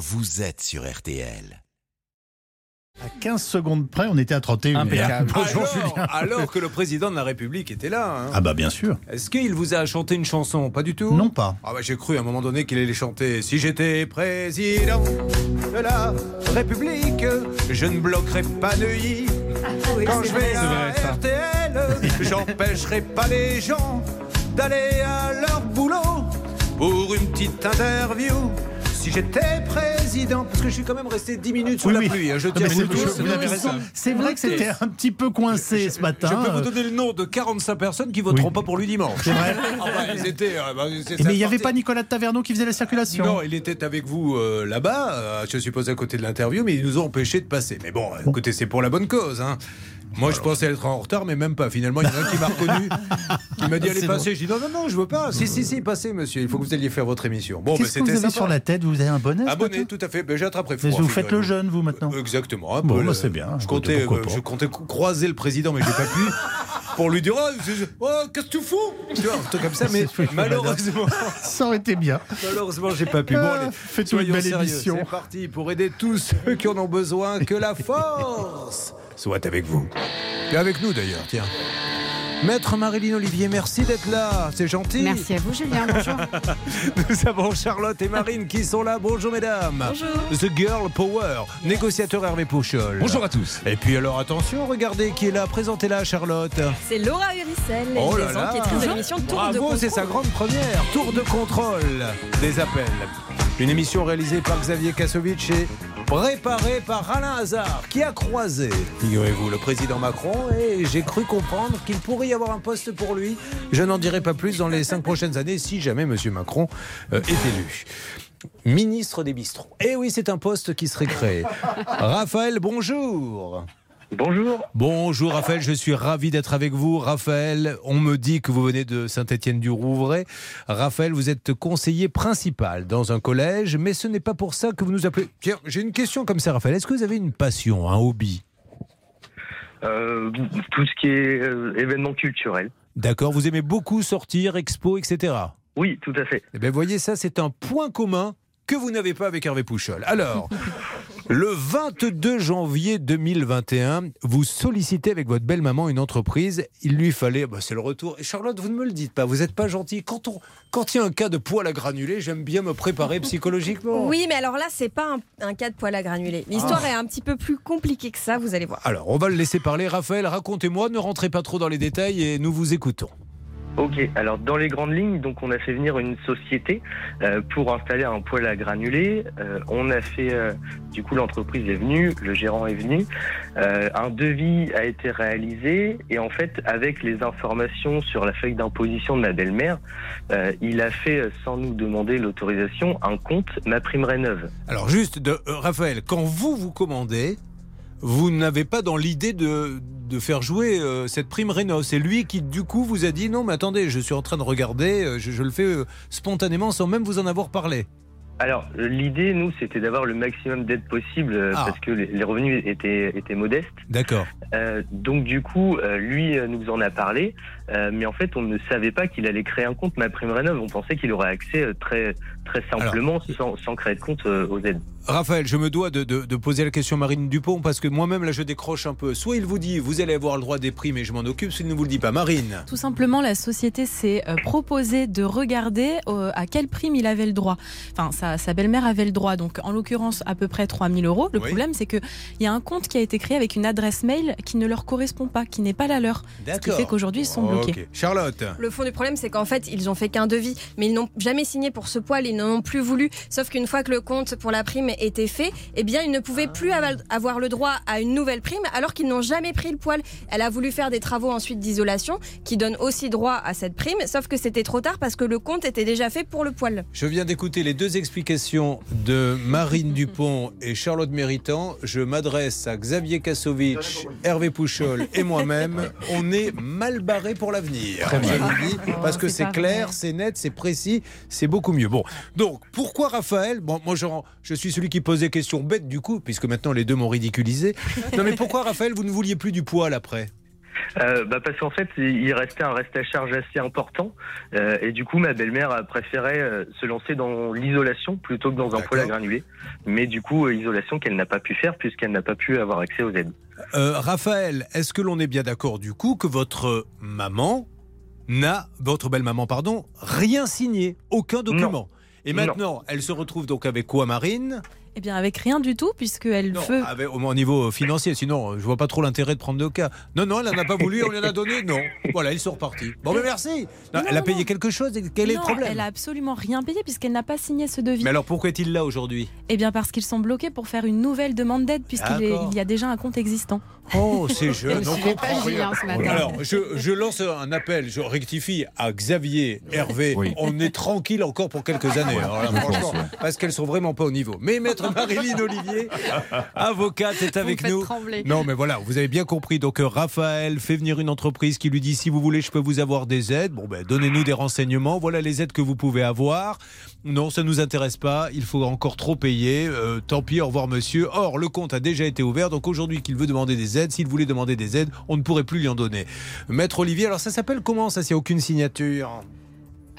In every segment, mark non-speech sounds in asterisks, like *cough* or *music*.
vous êtes sur RTL. À 15 secondes près, on était à 31. Impeccable. *laughs* Bonjour alors, Julien. alors que le président de la République était là. hein. Ah bah bien sûr. Est-ce qu'il vous a chanté une chanson? Pas du tout? Non pas. Ah bah j'ai cru à un moment donné qu'il allait chanter Si j'étais président de la République, je ne bloquerais pas Neuilly. Quand je vais à RTL, j'empêcherai pas les gens d'aller à leur boulot pour une petite interview. Si j'étais président, parce que je suis quand même resté 10 minutes sous Oui, la oui. pluie, hein, je Ah, tiens c'est- vrai que c'était un petit peu coincé ce Je matin. peux vous donner le nom de 45 personnes qui voteront Oui. pas pour lui dimanche. C'est vrai. Ah bah, ils étaient, euh, bah, mais il n'y avait pas Nicolas de Taverneau qui faisait la circulation. Non, il était avec vous euh, là-bas, euh, je suppose à côté de l'interview, mais ils nous ont empêchés de passer. Mais bon, écoutez, c'est pour la bonne cause. Hein. Moi, je pensais être en retard, mais même pas. Finalement, il y en a un qui m'a reconnu. Il m'a dit allez C'est passer. J'ai dit non, non, non, je veux pas. Si, si, si, passez, monsieur. Il faut que vous alliez faire votre émission. Bon, mais Qu'est-ce que vous avez sur la tête Vous avez un bonnet Abonné, tout à fait. Ben, j'ai attrapé froid. Vous faites le jeune, vous, maintenant Exactement. un Bon, bah, c'est bien. Je comptais, Pourquoi euh, je comptais cro- croiser le président, mais j'ai pas pu. *laughs* Pour lui dire, oh, oh, qu'est-ce que tu fous Tu vois, un truc comme ça, *laughs* mais malheureusement, *laughs* Ça aurait été bien. malheureusement, j'ai pas pu. Bon, Ah, allez, faites-nous une belle émission. C'est parti pour aider tous ceux qui en ont besoin. Que la force soit avec vous. Et avec nous d'ailleurs, tiens. Maître Marilyn Olivier, merci d'être là. C'est gentil. Merci à vous, Julien. Bonjour. *laughs* Nous avons Charlotte et Marine qui sont là. Bonjour mesdames. Bonjour. The Girl Power, négociateur Hervé Pouchol. Bonjour à tous. Et puis alors attention, regardez qui est là. Présentez-la Charlotte. C'est Laura Uricel, Oh là de l'émission Tour de Bravo, contrôle. c'est sa grande première. Tour de contrôle des appels. Une émission réalisée par Xavier Kasovic et préparée par Alain Hazard, qui a croisé, figurez-vous, le président Macron. Et j'ai cru comprendre qu'il pourrait y avoir un poste pour lui. Je n'en dirai pas plus dans les cinq prochaines années si jamais M. Macron euh, est élu. Ministre des bistrots. Eh oui, c'est un poste qui serait créé. Raphaël, bonjour. Bonjour. Bonjour Raphaël, je suis ravi d'être avec vous. Raphaël, on me dit que vous venez de Saint-Étienne-du-Rouvray. Raphaël, vous êtes conseiller principal dans un collège, mais ce n'est pas pour ça que vous nous appelez. Tiens, j'ai une question comme ça, Raphaël. Est-ce que vous avez une passion, un hobby? Euh, tout ce qui est euh, événement culturel. D'accord, vous aimez beaucoup sortir, expo, etc. Oui, tout à fait. Eh bien, voyez, ça, c'est un point commun que vous n'avez pas avec Hervé Pouchol. Alors, *laughs* le 22 janvier 2021, vous sollicitez avec votre belle-maman une entreprise. Il lui fallait, bah, c'est le retour. Et Charlotte, vous ne me le dites pas, vous n'êtes pas gentil. Quand on, quand il y a un cas de poil à granuler, j'aime bien me préparer *laughs* psychologiquement. Oui, mais alors là, c'est pas un, un cas de poil à granuler. L'histoire Ah. est un petit peu plus compliquée que ça, vous allez voir. Alors, on va le laisser parler. Raphaël, racontez-moi, ne rentrez pas trop dans les détails et nous vous écoutons. Ok, alors dans les grandes lignes, donc on a fait venir une société euh, pour installer un poêle à granulés. Euh, on a fait, euh, du coup l'entreprise est venue, le gérant est venu, Euh, un devis a été réalisé et en fait avec les informations sur la feuille d'imposition de ma belle-mère, euh, il a fait sans nous demander l'autorisation un compte ma prime rénove. Alors juste, de, euh, Raphaël, quand vous vous commandez, vous n'avez pas dans l'idée de, de faire jouer euh, cette prime Renault. C'est lui qui, du coup, vous a dit non, mais attendez, je suis en train de regarder, euh, je, je le fais euh, spontanément sans même vous en avoir parlé. Alors, l'idée, nous, c'était d'avoir le maximum d'aide possible euh, Ah. parce que les, les revenus étaient, étaient modestes. D'accord. Donc, du coup, lui nous en a parlé, euh, mais en fait, on ne savait pas qu'il allait créer un compte Ma Prime Rénov. On pensait qu'il aurait accès euh, très, très simplement, sans, sans créer de compte euh, aux aides. Raphaël, je me dois de, de- de poser la question à Marine Dupont parce que moi-même, là, je décroche un peu. Soit il vous dit, vous allez avoir le droit des primes et je m'en occupe, soit il ne vous le dit pas. Marine. Tout simplement, la société s'est euh, proposée de regarder à quelle prime il avait le droit. Enfin, sa, sa belle-mère avait le droit, donc en l'occurrence à peu près 3000 euros. Le Oui. problème, c'est qu'il y a un compte qui a été créé avec une adresse mail qui ne leur correspond pas, qui n'est pas la leur. Ce qui fait qu'aujourd'hui, ils sont bloqués. Ok. Charlotte. Le fond du problème, c'est qu'en fait, ils ont fait qu'un devis, mais ils n'ont jamais signé pour ce poil, ils n'en ont plus voulu. Sauf qu'une fois que le compte pour la prime était fait, eh bien, ils ne pouvaient plus ava- avoir le droit à une nouvelle prime, alors qu'ils n'ont jamais pris le poil. Elle a voulu faire des travaux ensuite d'isolation, qui donnent aussi droit à cette prime, sauf que c'était trop tard parce que le compte était déjà fait pour le poil. Je viens d'écouter les deux explications de Marine *laughs* Dupont et Charlotte Méritant. Je m'adresse à Xavier Kasovic, Hervé Pouchol et moi-même. On est mal barré pour l'avenir. Parce que c'est c'est clair, c'est net, c'est précis, c'est beaucoup mieux. Bon, donc pourquoi Raphaël? Bon, moi je, je suis celui qui pose des questions bêtes du coup, puisque maintenant les deux m'ont ridiculisé. Non mais pourquoi Raphaël, vous ne vouliez plus du poil après? Euh, bah parce qu'en fait, il restait un reste à charge assez important. Euh, et du coup, ma belle-mère a préféré euh, se lancer dans l'isolation plutôt que dans un poêle à granulés. Mais du coup, isolation qu'elle n'a pas pu faire puisqu'elle n'a pas pu avoir accès aux aides. Raphaël, est-ce que l'on est bien d'accord du coup que votre maman n'a, votre belle-maman, pardon, rien signé, aucun document? Et Non. maintenant, elle se retrouve donc avec quoi, Marine? Eh bien, avec rien du tout, puisqu'elle veut. avec- au au niveau financier, sinon je vois pas trop l'intérêt de prendre de cas. Non, non, elle n'en a pas voulu, on lui en a donné, non. Voilà, ils sont repartis. Bon, mais merci. Non, Non, elle a payé non. quelque chose, et quel est le problème Elle a absolument rien payé puisqu'elle n'a pas signé ce devis. Mais alors pourquoi est-il là aujourd'hui? Eh bien, parce qu'ils sont bloqués pour faire une nouvelle demande d'aide puisqu'il il y a déjà un compte existant. Oh, c'est jeune, on comprend rien. ce matin. Alors, je, je lance un appel, je rectifie à Xavier, Hervé. Oui. On est tranquille encore pour quelques années. Alors là, franchement, parce qu'elles sont vraiment pas au niveau. Mais maître *laughs* Marilyn Olivier, avocate, est avec nous. trembler. Non, mais voilà, vous avez bien compris. Donc, euh, Raphaël fait venir une entreprise qui lui dit si vous voulez, je peux vous avoir des aides. Bon, ben, donnez-nous des renseignements. Voilà les aides que vous pouvez avoir. Non, ça nous intéresse pas. Il faut encore trop payer. Euh, tant pis, au revoir, monsieur. Or, le compte a déjà été ouvert. Donc, aujourd'hui, qu'il veut demander des aides, s'il voulait demander des aides, on ne pourrait plus lui en donner. Maître Olivier, alors ça s'appelle comment ça S'il n'y a aucune signature?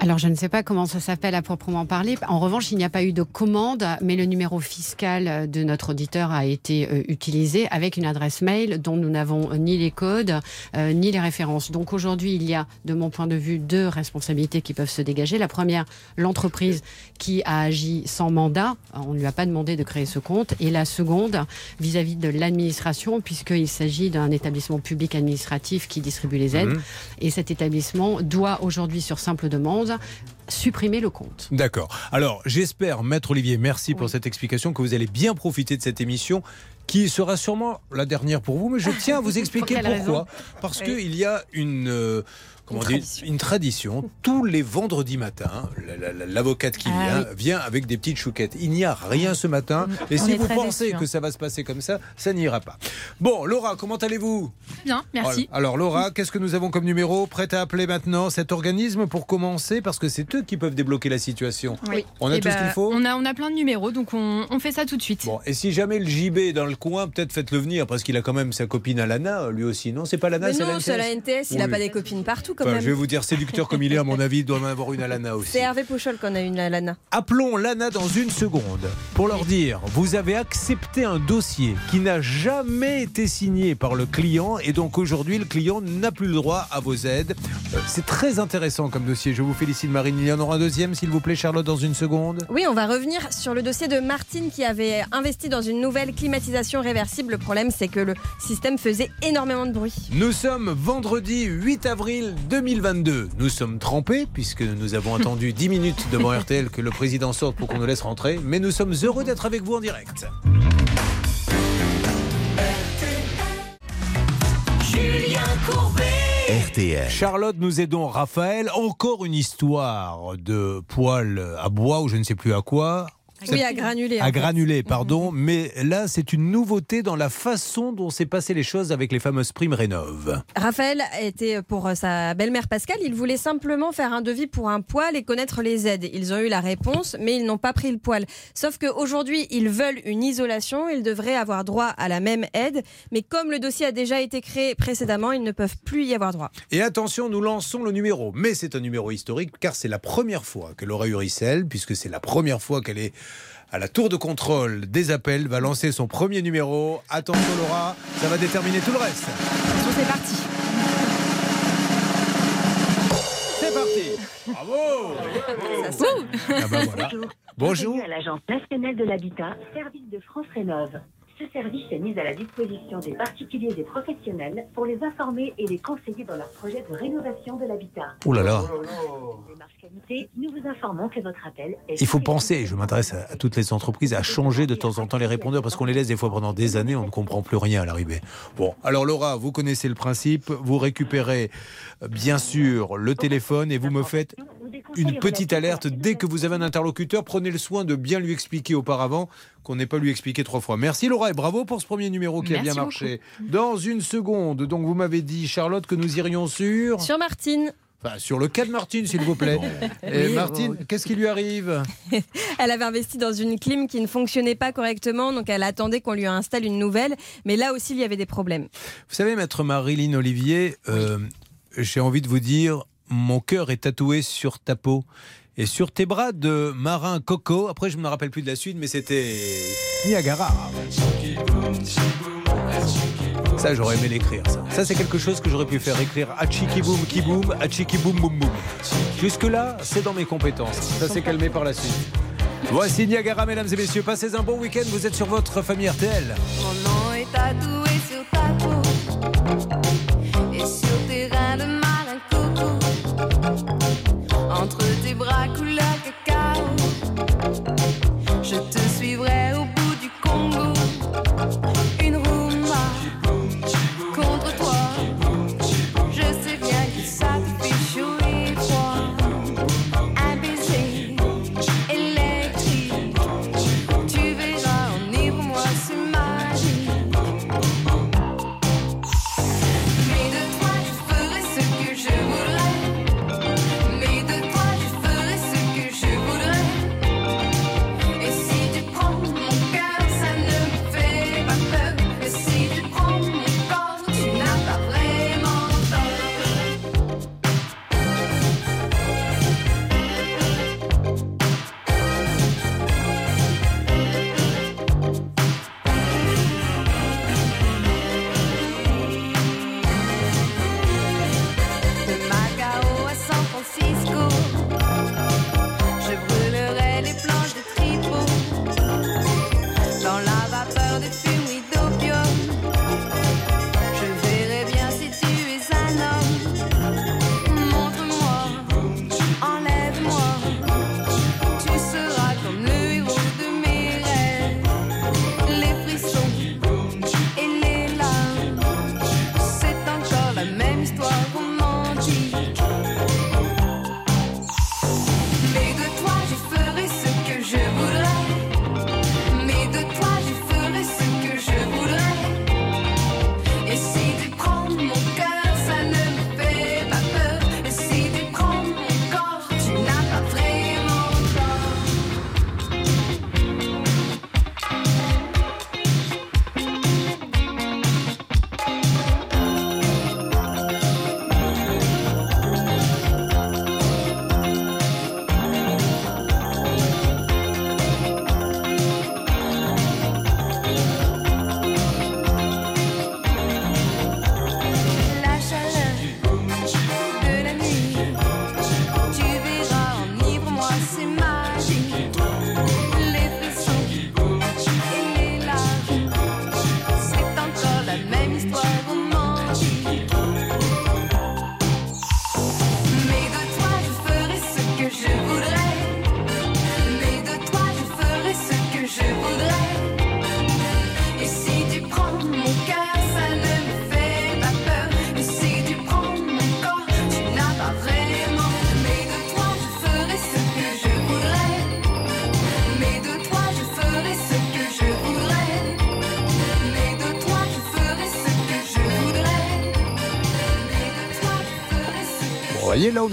Alors, je ne sais pas comment ça s'appelle à proprement parler. En revanche, il n'y a pas eu de commande, mais le numéro fiscal de notre auditeur a été euh, utilisé avec une adresse mail dont nous n'avons ni les codes euh, ni les références. Donc aujourd'hui, il y a, de mon point de vue, deux responsabilités qui peuvent se dégager. La première, l'entreprise qui a agi sans mandat. On ne lui a pas demandé de créer ce compte. Et la seconde, vis-à-vis de l'administration, puisqu'il s'agit d'un établissement public administratif qui distribue les aides. Mhm. Et cet établissement doit aujourd'hui, sur simple demande, supprimer le compte. D'accord. Alors, j'espère, Maître Olivier, merci pour cette explication, que vous allez bien profiter de cette émission qui sera sûrement la dernière pour vous, mais je tiens à vous *laughs* expliquer pourquoi. Parce Oui. qu'il y a une... Comment Une tradition. une tradition. Tous les vendredis matins, la- la- la- l'avocate qui Ah vient vient avec des petites chouquettes. Il n'y a rien ce matin. Et On si vous pensez déçus, hein. que ça va se passer comme ça, ça n'ira pas. Bon, Laura, comment allez-vous? Bien, merci. Alors Laura, *laughs* qu'est-ce que nous avons comme numéro? Prête à appeler maintenant cet organisme pour commencer? Parce que c'est eux qui peuvent débloquer la situation. Oui. On a Eh tout ce ben, qu'il faut? on a, on a plein de numéros, donc on, on fait ça tout de suite. Bon, et si jamais le JB est dans le coin, peut-être faites-le venir, parce qu'il a quand même sa copine Alana, lui aussi. Non, c'est pas Alana, Mais c'est non, c'est la la NTS, il n'a Oui. pas des copines partout quand Enfin, même. je vais vous dire, séducteur comme il est, à mon avis, il doit en avoir une Alana aussi. C'est Hervé Pouchol qu'on a une à Lana. Appelons Lana dans une seconde pour leur dire vous avez accepté un dossier qui n'a jamais été signé par le client et donc aujourd'hui le client n'a plus le droit à vos aides. Euh, C'est très intéressant comme dossier. Je vous félicite Marine. Il y en aura un deuxième s'il vous plaît Charlotte dans une seconde. Oui, on va revenir sur le dossier de Martine qui avait investi dans une nouvelle climatisation réversible. Le problème, c'est que le système faisait énormément de bruit. Nous sommes vendredi 8 avril 2022. Nous sommes trempés puisque nous avons attendu 10 minutes devant RTL que le président sorte pour qu'on nous laisse rentrer. Mais nous sommes heureux d'être avec vous en direct. RTL. Charlotte, nous aidons Raphaël. Encore une histoire de poêle à bois ou je ne sais plus à quoi. Oui, à granuler. À fait. granulé, pardon. Mais là, c'est une nouveauté dans la façon dont s'est passé les choses avec les fameuses primes Rénov. Raphaël était pour euh, sa belle-mère Pascal. Il voulait simplement faire un devis pour un poêle et connaître les aides. Ils ont eu la réponse, mais ils n'ont pas pris le poêle. Sauf qu'aujourd'hui, ils veulent une isolation. Ils devraient avoir droit à la même aide. Mais comme le dossier a déjà été créé précédemment, ils ne peuvent plus y avoir droit. Et attention, nous lançons le numéro. Mais c'est un numéro historique car c'est la première fois que Laura Uricel, puisque c'est la première fois qu'elle est à la tour de contrôle des appels, va lancer son premier numéro. Attention Laura, ça va déterminer tout le reste. Attention, c'est parti. C'est parti Bravo. Ah bah voilà. Bonjour. À l'Agence nationale de l'habitat, service de France Rénov. Ce service est mis à la disposition des particuliers et professionnels pour les informer et les conseiller dans leurs projets de rénovation de l'habitat. Oh là là qualité, nous vous informons que votre appel est... Il faut penser, et je m'intéresse à, à toutes les entreprises, à changer de temps en temps les répondeurs parce qu'on les laisse des fois pendant des années, on ne comprend plus rien à l'arrivée. Bon, alors Laura, vous connaissez le principe, vous récupérez euh, bien sûr le téléphone et vous me faites une petite alerte dès que vous avez un interlocuteur. Prenez le soin de bien lui expliquer auparavant qu'on n'ait pas lui expliqué trois fois. Merci Laura et bravo pour ce premier numéro qui a bien marché. Dans une seconde, donc vous m'avez dit Charlotte que nous irions sur Sur Martine. Enfin, sur le cas de Martine, s'il vous plaît. *laughs* Et Martine, qu'est-ce qui lui arrive? *laughs* Elle avait investi dans une clim qui ne fonctionnait pas correctement, donc elle attendait qu'on lui installe une nouvelle. Mais là aussi, il y avait des problèmes. Vous savez, maître Marilyn Olivier, euh, j'ai envie de vous dire, mon cœur est tatoué sur ta peau. Et sur tes bras de marin coco, après je ne me rappelle plus de la suite, mais c'était Niagara. Ça, j'aurais aimé l'écrire, ça. Ça, c'est quelque chose que j'aurais pu faire écrire Achiki boum ki boum, boum. Jusque-là, c'est dans mes compétences. Ça s'est calmé par la suite. Voici Niagara, mesdames et messieurs. Passez un bon week-end. Vous êtes sur votre famille RTL. Mon nom est tatoué sur ta peau et sur tes reins de marin coco. Entre tes bras couleur cacao, je te suivrai magique. Les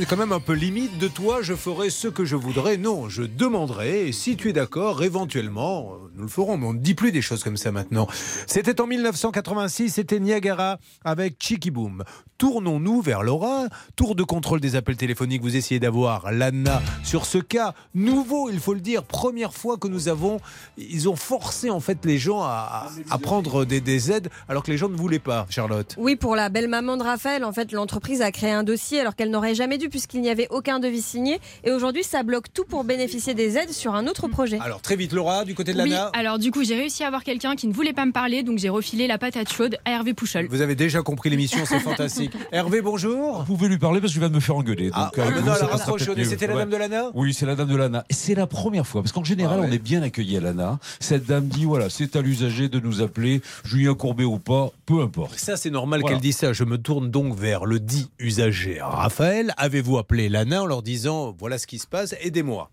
quand même un peu limite. De toi, je ferai ce que je voudrais. Non, je demanderai. Et si tu es d'accord, éventuellement, euh, nous le ferons. Mais on ne dit plus des choses comme ça maintenant. C'était en 1986. C'était Niagara avec Cheeky Boom. Tournons-nous vers Laura. Tour de contrôle des appels téléphoniques. Vous essayez d'avoir Lana sur ce cas nouveau, il faut le dire. Première fois que nous avons. Ils ont forcé, en fait, les gens à, à prendre des, des aides alors que les gens ne voulaient pas, Charlotte. Oui, pour la belle maman de Raphaël, en fait, l'entreprise a créé un dossier alors qu'elle n'aurait jamais dû puisqu'il n'y avait aucun devis signé. Et aujourd'hui, ça bloque tout pour bénéficier des aides sur un autre projet. Alors, très vite, Laura, du côté de Oui, Lana. alors du coup, j'ai réussi à avoir quelqu'un qui ne voulait pas me parler, donc j'ai refilé la patate chaude à Hervé Pouchol. Vous avez déjà compris l'émission, c'est *laughs* fantastique. *laughs* Hervé, bonjour. Vous pouvez lui parler parce que je viens de me faire engueuler. Ah, Donc, avec maintenant, vous, elle ça a passera raccroché. peut-être mieux. C'était la dame de Lana Oui, c'est la dame de l'ANA. Et c'est la première fois, parce qu'en général, Ah ouais. on est bien accueilli à l'ANA. Cette dame dit voilà, c'est à l'usager de nous appeler, Julien Courbet ou pas, peu importe. Ça, c'est normal Voilà. qu'elle dise ça. Je me tourne donc vers le dit usager. Raphaël, avez-vous appelé Lana en leur disant voilà ce qui se passe, aidez-moi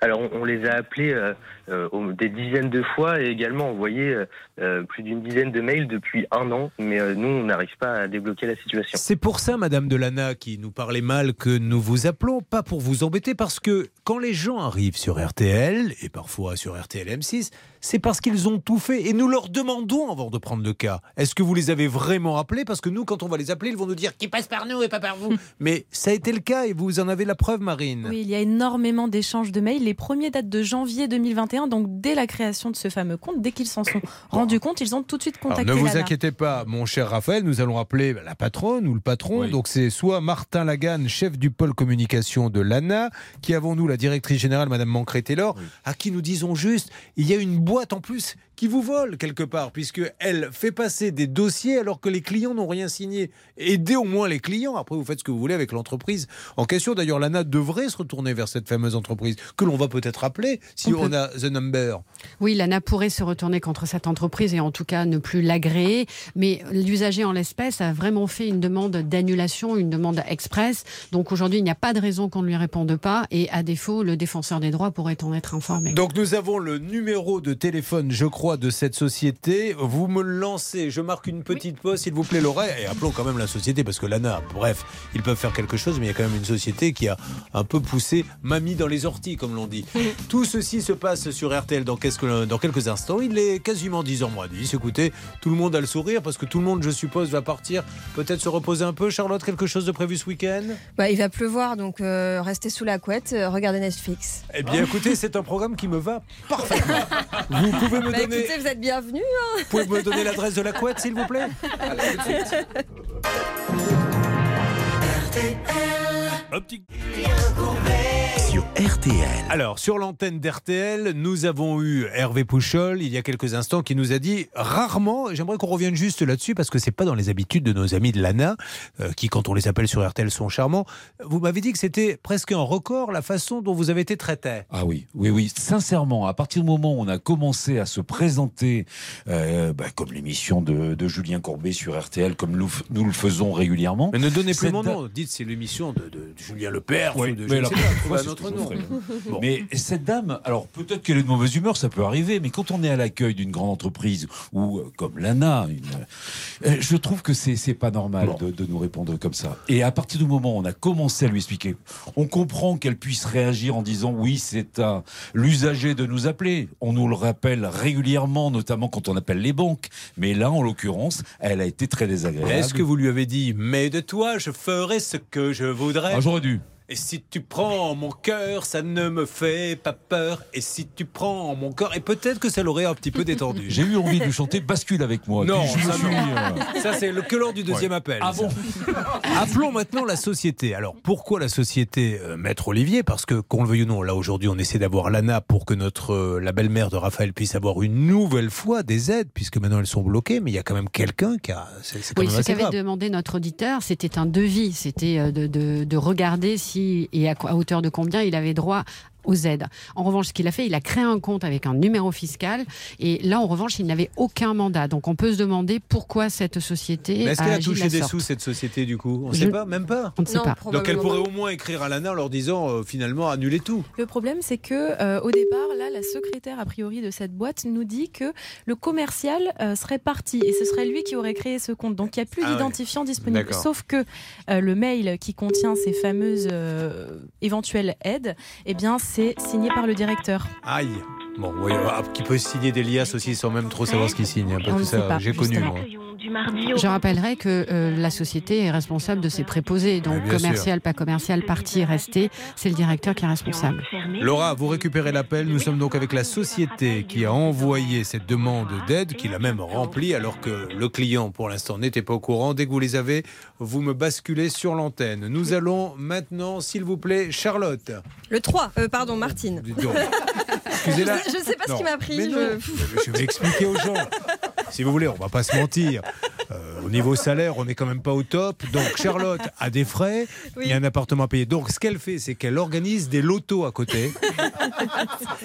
Alors, on, les a appelés euh, euh, des dizaines de fois et également envoyé euh, plus d'une dizaine de mails depuis un an, mais nous, on n'arrive pas à débloquer la situation. C'est pour ça, Madame Delana, qui nous parlait mal, que nous vous appelons, pas pour vous embêter, parce que quand les gens arrivent sur RTL, et parfois sur RTL M6, c'est parce qu'ils ont tout fait. Et nous leur demandons, avant de prendre le cas, est-ce que vous les avez vraiment appelés? Parce que nous, quand on va les appeler, ils vont nous dire qui passe par nous et pas par vous. *laughs* Mais ça a été le cas, et vous en avez la preuve, Marine. Oui, il y a énormément d'échanges de mails. Les premiers datent de janvier 2021, donc dès la création de ce fameux compte, dès qu'ils s'en sont rendus compte, ils ont tout de suite Alors, contacté ne vous Lana. inquiétez pas, mon cher Raphaël, nous allons appeler la patronne ou le patron. Donc c'est soit Martin Laganne, chef du pôle communication de l'ANA, qui avons-nous la directrice générale, Madame Mancré-Taylor, à qui nous disons juste, il y a une boîte en plus qui vous vole quelque part, puisque elle fait passer des dossiers alors que les clients n'ont rien signé. Aidez au moins les clients. Après, vous faites ce que vous voulez avec l'entreprise en question. D'ailleurs, l'ANA devrait se retourner vers cette fameuse entreprise que l'on va peut-être appeler si On on, peut. a the number. Oui, l'ANA pourrait se retourner contre cette entreprise et en tout cas ne plus l'agréer. Mais l'usager en l'espèce a vraiment fait une demande d'annulation, une demande express. Donc aujourd'hui, il n'y a pas de raison qu'on ne lui réponde pas. Et à défaut, le défenseur des droits pourrait en être informé. Donc nous avons le numéro de téléphone, je crois, de cette société. Vous me lancez. Je marque une petite pause, s'il vous plaît, Laura. Et appelons quand même la société, parce que l'ANA, bref, ils peuvent faire quelque chose, mais il y a quand même une société qui a un peu poussé mamie dans les orties, comme l'on dit. Tout ceci se passe sur RTL dans quelques, dans quelques instants. Il est quasiment 10h moins 10. Écoutez, tout le monde a le sourire, parce que tout le monde, je suppose, va partir, peut-être se reposer un peu. Charlotte, quelque chose de prévu ce week-end? Bah, il va pleuvoir, donc euh, restez sous la couette, euh, regardez Netflix. Eh bien, écoutez, c'est un programme qui me va parfaitement. Vous pouvez me Bah, donner... écoutez, vous êtes bienvenus. hein. Vous pouvez me donner l'adresse de la couette, s'il vous plaît? Allez, tout de suite. Sur RTL. Alors, sur l'antenne d'RTL, nous avons eu Hervé Pouchol, il y a quelques instants, qui nous a dit rarement, j'aimerais qu'on revienne juste là-dessus, parce que c'est pas dans les habitudes de nos amis de l'ANA, euh, qui, quand on les appelle sur RTL, sont charmants. Vous m'avez dit que c'était presque un record la façon dont vous avez été traité. Ah oui, oui, oui. Sincèrement, à partir du moment où on a commencé à se présenter euh, bah, comme l'émission de, de Julien Courbet sur RTL, comme nous, nous le faisons régulièrement. Mais ne donnez plus mon nom, dites c'est l'émission de, de Julien Lepère Oui, ou de mais la pas, *laughs* Bon. Mais cette dame, alors peut-être qu'elle est de mauvaise humeur, ça peut arriver, mais quand on est à l'accueil d'une grande entreprise ou euh, comme l'ANA, une- euh, je trouve que c'est pas normal de, de nous répondre comme ça. Et à partir du moment où on a commencé à lui expliquer, on comprend qu'elle puisse réagir en disant oui, c'est à l'usager de nous appeler. On nous le rappelle régulièrement, notamment quand on appelle les banques. Mais là, en l'occurrence, elle a été très désagréable. Est-ce que vous lui avez dit Mais de toi, je ferai ce que je voudrais? Ah, j'aurais dû. Et si tu prends mon cœur, ça ne me fait pas peur. Et si tu prends mon corps, et peut-être que ça l'aurait un petit peu détendu. J'ai eu envie de lui chanter Bascule avec moi. Non, je me ça, euh, Ça, c'est le que lors du deuxième Ouais. appel. Ah bon *laughs* Appelons maintenant la société. Alors, pourquoi la société euh, Maître Olivier? Parce que, qu'on le veuille ou non, là aujourd'hui, on essaie d'avoir l'ANA pour que notre, euh, la belle-mère de Raphaël puisse avoir une nouvelle fois des aides, puisque maintenant elles sont bloquées, mais il y a quand même quelqu'un qui a. C'est Oui, même ce qu'avait demandé notre auditeur, c'était un devis. C'était euh, de, de- de regarder si et à, à hauteur de combien il avait droit aux aides. En revanche, ce qu'il a fait, il a créé un compte avec un numéro fiscal. Et là, en revanche, il n'avait aucun mandat. Donc, on peut se demander pourquoi cette société Mais est-ce a qu'elle a touché des sorte. sous, cette société, du coup? On ne Je- sait pas, même pas On ne sait Non, pas. Donc elle pourrait au moins écrire à l'ANA en leur disant euh, finalement annuler tout. Le problème, c'est que euh, au départ, là, la secrétaire a priori de cette boîte nous dit que le commercial euh, serait parti et ce serait lui qui aurait créé ce compte. Donc il n'y a plus Ah ouais. d'identifiant disponible. Sauf que euh, le mail qui contient ces fameuses euh, éventuelles aides, eh bien, c'est signé par le directeur. Aïe Bon, oui, ah, qui peut signer des liasses aussi sans même trop savoir ce qu'il signe. hein, parce que ne ça, sait pas, J'ai Je rappellerai que euh, la société est responsable de ses préposés. Donc, bien sûr. commercial, pas commercial, parti, resté, c'est le directeur qui est responsable. Laura, vous récupérez l'appel. Nous sommes donc avec la société qui a envoyé cette demande d'aide, qui l'a même remplie, alors que le client, pour l'instant, n'était pas au courant. Dès que vous les avez, vous me basculez sur l'antenne. Nous allons maintenant, s'il vous plaît, Charlotte. Le 3, euh, pardon, Martine. *laughs* Excusez-la. Je je sais pas ce qui m'a pris, Mais je- vais expliquer aux gens. Si vous voulez, on va pas se mentir. euh, au niveau salaire, on n'est quand même pas au top. Donc Charlotte a des frais, il y a un appartement à payer. Donc ce qu'elle fait, c'est qu'elle organise des lotos à côté.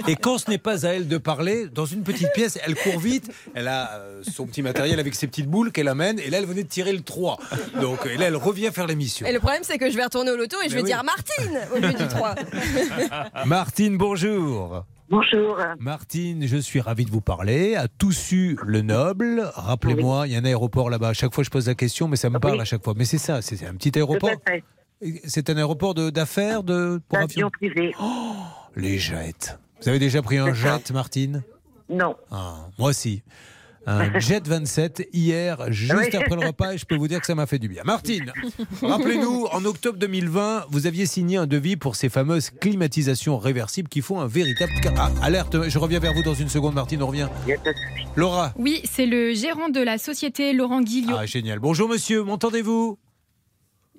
Et quand ce n'est pas à elle de parler, dans une petite pièce, elle court vite. Elle a euh, son petit matériel avec ses petites boules qu'elle amène. Et là, elle venait de tirer le 3. Donc et là, elle revient faire l'émission. Et le problème, c'est que je vais retourner au loto et je Mais vais oui. dire Martine au lieu du 3. *laughs* Martine, bonjour. Bonjour. Martine, je suis ravi de vous parler. À Toussus-le-Noble. Rappelez-moi, il y a un aéroport là-bas. À chaque fois, je pose la question, mais ça me parle à chaque fois. Mais c'est ça, c'est un petit aéroport. C'est un aéroport de- d'affaires de, pour avion privé. Les jets. Vous avez déjà pris un jet, Martine? Non. Ah, Moi aussi. Un *laughs* jet 27 hier, juste Oui. après le repas, et je peux vous dire que ça m'a fait du bien. Martine, rappelez-nous, en octobre 2020, vous aviez signé un devis pour ces fameuses climatisations réversibles qui font un véritable. Ah, alerte, je reviens vers vous dans une seconde, Martine, on revient. Laura. Oui, c'est le gérant de la société, Laurent Guillot. Ah, génial. Bonjour monsieur, m'entendez-vous?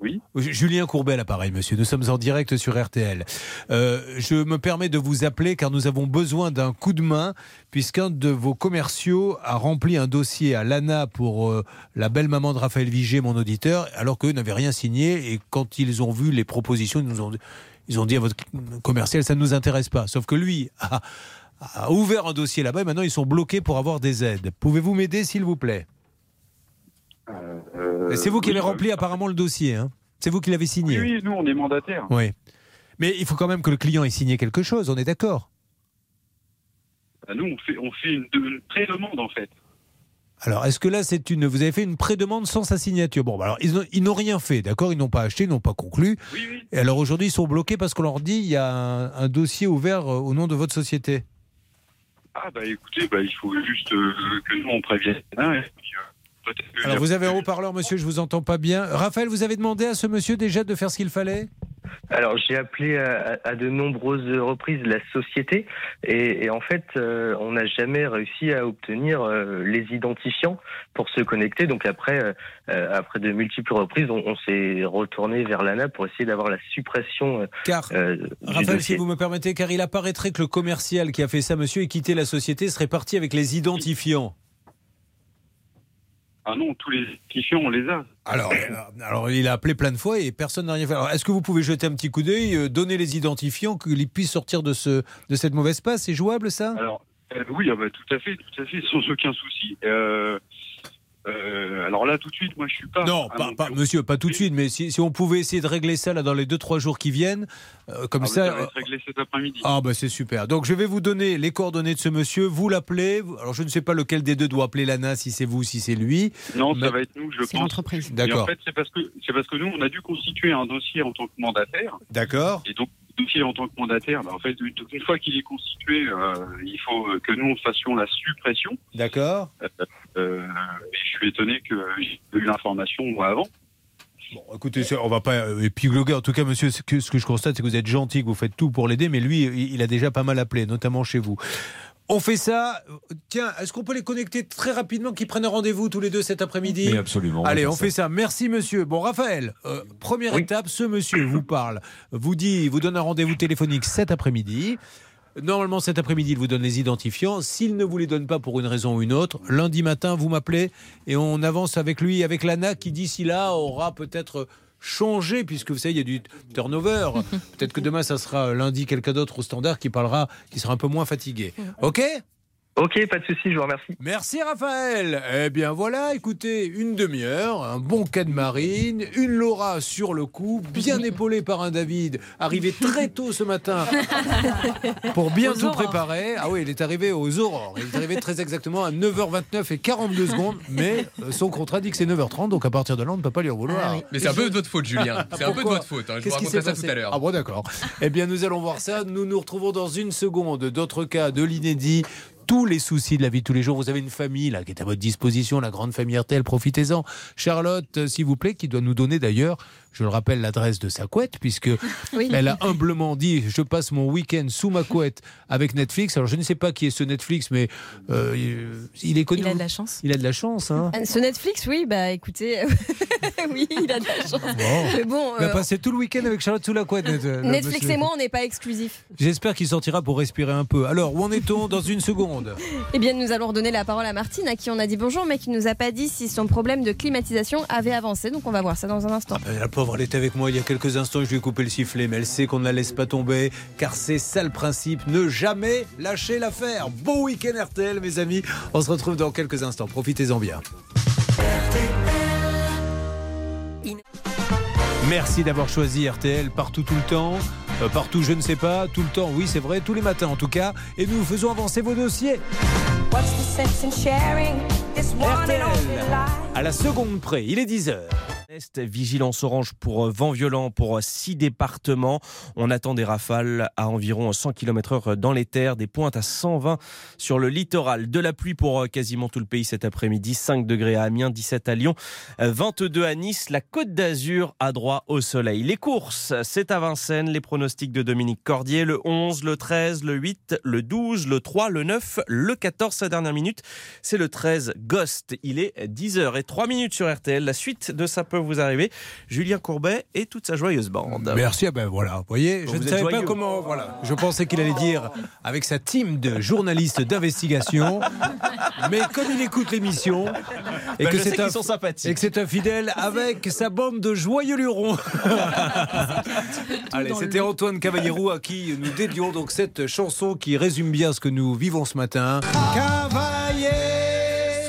Oui. Julien Courbet, l'appareil, monsieur. Nous sommes en direct sur RTL. Euh, je me permets de vous appeler car nous avons besoin d'un coup de main puisqu'un de vos commerciaux a rempli un dossier à l'ANA pour euh, la belle maman de Raphaël Vigé, mon auditeur, alors qu'eux n'avaient rien signé. Et quand ils ont vu les propositions, ils nous ont, ont dit à votre commercial, ça ne nous intéresse pas. Sauf que lui a, a ouvert un dossier là-bas et maintenant ils sont bloqués pour avoir des aides. Pouvez-vous m'aider, s'il vous plaît? C'est vous qui oui, avez rempli apparemment le dossier. Hein c'est vous qui l'avez signé. Oui, oui, nous, on est mandataire. Oui. Mais il faut quand même que le client ait signé quelque chose, on est d'accord Bah, nous, on fait, on fait une, de- une pré-demande, en fait. Alors, est-ce que là, c'est une. Vous avez fait une pré-demande sans sa signature? Bon, bah alors, ils n'ont- rien fait, d'accord? Ils n'ont pas acheté, ils n'ont pas conclu. Et alors aujourd'hui, ils sont bloqués parce qu'on leur dit il y a un, un dossier ouvert euh, au nom de votre société. Ah, bah écoutez, bah, il faut juste euh, que nous, on prévienne. hein, et puis, euh, Alors, vous avez un haut-parleur, monsieur, je vous entends pas bien. Raphaël, vous avez demandé à ce monsieur déjà de faire ce qu'il fallait? Alors j'ai appelé à, à de nombreuses reprises la société et, et en fait euh, on n'a jamais réussi à obtenir euh, les identifiants pour se connecter. Donc après euh, après de multiples reprises on, on s'est retourné vers l'ANA pour essayer d'avoir la suppression. euh, Car euh, Raphaël, si vous me permettez, car il apparaîtrait que le commercial qui a fait ça, monsieur, et quitté la société, serait parti avec les identifiants. Ah non, tous les identifiants, on les a. Alors, *laughs* alors, il a appelé plein de fois et personne n'a rien fait. Alors, est-ce que vous pouvez jeter un petit coup d'œil, euh, donner les identifiants, qu'ils puissent sortir de, ce, de cette mauvaise passe? C'est jouable, ça? Alors, euh, oui, ah bah, tout à fait, tout à fait, sans aucun souci. Euh, euh, alors là, tout de suite, moi, je suis pas. Non, pas, pas- monsieur, pas tout de suite, mais si, si on pouvait essayer de régler ça là, dans les 2-3 jours qui viennent, euh, comme Ah, ça. ça va être réglé cet après-midi. Ah bah c'est super. Donc je vais vous donner les coordonnées de ce monsieur, vous l'appelez. Alors je ne sais pas lequel des deux doit appeler l'ANA, si c'est vous, si c'est lui. Non, Mais- ça va être nous, je pense. l'entreprise. Et D'accord. En fait, c'est parce que c'est parce que nous, on a dû constituer un dossier en tant que mandataire. D'accord. Et donc, le dossier en tant que mandataire, bah, en fait, une, une fois qu'il est constitué, euh, il faut que nous fassions la suppression. D'accord. Euh, euh, et je suis étonné que j'ai eu l'information moi avant. Bon, écoutez, on va pas euh, épigloguer. En tout cas, monsieur, ce que, ce que je constate, c'est que vous êtes gentil, que vous faites tout pour l'aider, mais lui, il a déjà pas mal appelé, notamment chez vous. On fait ça. Tiens, est-ce qu'on peut les connecter très rapidement, qu'ils prennent rendez-vous tous les deux cet après-midi absolument. Allez, on fait ça. Merci, monsieur. Bon, Raphaël, euh, première étape, ce monsieur vous parle, vous dit, vous donne un rendez-vous téléphonique cet après-midi. Normalement, cet après-midi, il vous donne les identifiants. S'il ne vous les donne pas pour une raison ou une autre, lundi matin, vous m'appelez et on avance avec lui, avec l'ANA qui d'ici là aura peut-être changé, puisque vous savez, il y a du turnover. *laughs* peut-être que demain, ça sera lundi quelqu'un d'autre au standard qui parlera, qui sera un peu moins fatigué. OK? Ok, pas de souci, je vous remercie. Merci Raphaël. Eh bien voilà, écoutez, une demi-heure, un bon cas de marine, une Laura sur le coup, bien *laughs* épaulée par un David, arrivé très tôt ce matin *laughs* pour bien Aux tout aurores. préparer. Ah oui, il est arrivé aux aurores. Il est arrivé très exactement à 9h29 et 42 secondes, mais euh, son contrat dit que c'est 9h30, donc à partir de là, on ne peut pas lui en vouloir. Mais *laughs* c'est un peu de votre faute, Julien. C'est un peu de votre faute. hein. Je vous Qu'est-ce qui raconterai ça tout à l'heure. Ah bon, d'accord. Eh bien, nous allons voir ça. Nous nous retrouvons dans une seconde. D'autres cas, de l'inédit. Tous les soucis de la vie de tous les jours. Vous avez une famille là qui est à votre disposition, la grande famille RTL. Profitez-en. Charlotte, euh, s'il vous plaît, qui doit nous donner d'ailleurs je le rappelle, l'adresse de sa couette, puisque *laughs* Oui. elle a humblement dit Je passe mon week-end sous ma couette avec Netflix. Alors, je ne sais pas qui est ce Netflix, mais euh, il- est connu. Il a de la chance. Il a de la chance, hein. Ce Netflix, oui, bah écoutez, *laughs* oui, il a de la chance. Mais bon, Il a euh, passé tout le week-end avec Charlotte sous la couette. *laughs* Netflix monsieur. et moi, on n'est pas exclusifs. J'espère qu'il sortira pour respirer un peu. Alors, où en est-on dans une seconde? Eh bien, nous allons redonner la parole à Martine, à qui on a dit bonjour, mais qui nous a pas dit si son problème de climatisation avait avancé. Donc, on va voir ça dans un instant. Euh, La pauvre, elle était avec moi il y a quelques instants, je lui ai coupé le sifflet, mais elle sait qu'on ne la laisse pas tomber, car c'est ça le principe, ne jamais lâcher l'affaire. Bon week-end RTL, mes amis. On se retrouve dans quelques instants. Profitez-en bien. Merci d'avoir choisi RTL partout tout le temps. Euh, partout, je ne sais pas, tout le temps, oui, c'est vrai, tous les matins en tout cas. Et nous faisons avancer vos dossiers. RTL, à la seconde près, il est 10h. Vigilance orange pour euh, vent violent pour euh, six départements. On attend des rafales à environ 100 km/h dans les terres, des pointes à 120 sur le littoral. De la pluie pour euh, quasiment tout le pays cet après-midi. 5 degrés à Amiens, 17 à Lyon, euh, 22 à Nice. La Côte d'Azur a droit au soleil. Les courses, c'est à Vincennes. Les pronostics de Dominique Cordier le 11, le 13, le 8, le 12, le 3, le 9, le 14. Sa dernière minute, c'est le 13 Ghost. Il est 10h et 3 minutes sur RTL. La suite de ça peut vous arriver. Julien Courbet et toute sa joyeuse bande. Merci, ah ben voilà, vous voyez, je Vous ne savais pas comment, voilà, je pensais qu'il allait dire avec sa team de journalistes d'investigation, mais comme il écoute l'émission et que je sais c'est un qu'ils sont sympathiques. et que c'est un fidèle avec sa bande de joyeux lurons. Allez, c'était Antoine Cavallero à qui nous dédions donc cette chanson qui résume bien ce que nous vivons ce matin. Cavalier,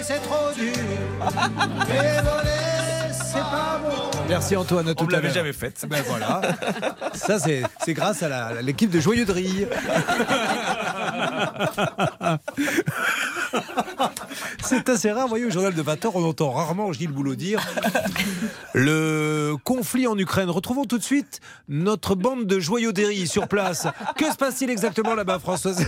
c'est trop dur. *laughs* c'est pas bon. Merci Antoine, à tout On à l'avait jamais faite. Ben voilà. *laughs* Ça, c'est c'est grâce à l'équipe de Joyeux Drille. *laughs* *laughs* C'est assez rare, vous voyez, au journal de 20h, on entend rarement Gilles Boulot dire le conflit en Ukraine. Retrouvons tout de suite notre bande de joyeux Drille sur place. Que se passe-t-il exactement là-bas, Françoise?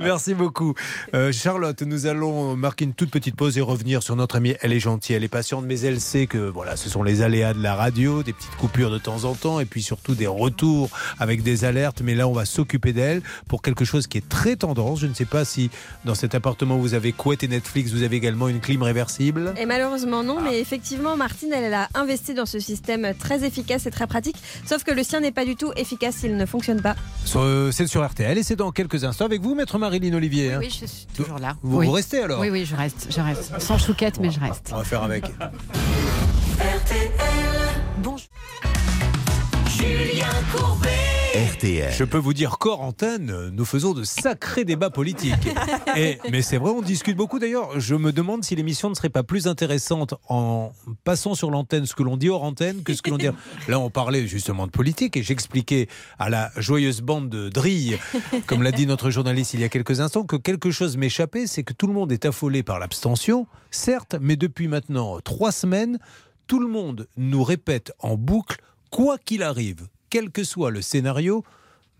Merci beaucoup. Euh, Charlotte, nous allons marquer une toute petite pause et revenir sur notre amie. Elle est gentille, elle est patiente, mais elle sait que voilà, ce sont les aléas de la radio, des petites coupures de temps en temps, et puis surtout des retours avec des alertes. Mais là, on va s'occuper d'elle pour quelque chose qui est très tendance. Je ne sais pas si dans cet appartement où vous avez couette et Netflix, vous avez également une clim réversible? Et malheureusement non, mais effectivement Martine elle, elle a investi dans ce système très efficace et très pratique, sauf que le sien n'est pas du tout efficace, il ne fonctionne pas. Euh, C'est sur RTL et c'est dans quelques instants avec vous, maître Marilyn Olivier. hein. Oui, je suis toujours là. Vous, Oui. vous restez alors? Oui, oui, je reste, je reste. Sans chouquette, mais je reste. On va faire avec. Bonjour. Julien Courbet. RTL. Je peux vous dire qu'hors antenne, nous faisons de sacrés débats politiques. *laughs* Et, mais c'est vrai, on discute beaucoup. D'ailleurs, je me demande si l'émission ne serait pas plus intéressante en passant sur l'antenne ce que l'on dit hors antenne que ce que l'on dit. *laughs* Là, on parlait justement de politique et j'expliquais à la joyeuse bande de Drille, comme l'a dit notre journaliste il y a quelques instants, que quelque chose m'échappait, c'est que tout le monde est affolé par l'abstention, certes, mais depuis maintenant trois semaines, tout le monde nous répète en boucle, quoi qu'il arrive, quel que soit le scénario,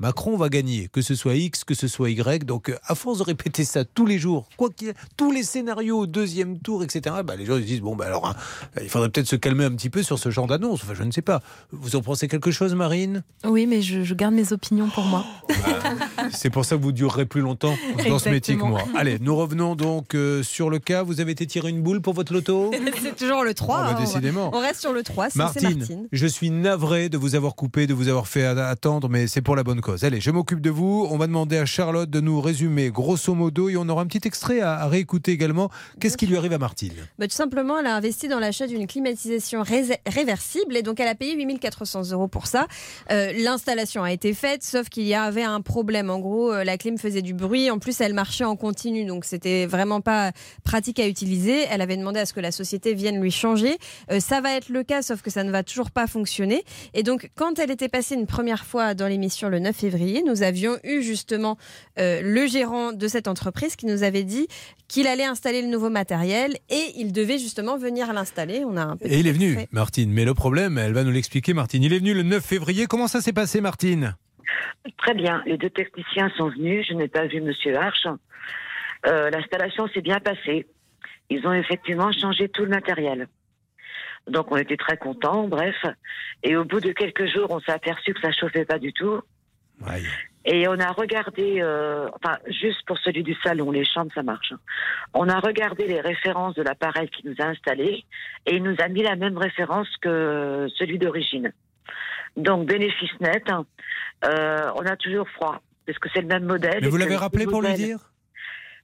Macron va gagner, que ce soit X, que ce soit Y. Donc, euh, à force de répéter ça tous les jours, quoi qu'il tous les scénarios au deuxième tour, etc., bah, les gens se disent bon, bah, alors, hein, il faudrait peut-être se calmer un petit peu sur ce genre d'annonce. Enfin, je ne sais pas. Vous en pensez quelque chose, Marine? Oui, mais je, je garde mes opinions pour moi. *laughs* C'est pour ça que vous durerez plus longtemps dans ce métier que moi. Allez, nous revenons donc euh, sur le cas. Vous avez été tiré une boule pour votre loto? *laughs* C'est toujours le 3. Ah bah, hein, décidément. On reste sur le 3, c'est c'est Martine, Martine. je suis navré de vous avoir coupé, de vous avoir fait attendre, mais c'est pour la bonne cause. Allez, je m'occupe de vous. On va demander à Charlotte de nous résumer grosso modo et on aura un petit extrait à, réécouter également. Qu'est-ce qui lui arrive à Martine Bah, tout simplement, elle a investi dans l'achat d'une climatisation réversible et donc elle a payé 8400 euros pour ça. Euh, L'installation a été faite, sauf qu'il y avait un problème. En gros, euh, la clim faisait du bruit. En plus, elle marchait en continu, donc c'était vraiment pas pratique à utiliser. Elle avait demandé à ce que la société vienne lui changer. Euh, ça va être le cas, sauf que ça ne va toujours pas fonctionner. Et donc, quand elle était passée une première fois dans l'émission le 9 février, nous avions eu justement euh, le gérant de cette entreprise qui nous avait dit qu'il allait installer le nouveau matériel et il devait justement venir l'installer. On a un Et il est venu. Martine. Mais le problème, elle va nous l'expliquer, Martine. Il est venu le 9 février. Comment ça s'est passé, Martine? Très bien. Les deux techniciens sont venus. Je n'ai pas vu Monsieur Arch. Euh, L'installation s'est bien passée. Ils ont effectivement changé tout le matériel. Donc on était très contents, bref. Et au bout de quelques jours, on s'est aperçu que ça chauffait pas du tout. Et on a regardé, euh, enfin juste pour celui du salon, les chambres ça marche. hein. On a regardé les références de l'appareil qui nous a installé et il nous a mis la même référence que celui d'origine. Donc bénéfice net, hein. Euh, on a toujours froid parce que c'est le même modèle. Mais vous l'avez rappelé pour lui dire?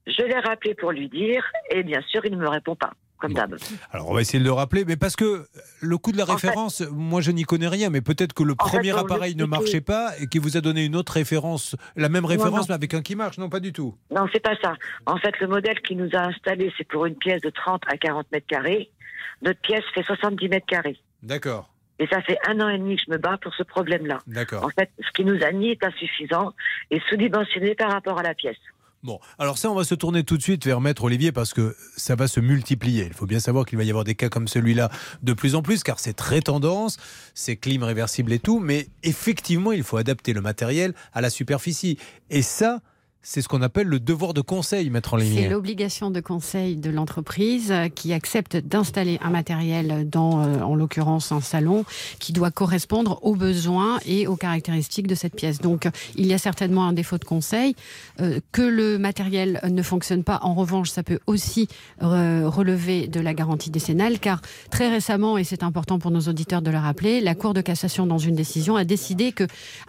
Je l'ai rappelé pour lui dire et bien sûr il ne me répond pas, comme d'hab. Alors on va essayer de le rappeler, mais parce que le coup de la référence, moi je n'y connais rien, mais peut-être que le fait, premier appareil ne marchait pas et qu'il vous a donné une autre référence, la même référence non. mais avec un qui marche, non pas du tout. Non, c'est pas ça. En fait, le modèle qui nous a installé, c'est pour une pièce de 30 à 40 mètres carrés. Notre pièce fait 70 mètres carrés. D'accord, Et ça fait un an et demi que je me bats pour ce problème-là. d'accord. En fait, ce qui nous a mis est insuffisant et sous-dimensionné par rapport à la pièce. Bon, alors ça, on va se tourner tout de suite vers Maître Olivier parce que ça va se multiplier. Il faut bien savoir qu'il va y avoir des cas comme celui-là de plus en plus car c'est très tendance, c'est clim réversible et tout, mais effectivement, il faut adapter le matériel à la superficie. Et ça, c'est ce qu'on appelle le devoir de conseil, Maître en C'est ligne. l'obligation de conseil de l'entreprise euh, qui accepte d'installer un matériel dans, euh, en l'occurrence, un salon qui doit correspondre aux besoins et aux caractéristiques de cette pièce. Donc, il y a certainement un défaut de conseil. Euh, que le matériel ne fonctionne pas, en revanche, ça peut aussi relever de la garantie décennale, car très récemment, et c'est important pour nos auditeurs de le rappeler, la Cour de cassation, dans une décision, a décidé que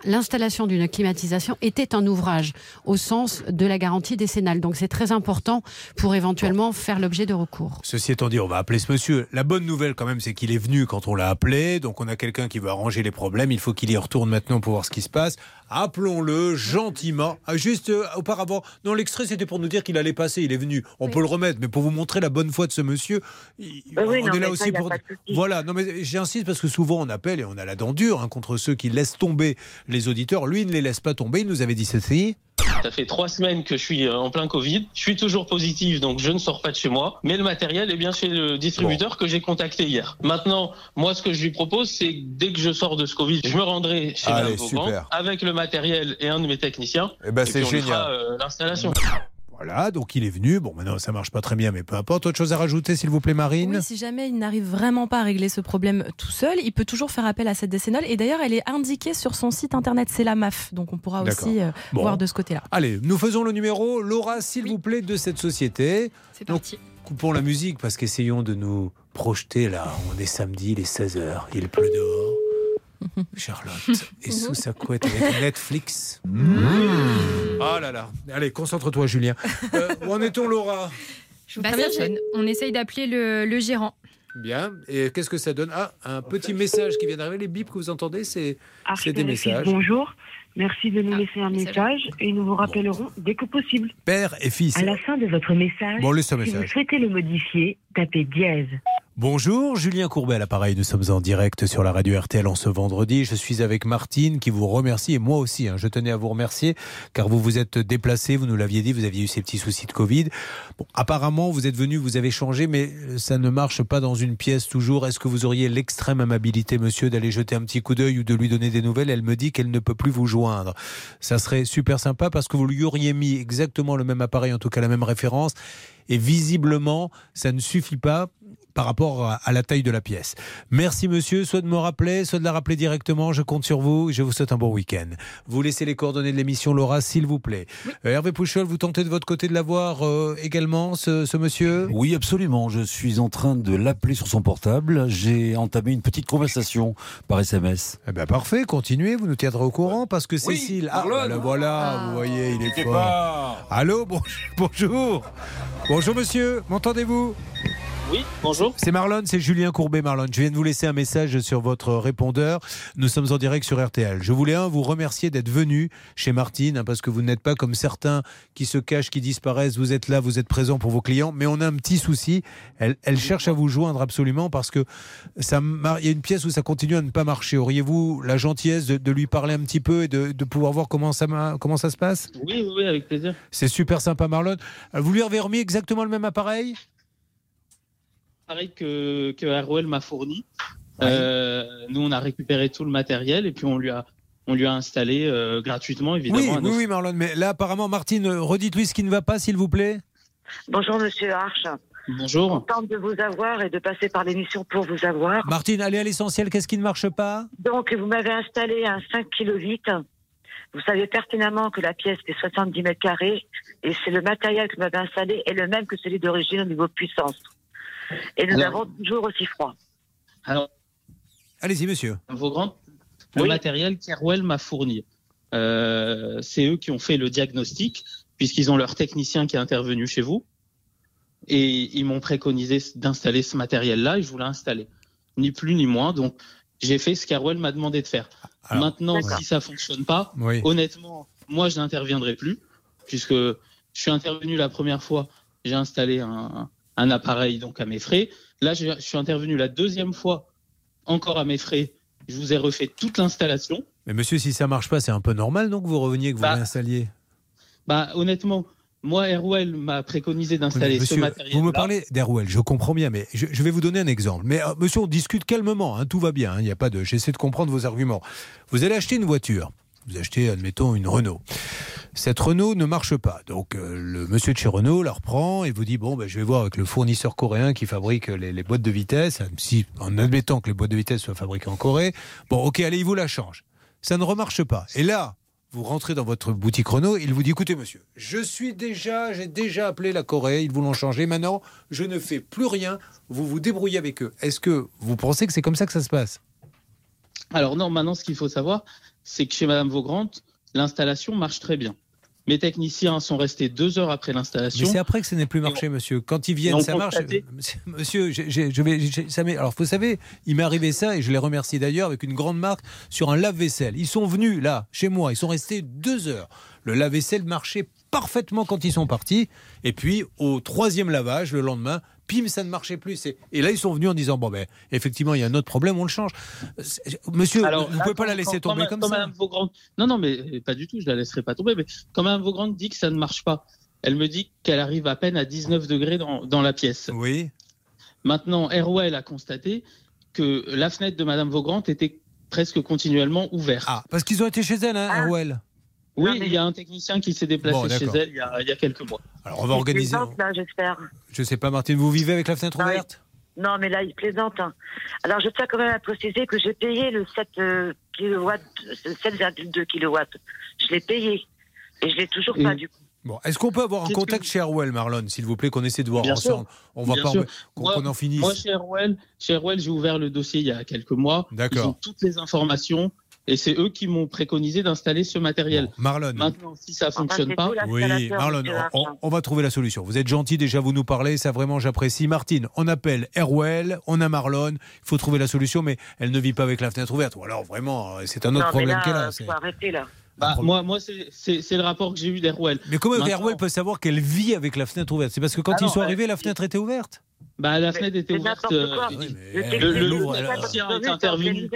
l'installation d'une climatisation était un ouvrage au sens de la garantie décennale. Donc c'est très important pour éventuellement faire l'objet de recours. Ceci étant dit, on va appeler ce monsieur. La bonne nouvelle quand même, c'est qu'il est venu quand on l'a appelé. Donc on a quelqu'un qui veut arranger les problèmes. Il faut qu'il y retourne maintenant pour voir ce qui se passe. Appelons-le gentiment. Ah, juste euh, auparavant, non, l'extrait c'était pour nous dire qu'il allait passer. Il est venu. On peut le remettre, mais pour vous montrer la bonne foi de ce monsieur, Oui, on non, est là ça, aussi pour. Voilà. Non, mais j'insiste parce que souvent on appelle et on a la dent dure hein, contre ceux qui laissent tomber les auditeurs. Lui, il ne les laisse pas tomber. Il nous avait dit ceci. Ça fait trois semaines que je suis euh, en plein Covid. Je suis toujours positif, donc je ne sors pas de chez moi. Mais le matériel est bien chez le distributeur que j'ai contacté hier. Maintenant, moi, ce que je lui propose, c'est que dès que je sors de ce Covid, je me rendrai chez Allez, Vauban avec le matériel et un de mes techniciens. Eh ben, Et c'est lui fera, génial. euh, L'installation. Voilà, donc il est venu. Bon, maintenant ça marche pas très bien, mais peu importe. Autre chose à rajouter, s'il vous plaît, Marine Oui, si jamais il n'arrive vraiment pas à régler ce problème tout seul, il peut toujours faire appel à cette décennale. Et d'ailleurs, elle est indiquée sur son site internet, c'est la MAF. Donc on pourra aussi euh, Bon. voir de ce côté-là. Allez, nous faisons le numéro. Laura, s'il vous plaît, de cette société. C'est parti. coupons la musique parce qu'essayons de nous projeter là. On est samedi, il est 16h, il pleut dehors. *laughs* Charlotte est sous sa couette avec *laughs* Netflix. Oh là là. Allez, concentre-toi, Julien. Euh, où en est-on, Laura? Bah, ça sonne. On essaye d'appeler le, le gérant. Bien. Et qu'est-ce que ça donne? Ah, un petit message qui vient d'arriver. Les bips que vous entendez, c'est c'est des messages. Bonjour. Merci de nous laisser un message et nous vous rappellerons dès que possible. Père et fils. À la fin de votre message, Bon, si vous souhaitez le modifier, tapez dièse. Bonjour, Julien Courbet à l'appareil. Nous sommes en direct sur la radio RTL en ce vendredi. Je suis avec Martine qui vous remercie et moi aussi. hein, je tenais à vous remercier car vous vous êtes déplacé. Vous nous l'aviez dit, vous aviez eu ces petits soucis de Covid. Apparemment, vous êtes venu, vous avez changé, mais ça ne marche pas dans une pièce toujours. Est-ce que vous auriez l'extrême amabilité, monsieur, d'aller jeter un petit coup d'œil ou de lui donner des nouvelles? Elle me dit qu'elle ne peut plus vous joindre. Ça serait super sympa parce que vous lui auriez mis exactement le même appareil, en tout cas la même référence. Et visiblement, ça ne suffit pas par rapport à, à la taille de la pièce. Merci monsieur, soit de me rappeler, soit de la rappeler directement. Je compte sur vous. Je vous souhaite un bon week-end. Vous laissez les coordonnées de l'émission, Laura, s'il vous plaît. Euh, Hervé Pouchol, vous tentez de votre côté de l'avoir euh, également, ce, ce monsieur? Oui, absolument. Je suis en train de l'appeler sur son portable. J'ai entamé une petite conversation par SMS. Eh ben parfait, continuez, vous nous tiendrez au courant parce que Cécile, ah, bah, le voilà, vous voyez, il est fort. pas. Allô, bon- bonjour. Bonjour monsieur, m'entendez-vous? Oui, bonjour. C'est Marlon, c'est Julien Courbet, Marlon. Je viens de vous laisser un message sur votre répondeur. Nous sommes en direct sur RTL. Je voulais, un, vous remercier d'être venu chez Martine, hein, parce que vous n'êtes pas comme certains qui se cachent, qui disparaissent. Vous êtes là, vous êtes présent pour vos clients. Mais on a un petit souci. Elle, elle cherche à vous joindre absolument parce que ça il y a une pièce où ça continue à ne pas marcher. Auriez-vous la gentillesse de, de lui parler un petit peu et de, de pouvoir voir comment ça, comment ça se passe? Oui, oui, oui, avec plaisir. C'est super sympa, Marlon. Euh, Vous lui avez remis exactement le même appareil? Pareil que, que ROL m'a fourni. Euh, nous, on a récupéré tout le matériel et puis on lui a, on lui a installé euh, gratuitement, évidemment. Oui, oui, oui, Marlon. Mais là, apparemment, Martine, redites-lui ce qui ne va pas, s'il vous plaît. Bonjour Monsieur Arche. Bonjour. Contente de vous avoir et de passer par l'émission pour vous avoir. Martine, allez à l'essentiel, qu'est-ce qui ne marche pas? Donc, vous m'avez installé un 5 kg 8. Vous savez pertinemment que la pièce fait 70 mètres carrés et c'est le matériel que vous m'avez installé est le même que celui d'origine au niveau puissance. Et nous Alors- avons toujours aussi froid. Alors, Allez-y, monsieur. vos grands, le matériel qu'Airwell m'a fourni, euh, c'est eux qui ont fait le diagnostic, puisqu'ils ont leur technicien qui est intervenu chez vous. Et ils m'ont préconisé d'installer ce matériel-là et je voulais installer. Ni plus ni moins. Donc, j'ai fait ce qu'Airwell m'a demandé de faire. Maintenant, si ça fonctionne pas, Oui. honnêtement, moi, je n'interviendrai plus, puisque je suis intervenu la première fois, j'ai installé un, un appareil donc à mes frais. Là, je, je suis intervenu la deuxième fois, encore à mes frais. Je vous ai refait toute l'installation. Mais monsieur, si ça marche pas, c'est un peu normal donc que vous reveniez, que vous Bah, réinstalliez Bah, honnêtement, moi, Airwell m'a préconisé d'installer ce matériel. vous me parlez d'Airwell, je comprends bien, mais je, je vais vous donner un exemple. Mais euh, monsieur, on discute calmement, hein, tout va bien, hein, il n'y a pas de. J'essaie de comprendre vos arguments. Vous allez acheter une voiture, vous achetez, admettons, une Renault. Cette Renault ne marche pas. Donc euh, le monsieur de chez Renault la reprend et vous dit bon, ben, je vais voir avec le fournisseur coréen qui fabrique les, boîtes de vitesse, en admettant que les boîtes de vitesse soient fabriquées en Corée. Bon, ok, allez, il vous la change. Ça ne remarche pas. Et là, vous rentrez dans votre boutique Renault, il vous dit écoutez monsieur, je suis déjà, j'ai déjà appelé la Corée, ils vous l'ont changé, maintenant je ne fais plus rien, vous vous débrouillez avec eux. Est-ce que vous pensez que c'est comme ça que ça se passe? Alors non, maintenant, ce qu'il faut savoir, c'est que chez Madame Vaugrand, l'installation marche très bien. Mes techniciens sont restés deux heures après l'installation. Mais c'est après que ça n'est plus marché, monsieur. Quand ils viennent, ça marche. Monsieur, je vais. ça alors, vous savez, il m'est arrivé ça, et je les remercie d'ailleurs, avec une grande marque, sur un lave-vaisselle. Ils sont venus, là, chez moi, ils sont restés deux heures. Le lave-vaisselle marchait parfaitement quand ils sont partis. Et puis, au troisième lavage, le lendemain, pim, ça ne marchait plus. Et là, ils sont venus en disant bon, ben, effectivement, il y a un autre problème, on le change. Monsieur, Alors, vous ne pouvez pas la laisser quand- tomber quand comme quand ça. Non, non, mais pas du tout, je la laisserai pas tomber. Mais quand Mme Vaugrand dit que ça ne marche pas, elle me dit qu'elle arrive à peine à 19 degrés dans, dans la pièce. Oui. Maintenant, Airwell a constaté que la fenêtre de Madame Vaugrand était presque continuellement ouverte. Ah, parce qu'ils ont été chez elle, hein, Airwell. Oui, il y a un technicien qui s'est déplacé Bon, chez elle il y, a, il y a quelques mois. Alors, on va organiser. Plaisante, là, j'espère. Je sais pas, Martine, vous vivez avec la fenêtre Non, ouverte? Non, mais là, il plaisante. hein. Alors, je tiens quand même à préciser que j'ai payé le 7 euh, kilowatts, 7,2 kW. Je l'ai payé. Et je l'ai toujours pas, du coup. Bon, est-ce qu'on peut avoir un contact chez Airwell, Marlon, s'il vous plaît, qu'on essaie de voir Bien ensemble? Sûr. On va pas qu'on en finisse. Moi, chez Airwell, chez Airwell, j'ai ouvert le dossier il y a quelques mois. D'accord. Ils ont toutes les informations et c'est eux qui m'ont préconisé d'installer ce matériel. Marlon. Maintenant, si ça fonctionne pas, Oui, Marlon, on, on va trouver la solution. Vous êtes gentil déjà, vous nous parlez, ça vraiment j'apprécie. Martine, on appelle Airwell, on a Marlon, il faut trouver la solution, mais elle ne vit pas avec la fenêtre ouverte. Ou alors vraiment, euh, c'est un autre non, problème qu'elle a. euh, faut arrêter, là. bah, moi, moi c'est- le rapport que j'ai eu d'Airwell. Mais comment Airwell peut savoir qu'elle vit avec la fenêtre ouverte? C'est parce que quand Ah ils non, sont euh, arrivés, la fenêtre était ouverte Bah, la fenêtre était ouverte. euh, Oui, le, le- elle le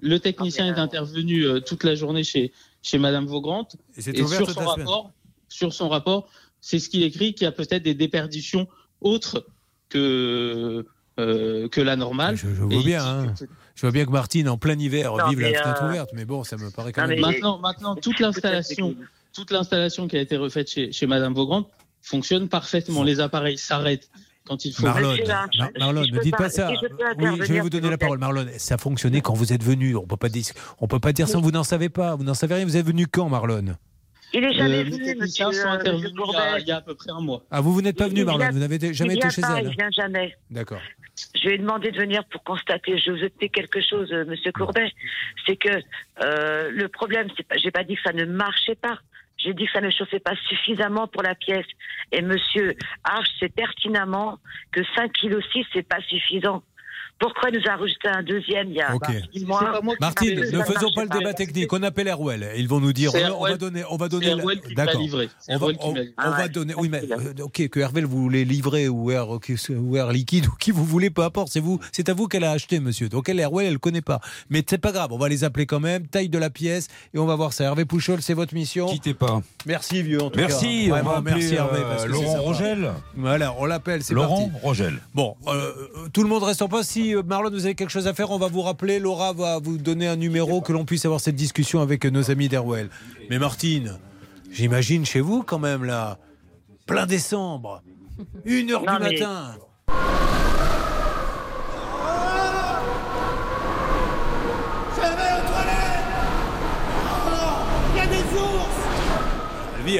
Le technicien est intervenu euh, toute la journée chez, chez Madame Vaugrand. Et sur son, rapport, sur son rapport, c'est ce qu'il écrit qu'il y a peut-être des déperditions autres que, euh, que la normale. Je, je vois bien, hein. je vois bien que Martine, en plein hiver, Non, vive la fenêtre euh, ouverte, mais bon, ça me paraît quand Non, même. mais maintenant, maintenant, toute l'installation, toute l'installation qui a été refaite chez, chez Madame Vaugrand fonctionne parfaitement. Les appareils s'arrêtent quand il faut. Marlon, Mar- Marlon, ne dites pas ça. Oui, je vais vous donner la parole, Marlon. Ça fonctionnait quand vous êtes venu. On peut pas dire, on peut pas dire ça. Vous n'en savez pas. Vous n'en savez rien. Vous êtes venu quand, Marlon? Il est jamais Euh, les venu, techniciens monsieur, sont euh, intervenus il y, a, Courbet. il y a à peu près un mois. Ah, vous vous n'êtes pas venu, Marlon. Vous n'avez jamais il été chez pas, elle. Il vient jamais. D'accord. Je lui ai demandé de venir pour constater. Je vous ai dit quelque chose, euh, Monsieur Courbet. C'est que euh, le problème, c'est pas, j'ai pas dit que ça ne marchait pas. J'ai dit que ça ne chauffait pas suffisamment pour la pièce. Et Monsieur Arch sait pertinemment que 5 kg 6 c'est pas suffisant. Pourquoi nous a rajouté un deuxième il y a Ok. six mois Martine, ne faisons pas le débat technique. On appelle Airwell. Ils vont nous dire. On, on va donner. On va donner. la- D'accord. On va, on- on Ah va donner. Oui, mais euh, ok, que Hervel vous voulez livrer ou Air, ou Air liquide ou qui vous voulez, peu importe. C'est vous. C'est à vous qu'elle a acheté, monsieur. Donc elle, Airwell, elle connaît pas. Mais c'est pas grave. On va les appeler quand même. Taille de la pièce et on va voir ça. Hervé Pouchol, c'est votre mission. Quittez pas. Merci vieux. En tout Merci, cas. on va Vraiment, merci Hervé. euh, que Laurent. Rogel. Voilà, on l'appelle. C'est Laurent parti. Rogel. Bon, euh, tout le monde reste en poste. Si euh, Marlon, vous avez quelque chose à faire, on va vous rappeler. Laura va vous donner un numéro que l'on puisse avoir cette discussion avec nos amis d'Airwell. Mais Martine, j'imagine chez vous quand même là, plein décembre. Une heure Non, du mais- matin.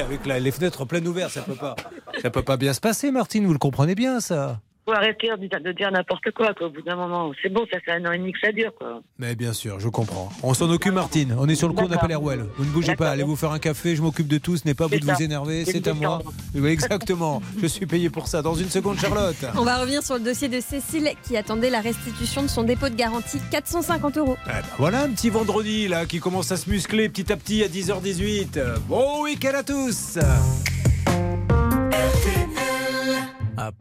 Avec la- les fenêtres pleines ouvertes, ça peut pas. Ça peut pas bien se passer, Martine, vous le comprenez bien, ça. Faut arrêter de de dire n'importe quoi, quoi, au bout d'un moment. C'est bon, ça fait un an et demi que ça dure, quoi. Mais bien sûr, je comprends. On s'en occupe, Martine. On est sur le coup, on appelle Erwell. Vous ne bougez pas, allez vous faire un café, je m'occupe de tout. Ce n'est pas à vous de ça. vous énerver, C'est à moi. Oui, exactement. Je suis payé pour ça. Dans une seconde, Charlotte. On va revenir sur le dossier de Cécile qui attendait la restitution de son dépôt de garantie 450 euros. Eh ben, voilà un petit vendredi là qui commence à se muscler petit à petit à 10h18. Bon week-end à tous. Ah.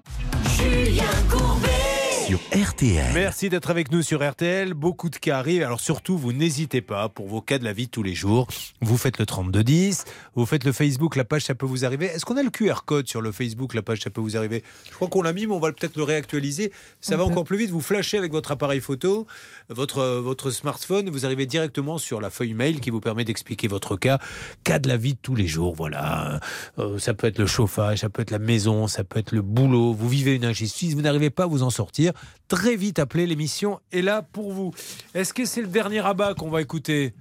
Julien Courbet sur RTL. Merci d'être avec nous sur RTL. Beaucoup de cas arrivent. Alors surtout, vous n'hésitez pas pour vos cas de la vie de tous les jours. Vous faites le 3210, vous faites le Facebook, la page ça peut vous arriver. Est-ce qu'on a le QR code sur le Facebook, la page ça peut vous arriver? Je crois qu'on l'a mis, mais on va peut-être le réactualiser. Ça va encore plus vite. Vous flashez avec votre appareil photo, votre, votre smartphone, vous arrivez directement sur la feuille mail qui vous permet d'expliquer votre cas. Cas de la vie de tous les jours, voilà. Euh, ça peut être le chauffage, ça peut être la maison, ça peut être le boulot. Vous vivez une injustice, vous n'arrivez pas à vous en sortir. Très vite appelez, l'émission est là pour vous. Est-ce que c'est le dernier rabat qu'on va écouter?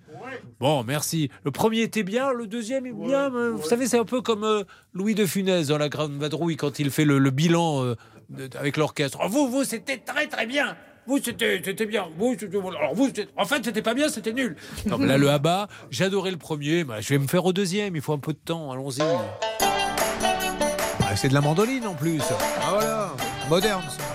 Bon, merci. Le premier était bien, le deuxième est bien. mais Vous savez, c'est un peu comme euh, Louis de Funès dans La Grande Vadrouille quand il fait le, le bilan euh, de- avec l'orchestre. Oh, vous, vous, c'était très très bien. Vous, c'était bien. Vous, alors vous, en fait, c'était pas bien, c'était nul. Non, mais là, le Abba, j'adorais le premier. je vais me faire au deuxième. Il faut un peu de temps. Allons-y. Ah, c'est de la mandoline en plus. Ah voilà, moderne. ça.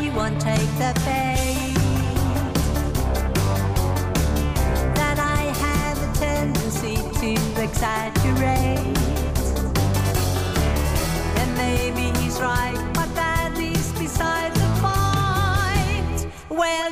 won't take the bait. That I have a tendency to exaggerate. And maybe he's right, but that is beside the point. Well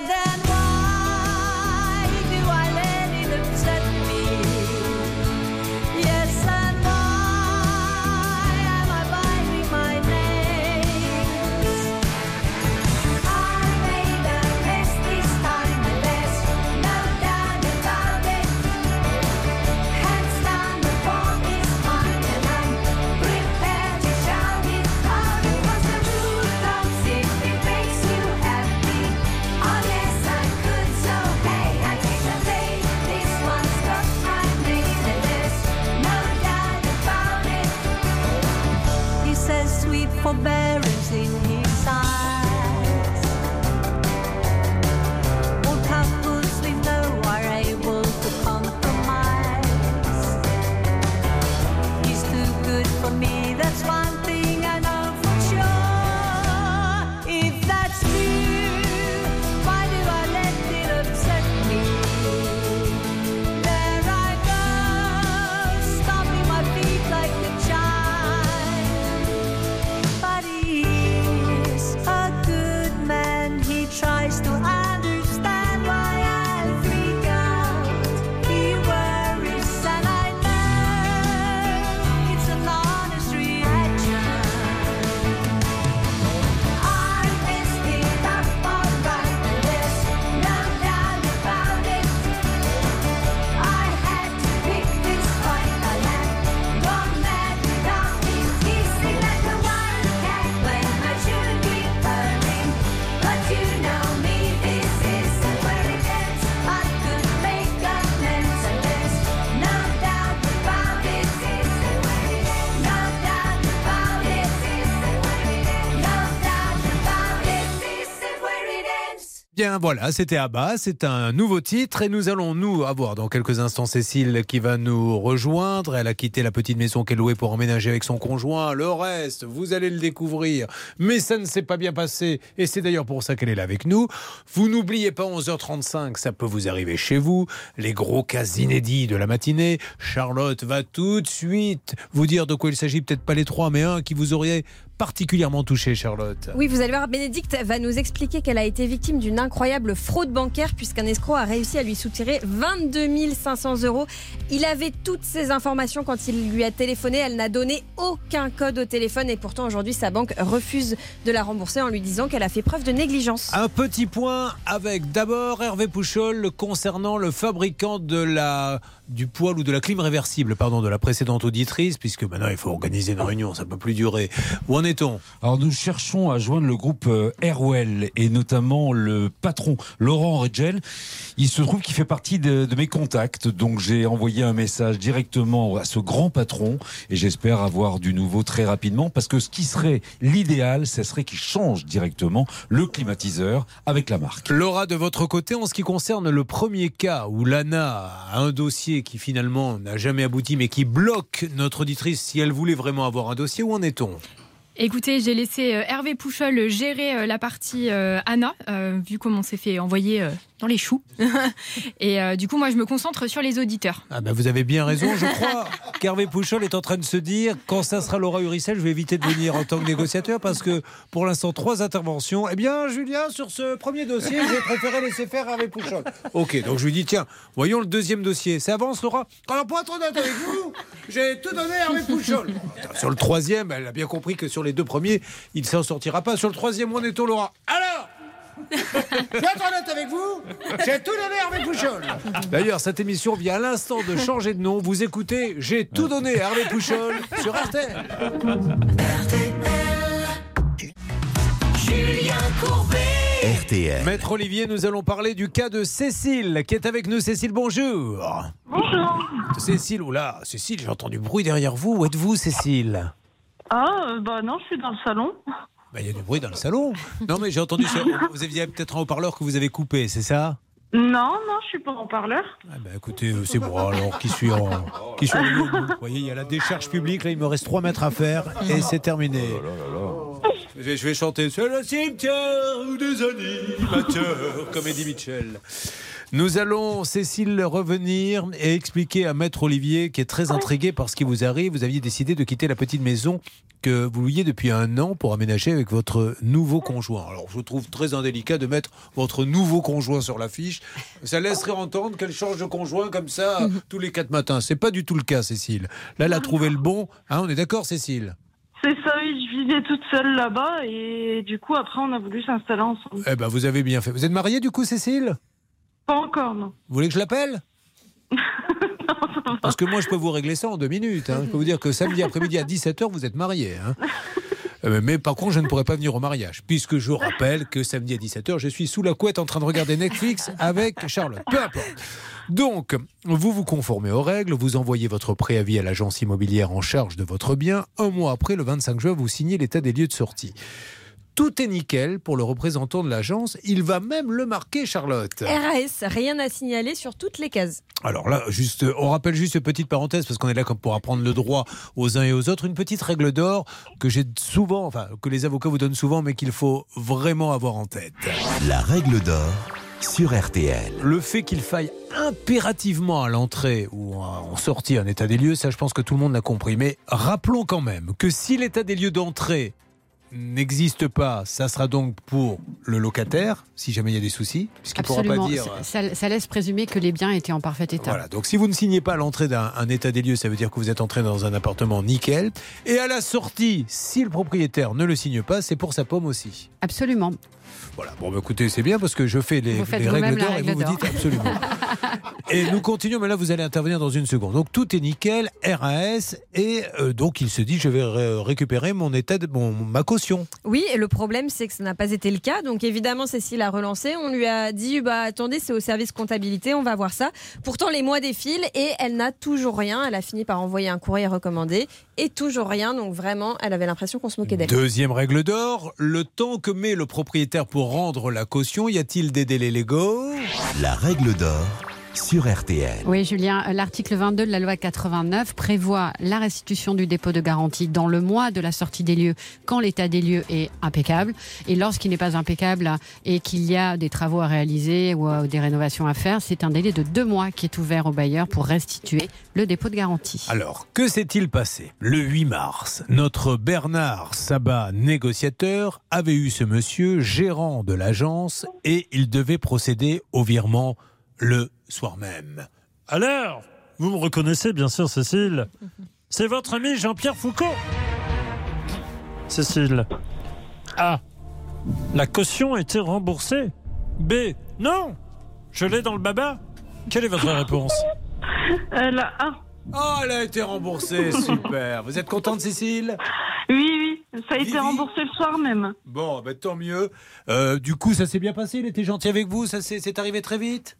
Bien, voilà, c'était Abba, c'est un nouveau titre et nous allons nous avoir dans quelques instants Cécile qui va nous rejoindre. Elle a quitté la petite maison qu'elle louait pour emménager avec son conjoint. Le reste, vous allez le découvrir. Mais ça ne s'est pas bien passé et c'est d'ailleurs pour ça qu'elle est là avec nous. Vous n'oubliez pas 11h35, ça peut vous arriver chez vous. Les gros cas inédits de la matinée. Charlotte va tout de suite vous dire de quoi il s'agit, peut-être pas les trois, mais un qui vous auriez particulièrement touché, Charlotte. Oui, vous allez voir, Bénédicte va nous expliquer qu'elle a été victime d'une incroyable fraude bancaire puisqu'un escroc a réussi à lui soutirer 22 500 euros. Il avait toutes ces informations quand il lui a téléphoné. Elle n'a donné aucun code au téléphone et pourtant aujourd'hui sa banque refuse de la rembourser en lui disant qu'elle a fait preuve de négligence. Un petit point avec d'abord Hervé Pouchol concernant le fabricant de la du poêle ou de la clim réversible, pardon, de la précédente auditrice, puisque maintenant il faut organiser une réunion, ça ne peut plus durer. Où en est-on? Alors nous cherchons à joindre le groupe euh, Airwell et notamment le patron Laurent Regel. Il se trouve qu'il fait partie de, de mes contacts, donc j'ai envoyé un message directement à ce grand patron et j'espère avoir du nouveau très rapidement parce que ce qui serait l'idéal, ce serait qu'il change directement le climatiseur avec la marque. Laura, de votre côté, en ce qui concerne le premier cas où l'ANA a un dossier qui finalement n'a jamais abouti mais qui bloque notre auditrice si elle voulait vraiment avoir un dossier, où en est-on? Écoutez, j'ai laissé euh, Hervé Pouchol gérer euh, la partie euh, Anna, vu comment on s'est fait envoyer dans les choux. *laughs* Et euh, du coup, moi, je me concentre sur les auditeurs. Ah ben vous avez bien raison, je crois *laughs* qu'Hervé Pouchol est en train de se dire quand ça sera Laura Uricel, je vais éviter de venir en tant que négociateur parce que pour l'instant trois interventions. Eh bien Julien, sur ce premier dossier, j'ai préféré laisser faire Hervé Pouchol. Ok, donc je lui dis tiens, voyons le deuxième dossier. Ça avance Laura? Alors pour être honnête avec vous, j'ai tout donné à Hervé Pouchol. Sur le troisième, elle a bien compris que sur les deux premiers, il ne s'en sortira pas. Sur le troisième, on est au Laura? Alors je vais être honnête avec vous, j'ai tout donné à Hervé Pouchol. D'ailleurs, cette émission vient à l'instant de changer de nom. Vous écoutez, j'ai tout donné à Hervé Pouchol sur RTL. Julien Courbet. RTL. Maître Olivier, nous allons parler du cas de Cécile qui est avec nous. Cécile, bonjour. Bonjour. Cécile, oula, Cécile, j'ai entendu bruit derrière vous. Où êtes-vous, Cécile? Ah, euh, bah non, je suis dans le salon. Bah, Il y a du bruit dans le salon. Non, mais j'ai entendu, ça. vous aviez peut-être un haut-parleur que vous avez coupé, c'est ça? Non, non, je suis pas en parleur. Bah, écoutez, euh, c'est moi alors qui suis en. Qui suis en vous. Voyez, il y a la décharge publique, là, il me reste 3 mètres à faire et c'est terminé. Je vais, je vais chanter C'est le cimetière des animateurs, comme Eddie Mitchell. Nous allons, Cécile, revenir et expliquer à Maître Olivier, qui est très intrigué par ce qui vous arrive. Vous aviez décidé de quitter la petite maison que vous louiez depuis un an pour aménager avec votre nouveau conjoint. Alors, je trouve très indélicat de mettre votre nouveau conjoint sur l'affiche. Ça laisserait entendre qu'elle change de conjoint comme ça tous les quatre matins. C'est pas du tout le cas, Cécile. Là, elle a trouvé le bon. Hein, on est d'accord, Cécile? C'est ça, oui, je vivais toute seule là-bas et du coup, après, on a voulu s'installer ensemble. Eh ben, vous avez bien fait. Vous êtes mariée, du coup, Cécile? Pas encore, non. Vous voulez que je l'appelle *laughs* Parce que moi, je peux vous régler ça en deux minutes. hein. Je peux vous dire que samedi après-midi à 17h, vous êtes marié. hein. Euh, Mais par contre, je ne pourrai pas venir au mariage, puisque je vous rappelle que samedi à 17h, je suis sous la couette en train de regarder Netflix avec Charlotte. Peu importe. Donc, vous vous conformez aux règles, vous envoyez votre préavis à l'agence immobilière en charge de votre bien. Un mois après, le 25 juin, vous signez l'état des lieux de sortie. Tout est nickel pour le représentant de l'agence. Il va même le marquer, Charlotte. RAS, rien à signaler sur toutes les cases. Alors là, juste, on rappelle juste une petite parenthèse parce qu'on est là comme pour apprendre le droit aux uns et aux autres. Une petite règle d'or que j'ai souvent, enfin que les avocats vous donnent souvent, mais qu'il faut vraiment avoir en tête. La règle d'or sur RTL. Le fait qu'il faille impérativement à l'entrée ou en sortie un état des lieux, ça je pense que tout le monde l'a compris. Mais rappelons quand même que si l'état des lieux d'entrée n'existe pas, ça sera donc pour le locataire, si jamais il y a des soucis, puisqu'il ne pourra pas dire... Ça, ça laisse présumer que les biens étaient en parfait état. Voilà, donc si vous ne signez pas à l'entrée d'un un état des lieux, ça veut dire que vous êtes entré dans un appartement nickel. Et à la sortie, si le propriétaire ne le signe pas, c'est pour sa pomme aussi. Absolument. Voilà, bon, bah, écoutez, c'est bien parce que je fais les, règles d'or et vous vous dites absolument. *laughs* et nous continuons, mais là vous allez intervenir dans une seconde. Donc tout est nickel, RAS, et euh, donc il se dit je vais ré- récupérer mon état de mon, ma caution. Oui, et le problème, c'est que ça n'a pas été le cas. Donc, évidemment, Cécile a relancé. On lui a dit bah, attendez, c'est au service comptabilité, on va voir ça. Pourtant, les mois défilent et elle n'a toujours rien. Elle a fini par envoyer un courrier recommandé et toujours rien. Donc, vraiment, elle avait l'impression qu'on se moquait d'elle. Deuxième règle d'or, le temps que met le propriétaire pour rendre la caution, y a-t-il des délais légaux? La règle d'or sur RTL. Oui, Julien, l'article 22 de la loi 89 prévoit la restitution du dépôt de garantie dans le mois de la sortie des lieux quand l'état des lieux est impeccable. Et lorsqu'il n'est pas impeccable et qu'il y a des travaux à réaliser ou euh, des rénovations à faire, c'est un délai de deux mois qui est ouvert au bailleur pour restituer le dépôt de garantie. Alors, que s'est-il passé? Le 8 mars, notre Bernard Sabat, négociateur, avait eu ce monsieur, gérant de l'agence, et il devait procéder au virement le soir même. Alors, vous me reconnaissez bien sûr, Cécile. *laughs* C'est votre ami Jean-Pierre Foucault. Cécile. A. La caution a été remboursée. B. Non. Je l'ai dans le baba. Quelle est votre réponse? *laughs* Euh, la A. Oh, elle a été remboursée, *laughs* super. Vous êtes contente, Cécile? Oui, oui, ça a été remboursé le soir même. Bon, ben, tant mieux. Euh, du coup, ça s'est bien passé, il était gentil avec vous, ça s'est c'est arrivé très vite?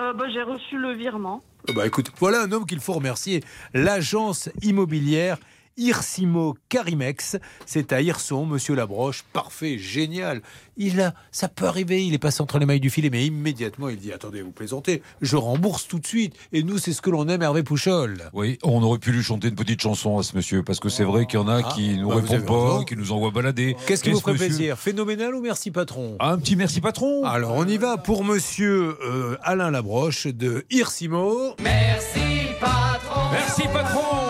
Euh, bah, J'ai reçu le virement. Oh, Bah écoute, voilà un homme qu'il faut remercier. L'agence immobilière Irsimo Carimex, c'est à Hirson, monsieur Labroche, parfait, génial. Il a, ça peut arriver, il est passé entre les mailles du filet, mais immédiatement il dit attendez, vous plaisantez, je rembourse tout de suite. Et nous, c'est ce que l'on aime, Hervé Pouchol. Oui, on aurait pu lui chanter une petite chanson à ce monsieur, parce que c'est vrai qu'il y en a qui nous bah, répondent pas, qui nous envoient balader. Qu'est-ce qui vous ferait monsieur- plaisir? Phénoménal ou merci patron? Un petit merci patron. Alors on y va pour monsieur euh, Alain Labroche de Irsimo. Merci patron. Merci patron.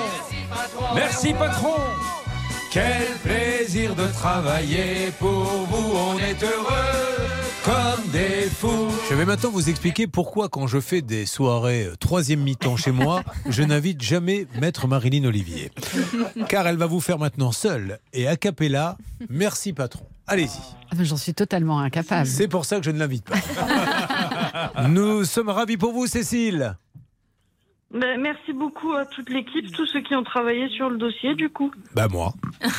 Merci patron. Quel plaisir de travailler pour vous, on est heureux comme des fous. Je vais maintenant vous expliquer pourquoi quand je fais des soirées euh, troisième mi-temps chez moi, *laughs* je n'invite jamais Maître Marilyn Olivier. Car elle va vous faire maintenant seule et a cappella. Merci patron. Allez-y. Ah, mais J'en suis totalement incapable. C'est pour ça que je ne l'invite pas. *laughs* Nous sommes ravis pour vous, Cécile. Ben, merci beaucoup à toute l'équipe, tous ceux qui ont travaillé sur le dossier, du coup. Bah moi. *laughs*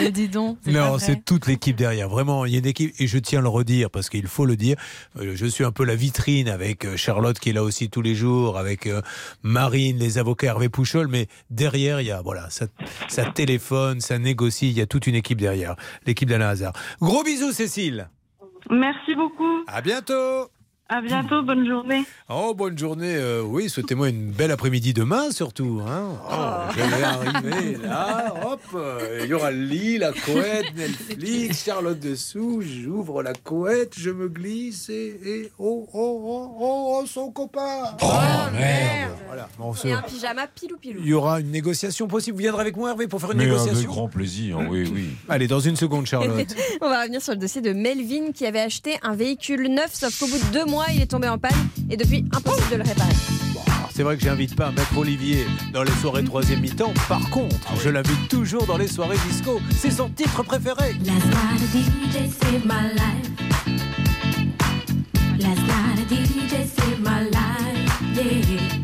Eh, dis donc. Non, c'est toute l'équipe derrière. Vraiment, il y a une équipe, et je tiens à le redire parce qu'il faut le dire. Euh, Je suis un peu la vitrine avec euh, Charlotte qui est là aussi tous les jours, avec euh, Marine, les avocats Hervé Pouchol, mais derrière, il y a, voilà, ça, ça téléphone, ça négocie, il y a toute une équipe derrière. L'équipe d'Alain Hazard. Gros bisous, Cécile. Merci beaucoup. À bientôt. À bientôt, bonne journée. Oh, bonne journée. euh, oui, souhaitez-moi une belle après-midi demain, surtout. Hein. Oh, je vais arriver là. Hop, euh, il y aura le lit, la couette, *laughs* Netflix, Charlotte dessous. J'ouvre la couette, je me glisse et. et- oh, oh, oh, oh, oh, son copain. Oh, merde. Voilà. Bon, on se- Et un pyjama pilou pilou. Il y aura une négociation possible. Vous viendrez avec moi, Hervé, pour faire une Mais avec négociation grand plaisir, oui, oui. *laughs* Allez, dans une seconde, Charlotte. *laughs* On va revenir sur le dossier de Melvin qui avait acheté un véhicule neuf, sauf qu'au bout de deux mois, il est tombé en panne et depuis, impossible de le réparer. Alors, C'est vrai que j'invite pas Maître Olivier dans les soirées troisième mi-temps. Par contre, je l'invite toujours dans les soirées disco. C'est son titre préféré. Last night a DJ saved my life. Last night a DJ saved my life. Yeah.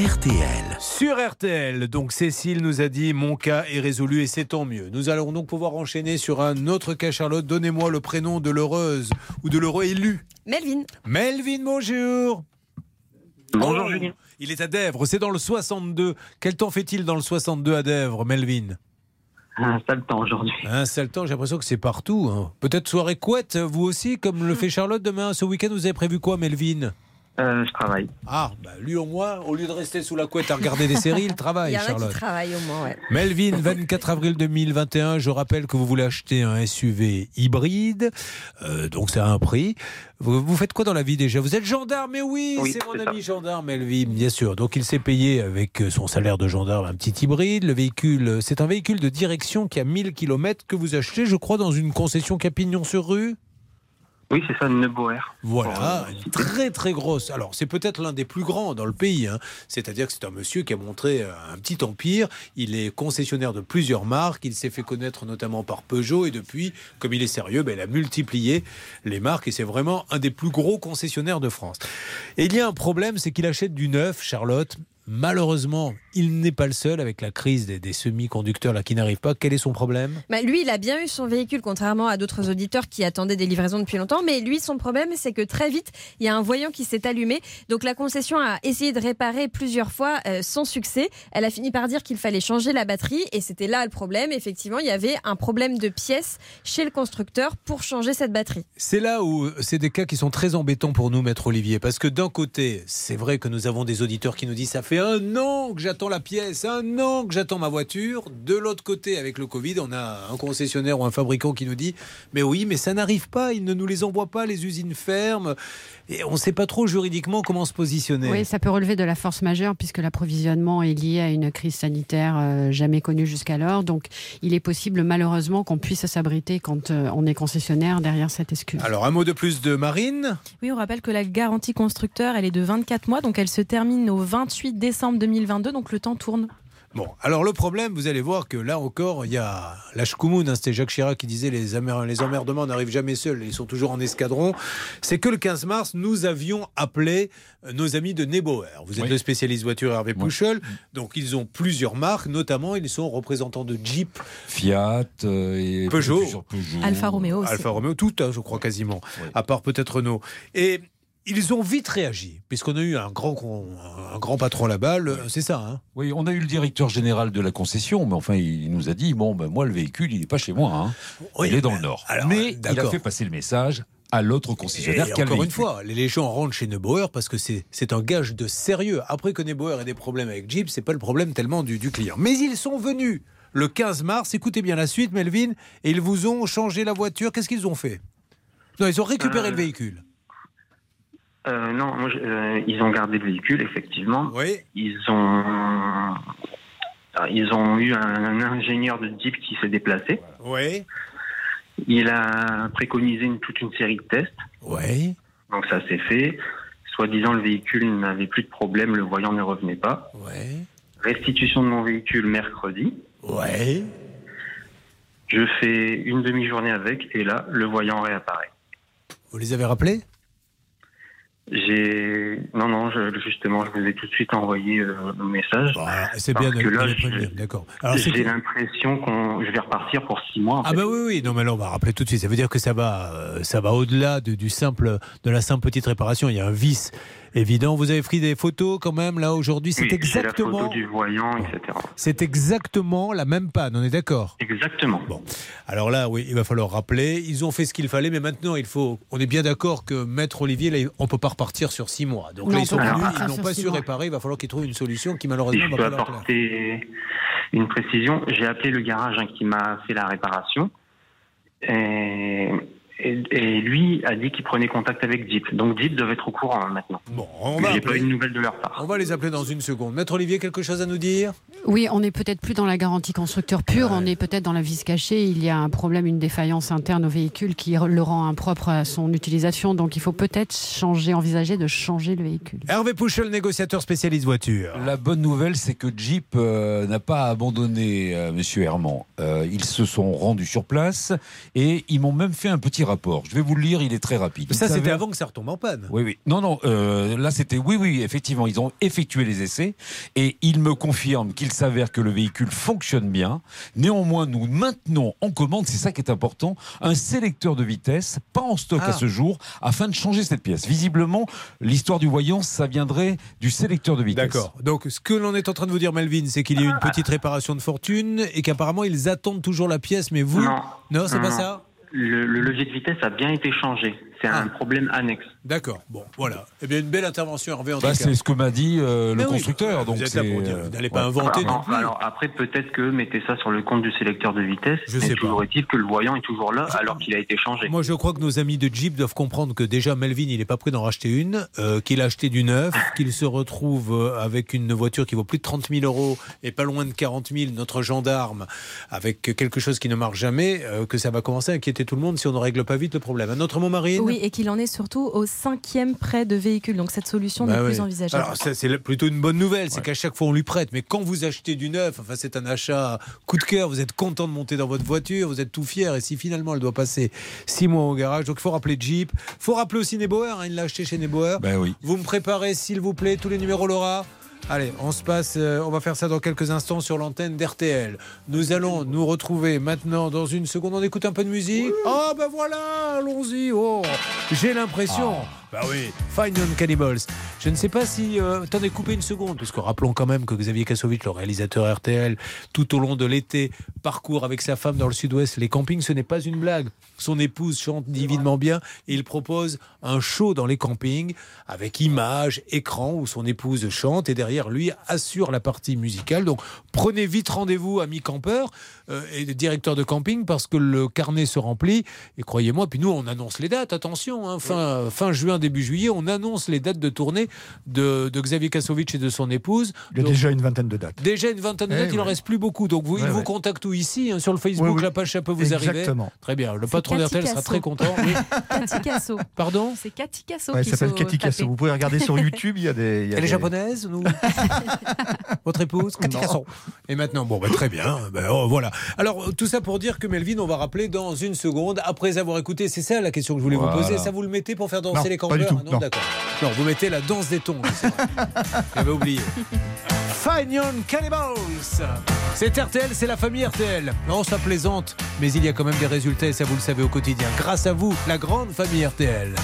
RTL. Sur RTL, donc Cécile nous a dit mon cas est résolu et c'est tant mieux. Nous allons donc pouvoir enchaîner sur un autre cas, Charlotte. Donnez-moi le prénom de l'heureuse ou de l'heureux élu. Melvin. Melvin, bonjour. Bonjour, Julien. Il est à Dèvres, c'est dans le 62. Quel temps fait-il dans le 62 à Dèvres, Melvin? Un sale temps aujourd'hui. Un sale temps, j'ai l'impression que c'est partout. hein. Peut-être soirée couette, vous aussi, comme le fait Charlotte demain. Ce week-end, vous avez prévu quoi, Melvin? Euh, je travaille. Ah, bah, lui au moins, au lieu de rester sous la couette à regarder des séries, il *laughs* Il travaille, y en a Charlotte. qui travaillent au moins, ouais. Melvin, *laughs* 24 avril 2021, je rappelle que vous voulez acheter un SUV hybride, euh, donc ça a un prix. Vous, vous faites quoi dans la vie déjà? Vous êtes gendarme, mais oui, Oui, c'est mon ami gendarme, Melvin, bien sûr. Donc il s'est payé avec son salaire de gendarme un petit hybride. Le véhicule, c'est un véhicule de direction qui a 1000 km que vous achetez, je crois, dans une concession qui a pignon sur rue. Oui, c'est ça, Neuboer. Voilà, une très très grosse. Alors, c'est peut-être l'un des plus grands dans le pays. hein. C'est-à-dire que c'est un monsieur qui a montré euh, un petit empire. Il est concessionnaire de plusieurs marques. Il s'est fait connaître notamment par Peugeot. Et depuis, comme il est sérieux, ben, il a multiplié les marques. Et c'est vraiment un des plus gros concessionnaires de France. Et il y a un problème, c'est qu'il achète du neuf, Charlotte. Malheureusement, il n'est pas le seul avec la crise des, des semi-conducteurs là qui n'arrivent pas. Quel est son problème? Bah, lui, il a bien eu son véhicule, contrairement à d'autres auditeurs qui attendaient des livraisons depuis longtemps. Mais lui, son problème, c'est que très vite, il y a un voyant qui s'est allumé. Donc la concession a essayé de réparer plusieurs fois euh, sans succès. Elle a fini par dire qu'il fallait changer la batterie. Et c'était là le problème. Effectivement, il y avait un problème de pièces chez le constructeur pour changer cette batterie. C'est là où c'est des cas qui sont très embêtants pour nous, Maître Olivier, parce que d'un côté, c'est vrai que nous avons des auditeurs qui nous disent ça fait un an que j'attends la pièce, un an que j'attends ma voiture. De l'autre côté, avec le Covid, on a un concessionnaire ou un fabricant qui nous dit mais oui, mais ça n'arrive pas, ils ne nous les envoient pas, les usines ferment. Et on ne sait pas trop juridiquement comment se positionner. Oui, ça peut relever de la force majeure puisque l'approvisionnement est lié à une crise sanitaire euh, jamais connue jusqu'alors. Donc, il est possible malheureusement qu'on puisse s'abriter quand euh, on est concessionnaire derrière cette excuse. Alors, un mot de plus de Marine? Oui, on rappelle que la garantie constructeur, elle est de 24 mois, donc elle se termine au 28 décembre 2022, donc le temps tourne. Bon, alors le problème, vous allez voir que là encore, il y a la Shkumun, hein, c'était Jacques Chirac qui disait les, amer- les emmerdements n'arrivent jamais seuls, ils sont toujours en escadron. C'est que le 15 mars, nous avions appelé euh, nos amis de Nebauer. Vous êtes Oui. le spécialiste voiture Hervé Pouchol, donc ils ont plusieurs marques, notamment ils sont représentants de Jeep, Fiat euh, et Peugeot. Peugeot. Alfa Romeo aussi. Alfa Romeo, toutes, hein, je crois quasiment, à part peut-être Renault. Et ils ont vite réagi, puisqu'on a eu un grand, con- un grand patron là-bas, c'est ça. Hein Oui, on a eu le directeur général de la concession, mais enfin, il nous a dit bon, ben, moi, le véhicule, il n'est pas chez moi. hein. Oui, il est dans le Nord. alors, mais il a fait passer le message à l'autre concessionnaire Et encore une fois, les gens rentrent chez Neubauer parce que c'est c'est un gage de sérieux. Après que Neubauer ait des problèmes avec Jeep, c'est pas le problème tellement du, du client. Mais ils sont venus le 15 mars. Écoutez bien la suite, Melvin, et ils vous ont changé la voiture. Qu'est-ce qu'ils ont fait? Non, ils ont récupéré Euh, le véhicule. Euh, non, moi, euh, ils ont gardé le véhicule, effectivement. Oui. Ils ont, ah, ils ont eu un, un ingénieur de Jeep qui s'est déplacé. Oui. Il a préconisé une- toute une série de tests. Oui. Donc ça s'est fait. Soi-disant, le véhicule n'avait plus de problème, le voyant ne revenait pas. Oui. Restitution de mon véhicule mercredi. Oui. Je fais une demi-journée avec et là, le voyant réapparaît. Vous les avez rappelés? J'ai non non je- justement je vous ai tout de suite envoyé euh, un message. C'est Parce bien que là D'accord. C'est j'ai l'impression qu'on je vais repartir pour six mois. en Ah fait. bah oui oui non mais là on va rappeler tout de suite ça veut dire que ça va euh, ça va au-delà de, du simple de la simple petite réparation il y a un vice évident vous avez pris des photos quand même là aujourd'hui c'est Oui, la exactement photo du voyant etc. c'est exactement la même panne on est d'accord? Exactement. bon alors là oui il va falloir rappeler ils ont fait ce qu'il fallait mais maintenant il faut on est bien d'accord que maître Olivier là on peut pas repartir sur six mois donc Non, là ils sont venus ils n'ont pas su mois. réparer il va falloir qu'ils trouvent une solution qui malheureusement va peux pas leur apporter une précision, j'ai appelé le garage hein, qui m'a fait la réparation et, et- et lui a dit qu'il prenait contact avec Jeep. Donc Jeep devait être au courant hein, maintenant. Bon, on va j'ai pas eu de nouvelles de leur part. on va les appeler dans une seconde maître Olivier quelque chose à nous dire? Oui, on n'est peut-être plus dans la garantie constructeur pure, on est peut-être dans la vis cachée. Il y a un problème, une défaillance interne au véhicule qui le rend impropre à son utilisation. Donc il faut peut-être changer, envisager de changer le véhicule. Hervé Pouchel négociateur spécialiste voiture La bonne nouvelle, c'est que Jeep euh, n'a pas abandonné euh, Monsieur Herman. Euh, ils se sont rendus sur place et ils m'ont même fait un petit rapport. Je vais vous le lire, il est très rapide. Il ça c'était avant que ça retombe en panne Oui, oui. Non, non, euh, là c'était oui, oui, effectivement, ils ont effectué les essais et ils me confirment qu'il s'avère que le véhicule fonctionne bien. Néanmoins, nous maintenons en commande, c'est ça qui est important, un sélecteur de vitesse, pas en stock Ah. à ce jour, afin de changer cette pièce. Visiblement, l'histoire du voyant, ça viendrait du sélecteur de vitesse. D'accord. Donc, ce que l'on est en train de vous dire, Melvin, c'est qu'il y a eu une petite réparation de fortune et qu'apparemment, ils attendent toujours la pièce, mais vous. Non. c'est pas ça? Le, le levier de vitesse a bien été changé. C'est un problème annexe. D'accord. Bon, voilà. Eh bien, une belle intervention, Hervé, en Bah, tout cas. c'est ce que m'a dit euh, le oui, constructeur. vous donc êtes là pour c'est, dire, euh, vous n'allez pas ouais. inventer Alors, après, peut-être que mettez ça sur le compte du sélecteur de vitesse. Je mais sais pas. toujours est-il que le voyant est toujours là alors qu'il a été changé. Moi, je crois que nos amis de Jeep doivent comprendre que déjà, Melvin, il n'est pas prêt d'en racheter une, euh, qu'il a acheté du neuf, *laughs* qu'il se retrouve euh, avec une voiture qui vaut plus de 30 000 euros et pas loin de 40 000, notre gendarme, avec quelque chose qui ne marche jamais, euh, que ça va commencer à inquiéter tout le monde si on ne règle pas vite le problème. Un autre mot, Marine? Oui, et qu'il en est surtout au cinquième prêt de véhicule. Donc cette solution Bah n'est oui. plus envisageable. Alors ça, c'est plutôt une bonne nouvelle, c'est qu'à chaque fois on lui prête. Mais quand vous achetez du neuf, enfin c'est un achat coup de cœur, vous êtes content de monter dans votre voiture, vous êtes tout fier. Et si finalement elle doit passer six mois au garage, donc il faut rappeler Jeep, faut rappeler aussi Nebauer. hein, il l'a acheté chez Nebauer. Ben oui. Vous me préparez s'il vous plaît tous les numéros Laura? Allez, on se passe, euh, on va faire ça dans quelques instants sur l'antenne d'RTL. Nous allons nous retrouver maintenant dans une seconde. On écoute un peu de musique. Oh ben voilà, allons-y. Oh, j'ai l'impression. Bah oui, Fine Young Cannibals. Je ne sais pas si. Euh, Attendez, coupez une seconde, parce que rappelons quand même que Xavier Kassovitch, le réalisateur RTL, tout au long de l'été, parcourt avec sa femme dans le sud-ouest les campings. Ce n'est pas une blague. Son épouse chante divinement bien et il propose un show dans les campings avec images, écran où son épouse chante et derrière lui assure la partie musicale. Donc prenez vite rendez-vous, amis campeurs euh, et directeurs de camping, parce que le carnet se remplit. Et croyez-moi, puis nous, on annonce les dates. Attention, hein, fin, fin juin, début juillet, on annonce les dates de tournée de, de Xavier Kassovitch et de son épouse. Il y a Donc, déjà une vingtaine de dates. Déjà une vingtaine de Eh dates, il en reste plus beaucoup. Donc vous, Ouais, vous contacte où ici hein, Sur le Facebook, Oui, oui. la page ça peut vous arriver. Exactement. Très bien. Le patron Cathy d'RTL sera Casso. très content. Oui. *laughs* Cathy Casso. Pardon C'est Cathy Casso Ouais, qui ça s'appelle Cathy Casso. Vous pouvez regarder sur YouTube, il y a des. il y a Elle est des- japonaise ou *laughs* Votre épouse Cathy Non. Casson. Et maintenant, bon, bah, très bien. Ben, oh, voilà. Alors, tout ça pour dire que Melvin, on va rappeler dans une seconde, après avoir écouté, c'est ça la question que je voulais Voilà. vous poser. Ça, vous le mettez pour faire danser Non, les pas campeurs du tout, Ah Non, non. d'accord. Non, vous mettez la danse des tons. *laughs* J'avais oublié. Young Cannibals. C'est RTL, c'est la famille RTL. Non, ça plaisante, mais il y a quand même des résultats et ça vous le savez au quotidien. Grâce à vous, la grande famille RTL.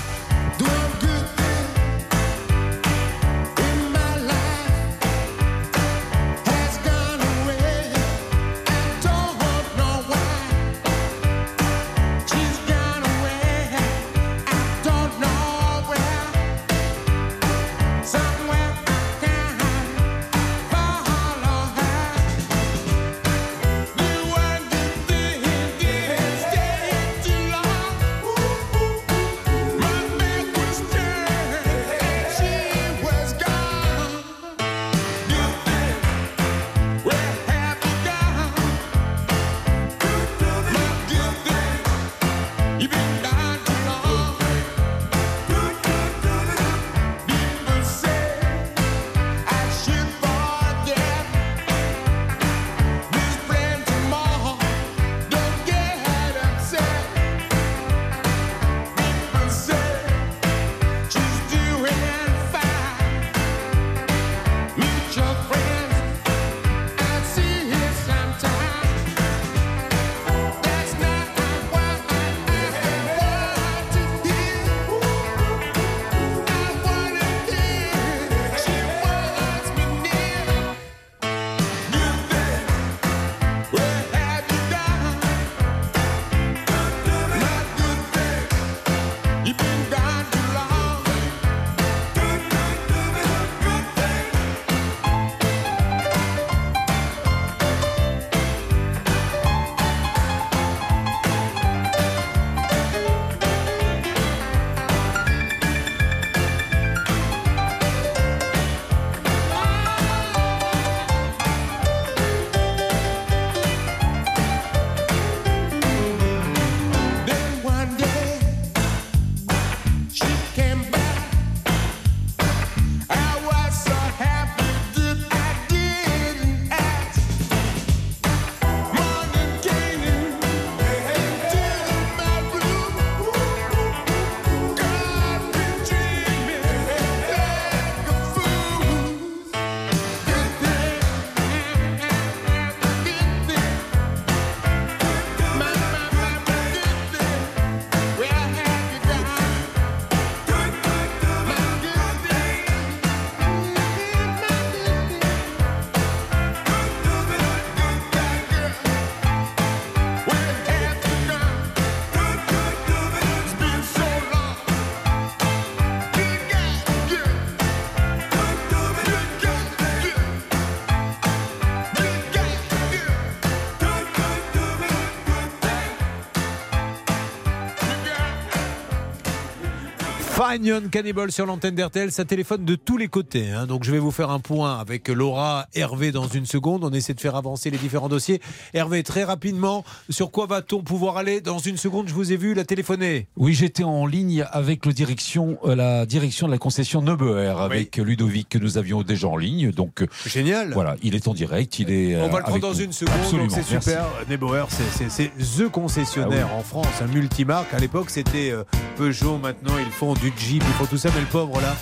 Young Cannibal sur l'antenne d'RTL, ça téléphone de tous les côtés. hein. Donc je vais vous faire un point avec Laura, Hervé dans une seconde. On essaie de faire avancer les différents dossiers. Hervé, très rapidement, sur quoi va-t-on pouvoir aller Dans une seconde, je vous ai vu la téléphoner. Oui, j'étais en ligne avec le direction, euh, la direction de la concession Neuber, avec Ludovic que nous avions déjà en ligne. Donc euh, génial. Voilà, il est en direct, il est. On euh, va le prendre dans nous. une seconde, c'est super. Nebauer, c'est- the concessionnaire Ah oui. en France, un multimarque. À l'époque, c'était Peugeot. Maintenant, ils font du Jeep, ils font tout ça. Mais le pauvre, là,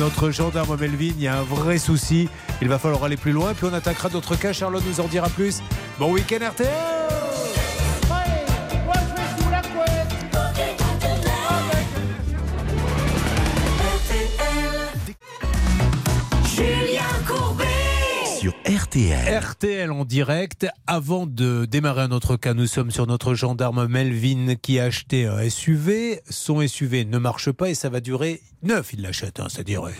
notre gendarme Melvin. Il y a un vrai souci. Il va falloir aller plus loin. Puis on attaquera d'autres cas. Charlotte nous en dira plus. Bon week-end RTL RTL. RTL en direct. Avant de démarrer un autre cas, nous sommes sur notre gendarme Melvin qui a acheté un SUV. Son SUV ne marche pas et ça va durer neuf. Il l'achète, hein, c'est-à-dire euh,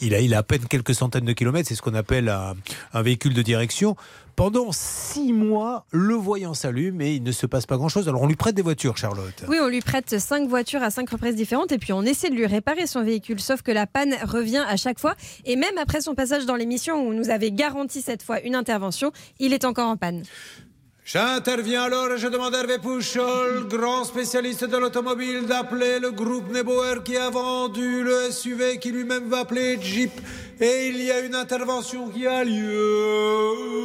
il a, il a à peine quelques centaines de kilomètres. C'est ce qu'on appelle un véhicule de direction. Pendant six mois, le voyant s'allume et il ne se passe pas grand-chose. Alors on lui prête des voitures, Charlotte. Oui, on lui prête cinq voitures à cinq reprises différentes et puis on essaie de lui réparer son véhicule. Sauf que la panne revient à chaque fois. Et même après son passage dans l'émission où on nous avait garanti cette fois une intervention, il est encore en panne. J'interviens alors et je demande à Hervé Pouchol, grand spécialiste de l'automobile, d'appeler le groupe Neboer qui a vendu le SUV qui lui-même va appeler Jeep. Et il y a une intervention qui a lieu.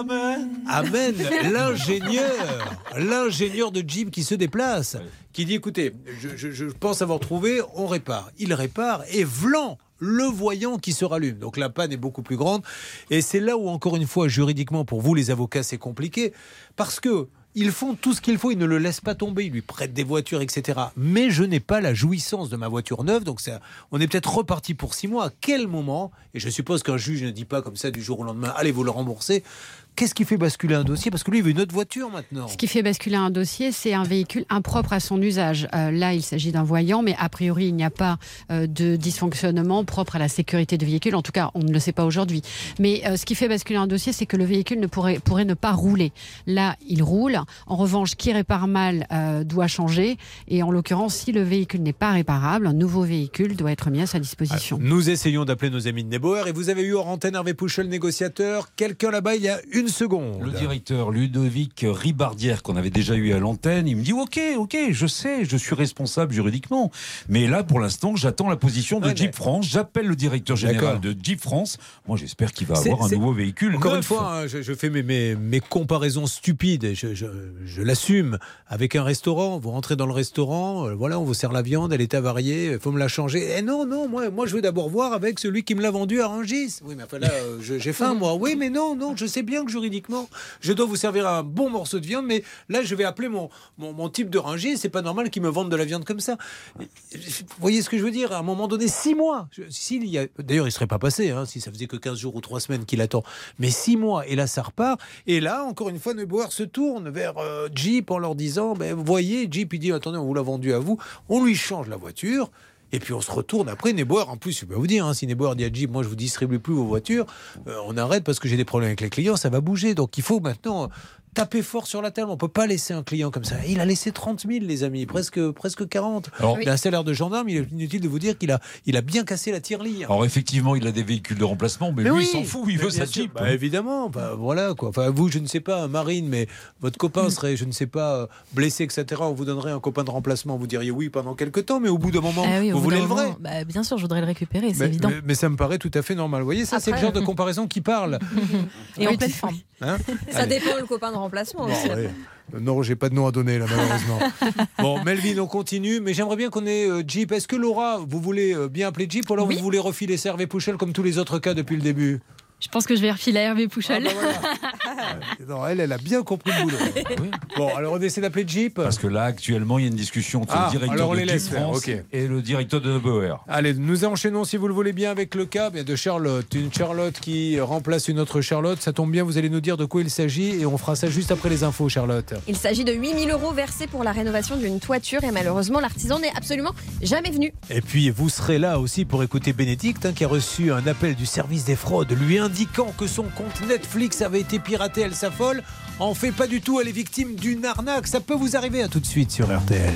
Amen. Amen. *laughs* L'ingénieur, l'ingénieur de Jeep qui se déplace, qui dit écoutez, je, je- je pense avoir trouvé, on répare. Il répare et vlan le voyant qui se rallume. Donc la panne est beaucoup plus grande. Et c'est là où, encore une fois, juridiquement, pour vous, les avocats, c'est compliqué. Parce que. Ils font tout ce qu'il faut, ils ne le laissent pas tomber, ils lui prêtent des voitures, etc. Mais je n'ai pas la jouissance de ma voiture neuve, donc ça, on est peut-être reparti pour six mois. À quel moment, et je suppose qu'un juge ne dit pas comme ça du jour au lendemain, allez vous le rembourser, qu'est-ce qui fait basculer un dossier? Parce que lui, il veut une autre voiture maintenant. Ce qui fait basculer un dossier, c'est un véhicule impropre à son usage. Euh, là, il s'agit d'un voyant, mais a priori, il n'y a pas euh, de dysfonctionnement propre à la sécurité du véhicule. En tout cas, on ne le sait pas aujourd'hui. Mais euh, ce qui fait basculer un dossier, c'est que le véhicule ne pourrait, pourrait ne pas rouler. Là, il roule. En revanche, qui répare mal euh, doit changer. Et en l'occurrence, si le véhicule n'est pas réparable, un nouveau véhicule doit être mis à sa disposition. Nous essayons d'appeler nos amis de Neboer et vous avez eu hors antenne Hervé Pouchel, négociateur, quelqu'un là-bas il y a une seconde. Le directeur Ludovic Ribardière, qu'on avait déjà eu à l'antenne, il me dit Ok, ok, je sais, je suis responsable juridiquement. Mais là, pour l'instant, j'attends la position de Ouais, Jeep France. J'appelle le directeur général de Jeep France. Moi, j'espère qu'il va avoir un nouveau véhicule. Encore neuf. une fois, hein, je, je fais mes, mes, mes comparaisons stupides, je, je, je l'assume. Avec un restaurant, vous rentrez dans le restaurant, euh, voilà, on vous sert la viande, elle est avariée, il faut me la changer. Eh non, non, moi, moi je veux d'abord voir avec celui qui me l'a vendu à Rungis. Oui, mais enfin là, euh, je- j'ai faim, *laughs* moi. Oui, mais non, non, je sais bien que juridiquement, je dois vous servir un bon morceau de viande, mais là, je vais appeler mon, mon, type de Rungis. C'est pas normal qu'il me vende de la viande comme ça. Vous voyez ce que je veux dire? À un moment donné, six mois. Y a- D'ailleurs, il serait pas passé, hein, si ça faisait que 15 jours ou 3 semaines qu'il attend. Mais six mois, et là, ça repart. Et là, encore une fois, Neubauer se tourne vers euh, Jeep en leur disant ben, Vous voyez, Jeep, il dit Attendez, on vous l'a vendu à vous. On lui change la voiture. Et puis on se retourne après Neubauer. En plus, je peux vous dire, hein, si dit à Jeep, moi je vous distribue plus vos voitures, euh, on arrête parce que j'ai des problèmes avec les clients, ça va bouger. Donc il faut maintenant taper fort sur la table. On peut pas laisser un client comme ça. Il a laissé 30 000, les amis, presque, presque 40. Alors- il a un salaire de gendarme, il est inutile de vous dire qu'il a, il a bien cassé la tirelire. Alors, effectivement, il a des véhicules de remplacement, mais, Mais lui, oui, il s'en fout, il mais veut sa sûr. Jeep. Bah, évidemment, bah, voilà quoi. Enfin, vous, je ne sais pas, Marine, mais votre copain serait, je ne sais pas, euh, blessé, etc. On vous donnerait un copain de remplacement. Vous diriez oui pendant quelques temps, mais au bout d'un moment, Ah oui, vous voulez le vrai. moment, bah, Bien sûr, je voudrais le récupérer, c'est Mais, évident. mais- mais ça me paraît tout à fait normal. Vous voyez, ça, c'est le genre de comparaison qui parle. *laughs* Et en pleine forme. Hein Ça Allez. dépend le copain de remplacement Bon, aussi. ouais. Non, j'ai pas de nom à donner là, malheureusement. *laughs* bon, Melvin, on continue, mais j'aimerais bien qu'on ait euh, Jeep. Est-ce que Laura, vous voulez euh, bien appeler Jeep ou alors Oui. vous voulez refiler Serve Pouchel comme tous les autres cas depuis le début? Je pense que je vais refiler à Hervé Pouchel. *laughs* Non, elle, elle a bien compris le boulot. *laughs* Bon, alors on essaie d'appeler Jeep. Parce que là, actuellement, il y a une discussion entre Ah, le directeur alors on de Jeep France et le directeur de Neubauer. Allez, nous enchaînons, si vous le voulez bien, avec le cas de Charlotte. Une Charlotte qui remplace une autre Charlotte. Ça tombe bien, vous allez nous dire de quoi il s'agit et on fera ça juste après les infos, Charlotte. Il s'agit de 8000 euros versés pour la rénovation d'une toiture et malheureusement l'artisan n'est absolument jamais venu. Et puis, vous serez là aussi pour écouter Bénédicte, hein, qui a reçu un appel du service des fraudes lui indiquant que son compte Netflix avait été piraté. Elle s'affole. En fait, pas du tout. Elle est victime d'une arnaque. Ça peut vous arriver. À tout de suite sur RTL.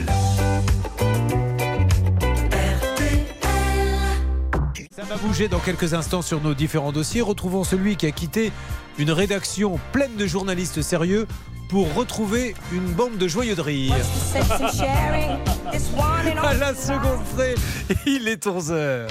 Ça va bouger dans quelques instants sur nos différents dossiers. Retrouvons celui qui a quitté une rédaction pleine de journalistes sérieux pour retrouver une bande de joyeux de rire. À la seconde près, il est 11h.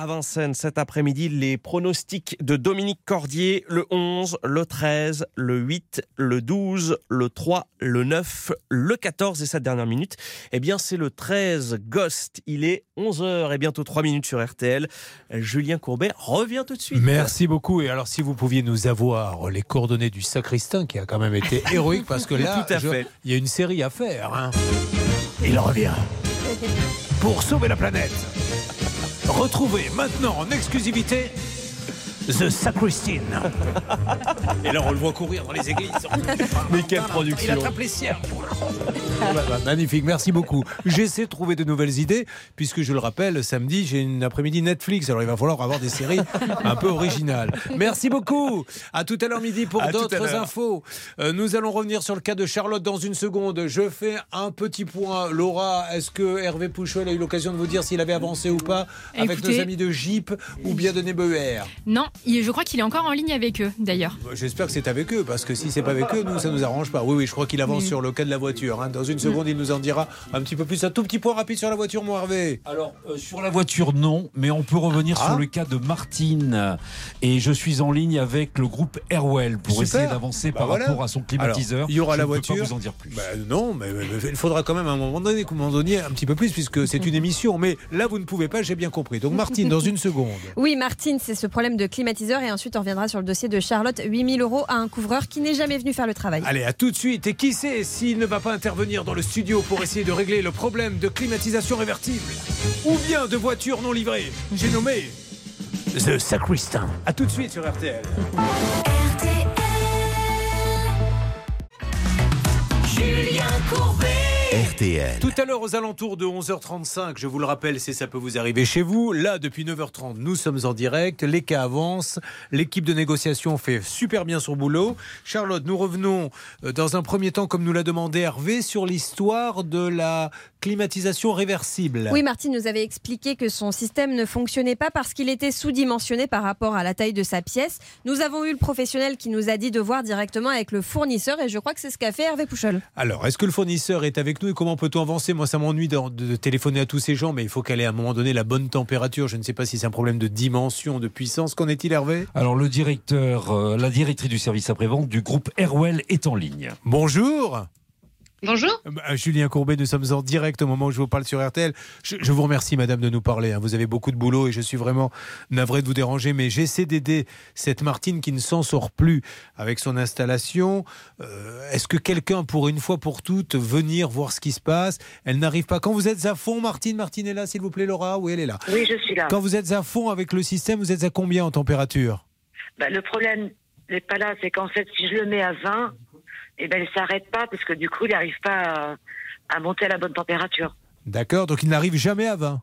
À Vincennes cet après-midi. Les pronostics de Dominique Cordier, le 11, le 13, le 8, le 12, le 3, le 9, le 14 et cette dernière minute, eh bien c'est le 13 Ghost. Il est 11h et bientôt 3 minutes sur RTL. Julien Courbet revient tout de suite. Merci beaucoup. Et alors, si vous pouviez nous avoir les coordonnées du sacristain, qui a quand même été *laughs* héroïque, parce que là, Tout à je- fait. il y a une série à faire. hein. Il revient pour sauver la planète. Retrouvez maintenant en exclusivité The Sacristain. *laughs* Et là, on le voit courir dans les églises. *laughs* Mais quelle Il production attrape les cierges. Ah bah, bah, magnifique, merci beaucoup. J'essaie de trouver de nouvelles idées, puisque je le rappelle, samedi, j'ai une après-midi Netflix, alors il va falloir avoir des séries un peu originales. Merci beaucoup. À tout à l'heure midi pour d'autres infos. Euh, nous allons revenir sur le cas de Charlotte dans une seconde. Je fais un petit point. Laura, est-ce que Hervé Pouchol a eu l'occasion de vous dire s'il avait avancé ou pas avec Écoutez- nos amis de Jeep ou bien de Nebeuer Non, je crois qu'il est encore en ligne avec eux, d'ailleurs. J'espère que c'est avec eux, parce que si c'est pas avec eux, nous, ça nous arrange pas. Oui, oui, je crois qu'il avance Oui. sur le cas de la voiture. hein. Dans une seconde, il nous en dira un petit peu plus. Un tout petit point rapide sur la voiture, mon Hervé. Alors, euh, sur la voiture, non, mais on peut revenir Ah. sur le cas de Martine. Et je suis en ligne avec le groupe Airwell pour Super. essayer d'avancer Bah par voilà. rapport à son climatiseur. Alors, il y aura Je la ne peux voiture. pas vous en dire plus. Bah, non, mais, mais- mais il faudra quand même à un moment donné, à un moment donné un petit peu plus, puisque c'est une émission. Mais là, vous ne pouvez pas, j'ai bien compris. Donc, Martine, dans une seconde. Oui, Martine, c'est ce problème de climatiseur. Et ensuite, on reviendra sur le dossier de Charlotte. 8000 euros à un couvreur qui n'est jamais venu faire le travail. Allez, à tout de suite. Et qui sait s'il ne va pas intervenir dans le studio pour essayer de régler le problème de climatisation révertible ou bien de voitures non livrées J'ai nommé The Sacristain. À tout de suite sur RTL. Julien Courbet. RTL. Tout à l'heure, aux alentours de 11h35, je vous le rappelle, si ça peut vous arriver chez vous, là, depuis 9h30, nous sommes en direct, les cas avancent, l'équipe de négociation fait super bien son boulot. Charlotte, nous revenons euh, dans un premier temps, comme nous l'a demandé Hervé, sur l'histoire de la climatisation réversible. Oui, Martine nous avait expliqué que son système ne fonctionnait pas parce qu'il était sous-dimensionné par rapport à la taille de sa pièce. Nous avons eu le professionnel qui nous a dit de voir directement avec le fournisseur et je crois que c'est ce qu'a fait Hervé Pouchol. Alors, est-ce que le fournisseur est avec nous et comment peut-on avancer? Moi, ça m'ennuie de, de téléphoner à tous ces gens, mais il faut qu'elle ait à un moment donné la bonne température. Je ne sais pas si c'est un problème de dimension, de puissance. Qu'en est-il, Hervé? Alors, le directeur, euh, la directrice du service après-vente du groupe Airwell est en ligne. Bonjour Bonjour. Bah, Julien Courbet, nous sommes en direct au moment où je vous parle sur RTL. Je, je vous remercie, madame, de nous parler. hein. Vous avez beaucoup de boulot et je suis vraiment navré de vous déranger, mais j'essaie d'aider cette Martine qui ne s'en sort plus avec son installation. Euh, Est-ce que quelqu'un, pour une fois pour toutes, venir voir ce qui se passe? Elle n'arrive pas. Quand vous êtes à fond, Martine, Martine est là, s'il vous plaît, Laura Oui, elle est là. Oui, je suis là. Quand vous êtes à fond avec le système, vous êtes à combien en température? Bah, le problème n'est pas là, c'est qu'en fait, si je le mets à 20, eh ben, il s'arrête pas parce que du coup, il n'arrive pas à, à monter à la bonne température. D'accord, donc il n'arrive jamais à 20.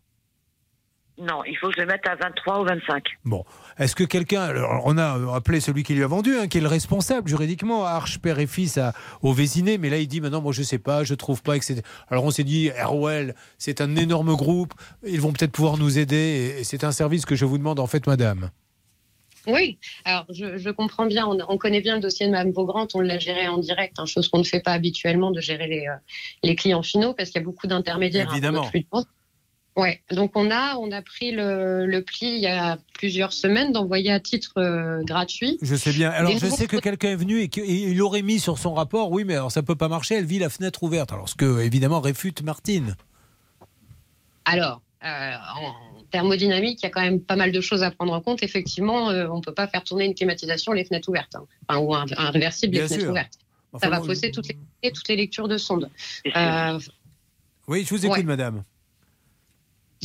Non, il faut que je le mette à 23 ou 25. Bon, est-ce que quelqu'un, on a appelé celui qui lui a vendu, hein, qui est le responsable juridiquement, Arche père et fils à, au Vésiné, mais là il dit maintenant moi je sais pas, je trouve pas, etc. Alors on s'est dit Airwell, c'est un énorme groupe, ils vont peut-être pouvoir nous aider, et, et c'est un service que je vous demande en fait, madame. Oui, alors je, je comprends bien, on, on connaît bien le dossier de Mme Beaugrand, on l'a géré en direct, hein, chose qu'on ne fait pas habituellement de gérer les, euh, les clients finaux parce qu'il y a beaucoup d'intermédiaires. hein, Évidemment. vente. Ouais, donc on a, on a pris le, le pli il y a plusieurs semaines d'envoyer à titre euh, gratuit. Je sais bien. Alors je sais que quelqu'un est venu et qu'il aurait mis sur son rapport, oui, mais alors ça peut pas marcher, elle vit la fenêtre ouverte. Alors ce que évidemment réfute Martine. Alors, euh, en thermodynamique, il y a quand même pas mal de choses à prendre en compte. Effectivement, euh, on ne peut pas faire tourner une climatisation les fenêtres ouvertes, hein. Enfin, ou un, un réversible Bien les fenêtres sûr. ouvertes. Enfin, Ça va fausser toutes les, toutes les lectures de sonde. Euh, Oui, je vous écoute, Ouais. madame.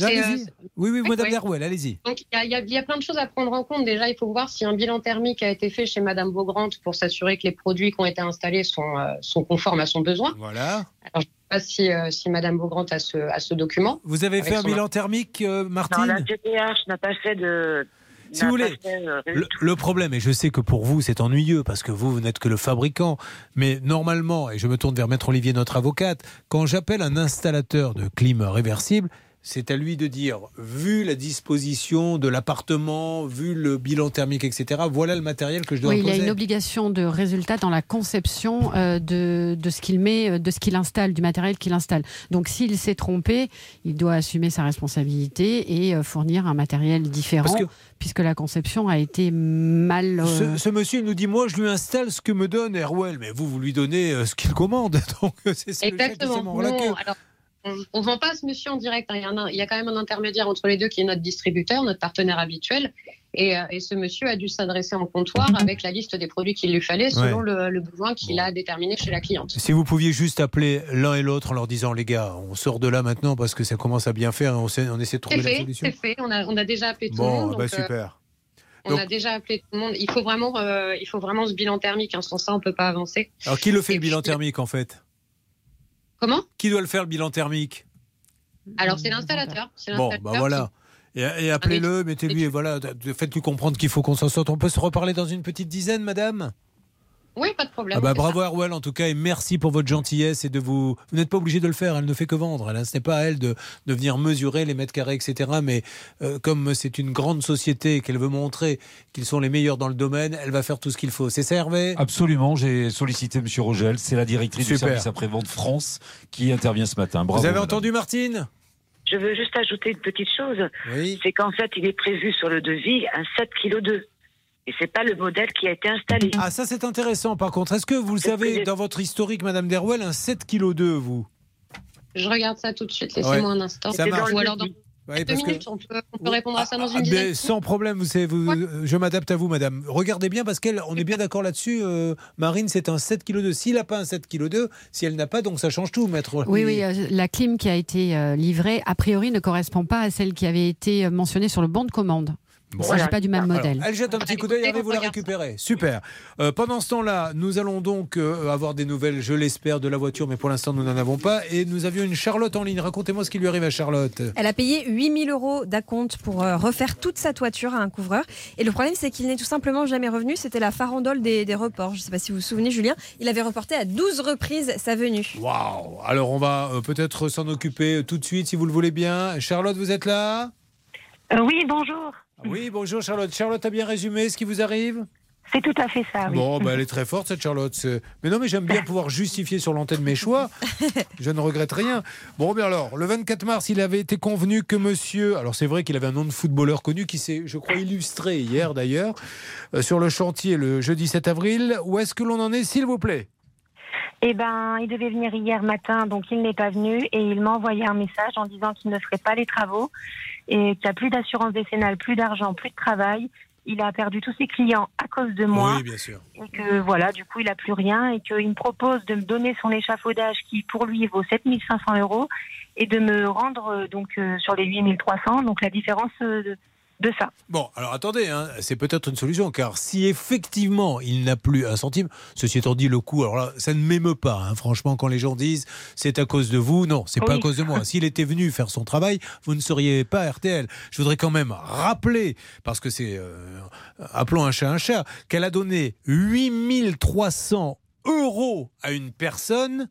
Allez-y. euh, oui, oui, madame ouais. Derouel, allez-y. Donc, il y, a- il y y a plein de choses à prendre en compte. Déjà, il faut voir si un bilan thermique a été fait chez Madame Beaugrand pour s'assurer que les produits qui ont été installés sont, euh, sont conformes à son besoin. Voilà. Alors, je ne sais pas si, euh, si Madame Beaugrand a ce, a ce document. Vous avez fait un son- bilan thermique, euh, Martine Non, la GPH n'a pas fait de. Si vous voulez, fait, euh, Le, le problème, et je sais que pour vous c'est ennuyeux parce que vous, vous n'êtes que le fabricant, mais normalement, et je me tourne vers Maître Olivier, notre avocate, quand j'appelle un installateur de clim réversible, c'est à lui de dire, vu la disposition de l'appartement, vu le bilan thermique, etc., voilà le matériel que je dois Oui, il a imposer. une obligation de résultat dans la conception euh, de, de ce qu'il met, euh, de ce qu'il installe, du matériel qu'il installe. Donc s'il s'est trompé, il doit assumer sa responsabilité et euh, fournir un matériel différent, Parce que- puisque la conception a été mal. euh, Ce, ce monsieur il nous dit moi je lui installe ce que me donne Erwell mais vous vous lui donnez euh, ce qu'il commande *laughs* donc c'est Exactement. Non, alors, on ne vend pas ce monsieur en direct. hein. Il, y a un- il y a quand même un intermédiaire entre les deux qui est notre distributeur, notre partenaire habituel. Et, euh, et ce monsieur a dû s'adresser en comptoir avec la liste des produits qu'il lui fallait selon Ouais. le, le besoin qu'il a déterminé chez la cliente. Si vous pouviez juste appeler l'un et l'autre en leur disant les gars on sort de là maintenant parce que ça commence à bien faire on, sait- on essaie de trouver la fait, solution. c'est fait. On a, on a déjà appelé tout le Bon monde. bah donc, euh, super. on Donc- a déjà appelé tout le monde. Il faut vraiment, euh, il faut vraiment ce bilan thermique. hein. Sans ça, on peut pas avancer. Alors qui le fait le bilan thermique en fait? Comment Qui doit le faire le bilan thermique Alors c'est l'installateur. Bon l'installateur bah voilà. Et, et appelez-le, mettez-lui et voilà, faites-lui comprendre qu'il faut qu'on s'en sorte. On peut se reparler dans une petite dizaine, madame Oui, pas de problème. Ah bah bravo ça. Erwell en tout cas et merci pour votre gentillesse et de vous. Vous n'êtes pas obligé de le faire, elle ne fait que vendre. Elle, hein. ce n'est pas à elle de, de venir mesurer les mètres carrés, etc. Mais euh, comme c'est une grande société et qu'elle veut montrer qu'ils sont les meilleurs dans le domaine, elle va faire tout ce qu'il faut. C'est ça Hervé? Absolument, j'ai sollicité M. Rogel, c'est la directrice du Super. service après-vente France qui intervient ce matin. Bravo. Vous avez madame. entendu Martine? Je veux juste ajouter une petite chose. Oui. C'est qu'en fait, il est prévu sur le devis un 7 kg 2. Et c'est pas le modèle qui a été installé. Ah ça c'est intéressant par contre. Est-ce que vous le savez dans votre historique Madame Derwell un 7 kg 2 vous? Je regarde ça tout de suite. Laissez-moi Ouais. un instant. Ça marche. Ou alors dans Ouais, deux parce que- minutes, on peut, on peut répondre à ça dans une Ah, dizaine. mais sans problème, vous savez, vous- je m'adapte à vous, madame. Regardez bien, parce qu'on est bien d'accord là-dessus. euh, Marine, c'est un 7 kg 2. S'il n'a pas un 7 kg 2, si elle n'a pas, donc ça change tout, maître. Oui, oui, euh, la clim qui a été euh, livrée, a priori, ne correspond pas à celle qui avait été euh, mentionnée sur le bon de commande. Ne s'agit pas du même modèle. Alors, elle jette un petit coup d'œil, allez vous la récupérer. Super. Euh, pendant ce temps-là, nous allons donc euh, avoir des nouvelles, je l'espère, de la voiture, mais pour l'instant, nous n'en avons pas. Et nous avions une Charlotte en ligne. Racontez-moi ce qui lui arrive à Charlotte. Elle a payé 8000 euros d'acompte pour euh, refaire toute sa toiture à un couvreur. Et le problème, c'est qu'il n'est tout simplement jamais revenu. C'était la farandole des, des reports. Je ne sais pas si vous vous souvenez, Julien. Il avait reporté à 12 reprises sa venue. Waouh Alors, on va euh, peut-être s'en occuper tout de suite, si vous le voulez bien. Charlotte, vous êtes là? Euh, oui, bonjour. Oui, bonjour Charlotte. Charlotte a bien résumé ce qui vous arrive? C'est tout à fait ça, oui. Bon, bah, elle est très forte cette Charlotte. Mais non, mais j'aime bien pouvoir justifier sur l'antenne mes choix. Je ne regrette rien. Bon, bien alors, le 24 mars, il avait été convenu que monsieur. Alors, c'est vrai qu'il avait un nom de footballeur connu qui s'est, je crois, illustré hier d'ailleurs, euh, sur le chantier le jeudi 7 avril. Où est-ce que l'on en est, s'il vous plaît? Eh ben, il devait venir hier matin, donc il n'est pas venu et il m'a envoyé un message en disant qu'il ne ferait pas les travaux et qu'il n'y a plus d'assurance décennale, plus d'argent, plus de travail. Il a perdu tous ses clients à cause de moi. Oui, bien sûr. Et que voilà, du coup, il a plus rien et qu'il me propose de me donner son échafaudage qui, pour lui, vaut 7500 euros et de me rendre euh, donc euh, sur les 8300, donc la différence euh, de, de ça. Bon, alors attendez, hein, c'est peut-être une solution, car si effectivement il n'a plus un centime, ceci étant dit, le coût, alors là, ça ne m'émeut pas, hein, franchement, quand les gens disent c'est à cause de vous, non, c'est pas à cause de moi. S'il était venu faire son travail, vous ne seriez pas RTL. Je voudrais quand même rappeler, parce que c'est, euh, appelons un chat un chat, qu'elle a donné 8300 euros à une personne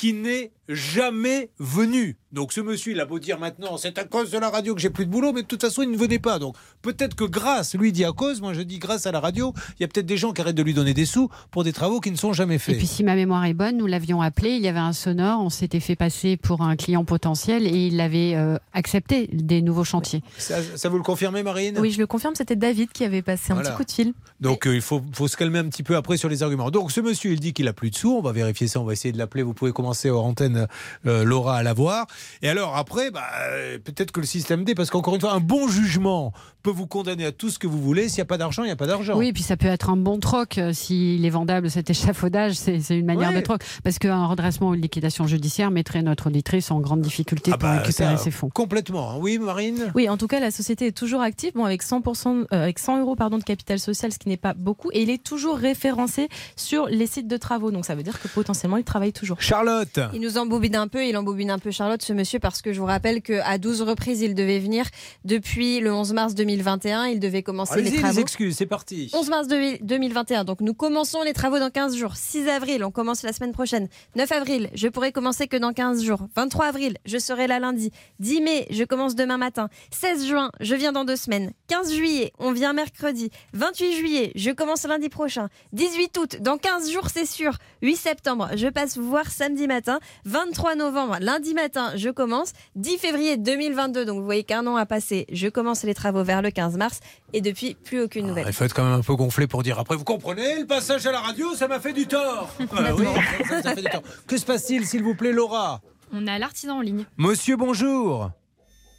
qui n'est jamais venu. Donc ce monsieur, il a beau dire maintenant, c'est à cause de la radio que j'ai plus de boulot, mais de toute façon, il ne venait pas. Donc peut-être que grâce, lui dit à cause, moi je dis grâce à la radio, il y a peut-être des gens qui arrêtent de lui donner des sous pour des travaux qui ne sont jamais Et faits. puis si ma mémoire est bonne, nous l'avions appelé, il y avait un sonore, on s'était fait passer pour un client potentiel et il avait euh, accepté des nouveaux chantiers. Ça, ça vous le confirmez, Marine? Oui, je le confirme, c'était David qui avait passé un Voilà. petit coup de fil. Donc euh, il faut, faut se calmer un petit peu après sur les arguments. Donc ce monsieur, il dit qu'il a plus de sous. On va vérifier ça. On va essayer de l'appeler. Vous pouvez commencer hors antenne, euh, Laura, à la voir. Et alors après, bah, euh, peut-être que le système D, parce qu'encore une fois, un bon jugement peut vous condamner à tout ce que vous voulez. S'il n'y a pas d'argent, il n'y a pas d'argent. Oui, et puis ça peut être un bon troc euh, s'il est vendable cet échafaudage, c'est une manière Ouais. de troc. Parce qu'un redressement ou une liquidation judiciaire mettrait notre auditrice en grande difficulté Ah pour bah, récupérer ça, ses fonds. Complètement. hein. Oui, Marine? Oui, en tout cas, la société est toujours active, bon, avec 100%, euh, avec 100 euros pardon, de capital social, ce qui n'est pas beaucoup, et il est toujours référencé sur les sites de travaux. Donc ça veut dire que potentiellement, il travaille toujours. Charlotte il nous embobine un peu, il embobine un peu Charlotte, ce monsieur, parce que je vous rappelle qu'à 12 reprises, il devait venir depuis le 11 mars 2021. Il devait commencer les travaux. les excuses, c'est parti. 11 mars 2021. Donc nous commençons les travaux dans 15 jours. 6 avril, on commence la semaine prochaine. 9 avril, je pourrai commencer que dans 15 jours. 23 avril, je serai là lundi. 10 mai, je commence demain matin. 16 juin, je viens dans deux semaines. 15 juillet, on vient mercredi. 28 juillet, je commence lundi prochain. 18 août, dans 15 jours, c'est sûr. 8 septembre, je passe voir samedi matin. 23 novembre, lundi matin, je commence. 10 février 2022, donc vous voyez qu'un an a passé, je commence les travaux vers le 15 mars. Et depuis, plus aucune ah, nouvelle. Il faut être quand même un peu gonflé pour dire après, vous comprenez, le passage à la radio, ça m'a fait du tort. *laughs* Ah, fait du tort. Que se passe-t-il, s'il vous plaît, Laura? On a l'artisan en ligne. Monsieur, bonjour.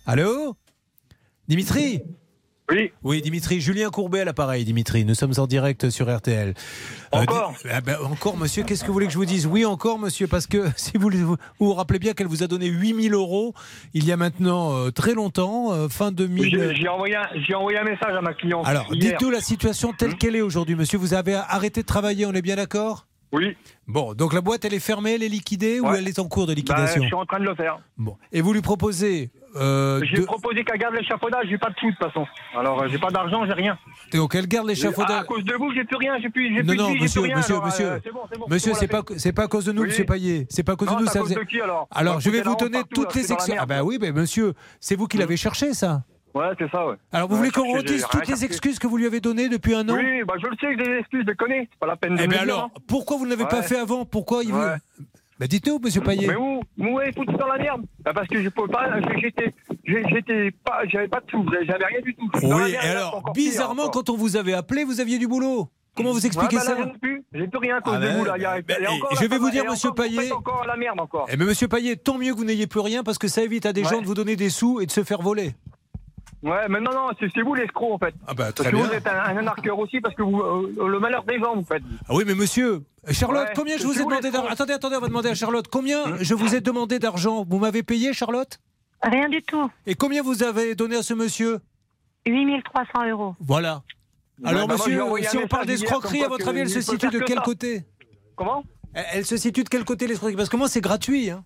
Allô? Dimitri? Oui. Oui, Dimitri. Julien Courbet à l'appareil, Dimitri. Nous sommes en direct sur RTL. Euh, encore ah ben, Encore, monsieur. Qu'est-ce que vous voulez que je vous dise? Oui, encore, monsieur, parce que *laughs* si vous vous, rappelez bien qu'elle vous a donné 8000 euros il y a maintenant euh, très longtemps, euh, fin 2000. J'ai envoyé, un, envoyé un message à ma cliente. Alors, dites-nous la situation telle hum. qu'elle est aujourd'hui, monsieur. Vous avez arrêté de travailler, on est bien d'accord? Oui. Bon, donc la boîte, elle est fermée, elle est liquidée ou elle est en cours de bah, liquidation Je suis en train de le faire. Bon. Et vous lui proposez euh, j'ai de... proposé qu'elle garde l'échafaudage, j'ai pas de sous de toute façon. Alors euh, j'ai pas d'argent, j'ai rien. Donc elle garde euh, l'échafaudage. À, à cause de vous, j'ai plus rien, j'ai plus, j'ai non, non, monsieur, monsieur, monsieur, c'est monsieur, c'est pas, c'est pas à cause de nous, monsieur Payet, c'est pas à cause de nous. Ça qui, alors, alors je vais vous donner toutes les excuses. Ah ben oui, mais monsieur, c'est vous qui hein l'avez cherché ça. Ouais, c'est ça, ouais. Alors, vous voulez qu'on retisse toutes les excuses que vous lui avez données depuis un an? Oui, bah, je le sais j'ai des excuses, je les connais. C'est pas la peine de Eh bien alors, hein. pourquoi vous ne l'avez pas fait avant? Pourquoi il ouais. vous... Bah dites-nous, monsieur Payet. Mais où Où est foutu dans la merde bah Parce que je peux pas. J'étais, pas, j'avais pas de sous, j'avais rien du tout. Oui. Et alors, bizarrement, quand on vous avait appelé, vous aviez du boulot. Comment vous expliquez ouais, bah, ça J'ai plus rien à cause ah de ben, vous ben, ben, je vais vous dire, Monsieur Payet. Encore la merde encore. Mais Monsieur Payet, tant mieux que vous n'ayez plus rien parce que ça évite à des gens de vous donner des sous et de se faire voler. Ouais, mais non, non, c'est vous l'escroc en fait. Ah bah, très vous êtes un, un aussi parce que vous, euh, le malheur des gens vous faites. Ah oui, mais monsieur, Charlotte, combien je vous ai demandé d'argent Attendez, attendez, on va demander à Charlotte. Combien hein je vous ai demandé d'argent? Vous m'avez payé, Charlotte? Rien du tout. Et combien vous avez donné à ce monsieur? 8300 euros. Voilà. Bah, Alors, bah, monsieur, si on parle d'escroquerie, à votre avis, elle se situe de quel côté? Comment? Elle, elle se situe de quel côté l'escroquerie? Parce que moi, c'est gratuit. Hein.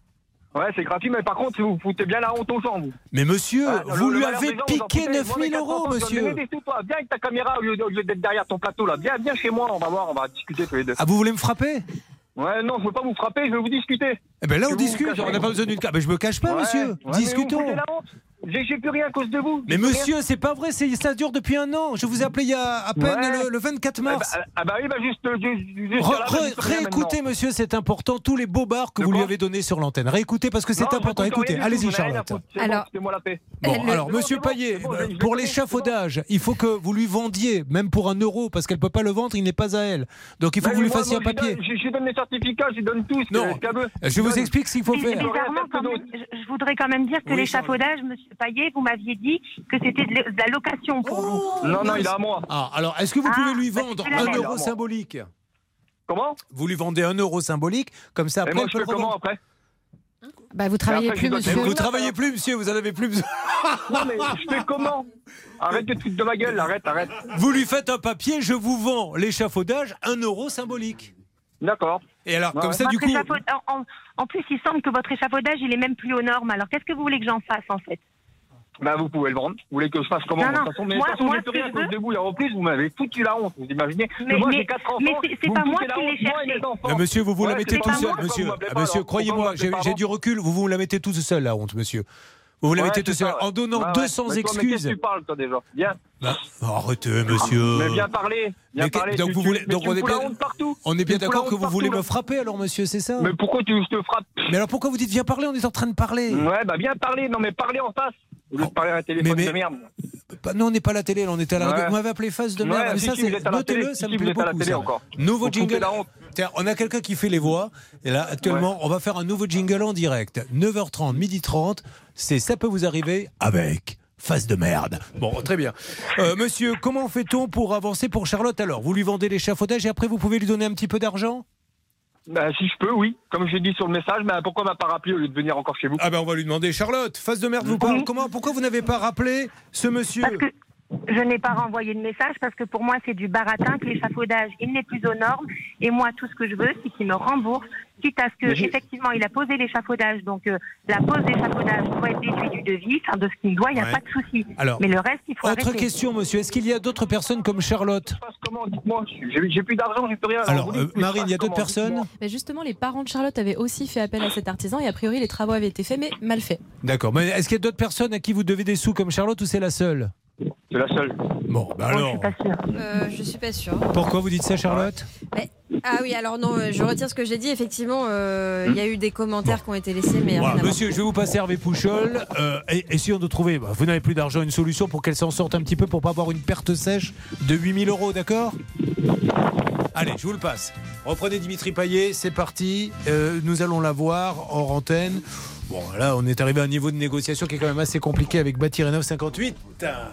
Ouais, c'est gratuit, mais par contre, vous foutez bien la honte aux gens, vous. Mais monsieur, ah, vous lui avez gens, piqué 9000 euros, monsieur. Viens avec ta caméra au lieu, d'être derrière ton plateau, là. Viens, viens chez moi, on va voir, on va discuter tous les deux. Ah, vous voulez me frapper? Ouais, non, je veux pas vous frapper, je veux vous discuter. Eh ben là, on discute, on n'a pas besoin d'une. Mais je me cache pas, monsieur. Discutons. Vous. J'ai plus rien à cause de vous. Mais monsieur, c'est pas vrai, ça dure depuis un an. Je vous ai appelé il y a à peine le, 24 mars. Ah bah, oui, bah juste. réécoutez, monsieur, c'est important, tous les beaux bars que vous lui avez donnés sur l'antenne. Réécoutez parce que c'est important. Écoutez, allez-y, Charlotte. Alors, monsieur Payet, pour l'échafaudage, il faut que vous lui vendiez, même pour un euro, parce qu'elle ne peut pas le vendre, il n'est pas à elle. Donc il faut que vous lui fassiez un papier. Je lui donne les certificats, je lui donne tout. Non, je vous explique ce qu'il faut faire. je voudrais quand même dire que l'échafaudage, monsieur Payet, vous m'aviez dit que c'était de la location pour vous. Oh non, non, il est à moi. Ah, alors, est-ce que vous ah, pouvez lui bah, vendre un euro symbolique? Comment? Vous lui vendez un euro symbolique, comme ça après. Et moi, je peux comment après? Bah, vous travaillez plus, monsieur. Vous travaillez plus, monsieur, vous en avez plus besoin. *laughs* non, mais je fais comment? Arrête de te de ma gueule, arrête, arrête. Vous lui faites un papier, je vous vends l'échafaudage, un euro symbolique. D'accord. Et alors, comme ça, du coup. En, en, plus, il semble que votre échafaudage, il est même plus aux normes. Alors, qu'est-ce que vous voulez que j'en fasse, en fait? Bah, vous pouvez le vendre. Vous voulez que je fasse comment non, non. De toute façon, mais moi, de toute façon, moi, j'ai plus rien la. Vous m'avez foutu la honte. Vous imaginez mais, moi, j'ai 4 enfants. Mais c'est pas moi qui l'ai cherché. Non, monsieur, vous vous la mettez tout seul, monsieur. Ah, monsieur, croyez-moi, j'ai du recul. Vous vous la mettez tout seul, la honte, monsieur. Vous vous la mettez tout seul. En donnant 200 excuses. Mais tu parles, toi, déjà? Bien. Bah, oh, arrêtez, monsieur. Mais bien parler. Parler. Donc, vous voulez, donc on, est bien, on est bien d'accord que vous voulez me frapper, alors, monsieur, c'est ça? Mais pourquoi tu te frappes Mais alors, pourquoi vous dites viens parler On est en train de parler? Ouais, bah, viens parler. Non, mais parler en face. Au lieu de parler à un téléphone mais, mais, de merde. Bah, non, on n'est pas à la télé, on était à la radio. Ouais. On m'avait appelé face de merde. Ouais, si ça, si notez-le, ça si me plaît beaucoup. Ça. Nouveau jingle. Tiens, on a quelqu'un qui fait les voix. Et là, actuellement, ouais. on va faire un nouveau jingle en direct. 9h30, 12h30, c'est ça peut vous arriver avec face de merde. Bon, très bien. Euh, monsieur, comment fait-on pour avancer pour Charlotte alors? Vous lui vendez l'échafaudage et après vous pouvez lui donner un petit peu d'argent? Bah, si je peux, oui. Comme j'ai dit sur le message, bah, pourquoi m'a pas rappelé au lieu de venir encore chez vous? Ah ben on va lui demander. Charlotte, face de merde vous parle. Oui. Comment Pourquoi vous n'avez pas rappelé ce monsieur? N'ai pas renvoyé de message parce que pour moi, c'est du baratin, que l'échafaudage, il n'est plus aux normes. Et moi, tout ce que je veux, c'est qu'il me rembourse, quitte à ce que, effectivement, il a posé l'échafaudage. Donc, euh, la pose d'échafaudage doit être déduite du devis, enfin, de ce qu'il doit, il n'y a Ouais. pas de souci. Alors, Mais le reste, il faut Autre arrêter. question, monsieur. Est-ce qu'il y a d'autres personnes comme Charlotte Comment Dites-moi. J'ai plus d'argent, j'ai plus rien. Alors, euh, je Marine, il y a d'autres personnes Mais justement, les parents de Charlotte avaient aussi fait appel à cet artisan et a priori, les travaux avaient été faits, mais mal faits. D'accord. Mais est-ce qu'il y a d'autres personnes à qui vous devez des sous comme Charlotte ou c'est la seule C'est la seule. Bon, bah alors. Euh, je suis pas sûre. Pourquoi vous dites ça, Charlotte Mais- ah oui, alors non, euh, je retire ce que j'ai dit. Effectivement, euh, il y a eu des commentaires qui ont été laissés, mais Voilà, monsieur, je vais vous passer Hervé Pouchol. Euh, et- essayons de trouver, bah, vous n'avez plus d'argent, une solution pour qu'elle s'en sorte un petit peu pour pas avoir une perte sèche de 8000 euros, d'accord? Allez, je vous le passe. Reprenez Dimitri Payet, c'est parti. Euh, nous allons la voir hors antenne. Bon, là, on est arrivé à un niveau de négociation qui est quand même assez compliqué avec Batirenov 58. Putain.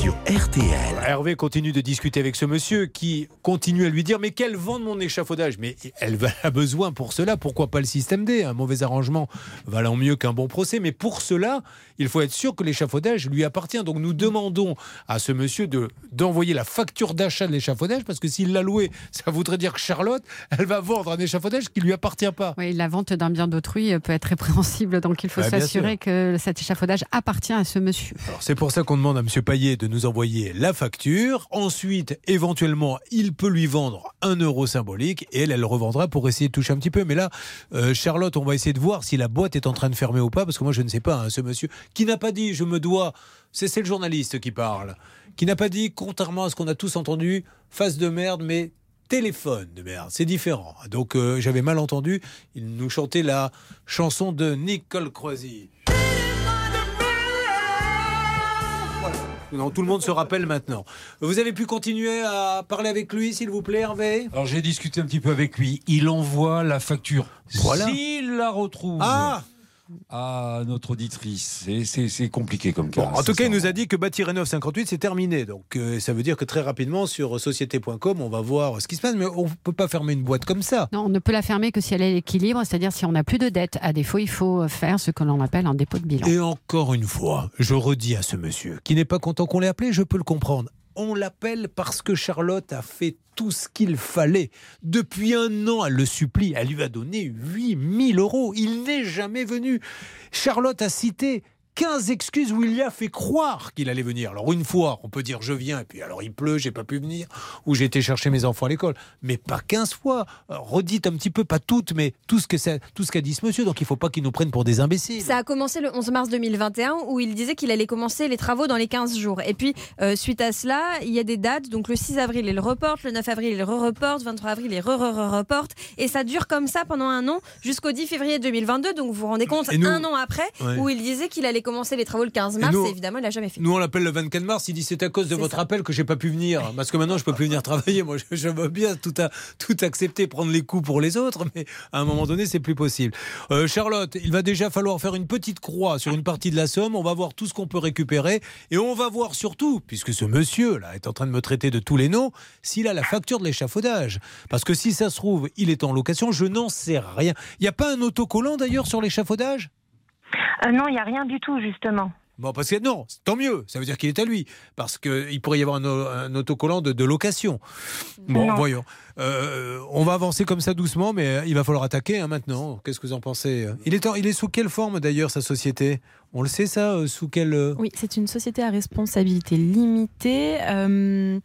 Sur RTL. Hervé continue de discuter avec ce monsieur qui continue à lui dire mais qu'elle vende mon échafaudage mais elle a besoin pour cela pourquoi pas le système D? Un mauvais arrangement valant mieux qu'un bon procès mais pour cela il faut être sûr que l'échafaudage lui appartient donc nous demandons à ce monsieur de d'envoyer la facture d'achat de l'échafaudage parce que s'il l'a loué ça voudrait dire que Charlotte elle va vendre un échafaudage qui lui appartient pas Oui, la vente d'un bien d'autrui peut être répréhensible, donc il faut Ah, s'assurer que cet échafaudage appartient à ce monsieur. Alors c'est pour ça qu'on demande à M. Payet de nous envoyer la facture. Ensuite, éventuellement, il peut lui vendre un euro symbolique et elle, elle le revendra pour essayer de toucher un petit peu. Mais là, euh, Charlotte, on va essayer de voir si la boîte est en train de fermer ou pas, parce que moi je ne sais pas, hein, ce monsieur qui n'a pas dit je me dois, c'est c'est le journaliste qui parle, qui n'a pas dit, contrairement à ce qu'on a tous entendu, face de merde, mais téléphone de merde, c'est différent. Donc euh, j'avais mal entendu, il nous chantait la chanson de Nicole Croisy. Non, tout le monde se rappelle maintenant. Vous avez pu continuer à parler avec lui, s'il vous plaît, Hervé? Alors j'ai discuté un petit peu avec lui. Il envoie la facture. Voilà. S'il la retrouve. Ah à notre auditrice. C'est- compliqué comme cas. Bon, en tout cas, il nous a dit que Batirenov 58, c'est terminé. Donc, euh, ça veut dire que très rapidement, sur société.com, on va voir ce qui se passe. Mais on ne peut pas fermer une boîte comme ça. Non, on ne peut la fermer que si elle est à l'équilibre, c'est-à-dire si on n'a plus de dette. À défaut, il faut faire ce que l'on appelle un dépôt de bilan. Et encore une fois, je redis à ce monsieur qui n'est pas content qu'on l'ait appelé, je peux le comprendre. On l'appelle parce que Charlotte a fait tout ce qu'il fallait. Depuis un an, elle le supplie. Elle lui a donné 8000 euros. Il n'est jamais venu. Charlotte a cité 15 excuses où il y a fait croire qu'il allait venir. Alors une fois, on peut dire je viens, et puis alors il pleut, j'ai pas pu venir, ou j'ai été chercher mes enfants à l'école. Mais pas 15 fois. Euh, Redites un petit peu, pas toutes, mais tout ce que ça- tout ce qu'a dit ce monsieur. Donc il faut pas qu'il nous prenne pour des imbéciles. Ça a commencé le 11 mars 2021 où il disait qu'il allait commencer les travaux dans les 15 jours. Et puis, euh, suite à cela, il y a des dates. Donc, le 6 avril, il reporte. Le 9 avril, il re-reporte. 23 avril, il re-re-reporte. Et ça dure comme ça pendant un an jusqu'au 10 février 2022. Donc, vous vous rendez compte, nous- un an après, Ouais. où il disait qu'il allait commencer les travaux le 15 Et mars. nous- Et évidemment, il l'a jamais fait. Nous, on l'appelle le 24 mars. Il dit c'est à cause de votre appel que j'ai pas pu venir. Parce que maintenant, je peux plus venir travailler. Moi, je, je veux bien tout, à- tout accepter, prendre les coups pour les autres, mais à un moment donné, c'est plus possible. Euh, Charlotte, il va déjà falloir faire une petite croix sur une partie de la somme. On va voir tout ce qu'on peut récupérer. Et on va voir surtout, puisque ce monsieur-là est en train de me traiter de tous les noms, s'il a la facture de l'échafaudage. Parce que si ça se trouve, il est en location, je n'en sais rien. Il n'y a pas un autocollant d'ailleurs sur l'échafaudage? Euh, non, il n'y a rien du tout, justement. Bon, parce que non, tant mieux, ça veut dire qu'il est à lui. Parce qu'il pourrait y avoir un, autocollant de, de location. Bon, Non. voyons. Euh, on va avancer comme ça doucement, mais euh, il va falloir attaquer hein, maintenant. Qu'est-ce que vous en pensez il est, en- il est sous quelle forme d'ailleurs, sa société? On le sait ça euh, Sous quelle. Oui, c'est une société à responsabilité limitée. Euh,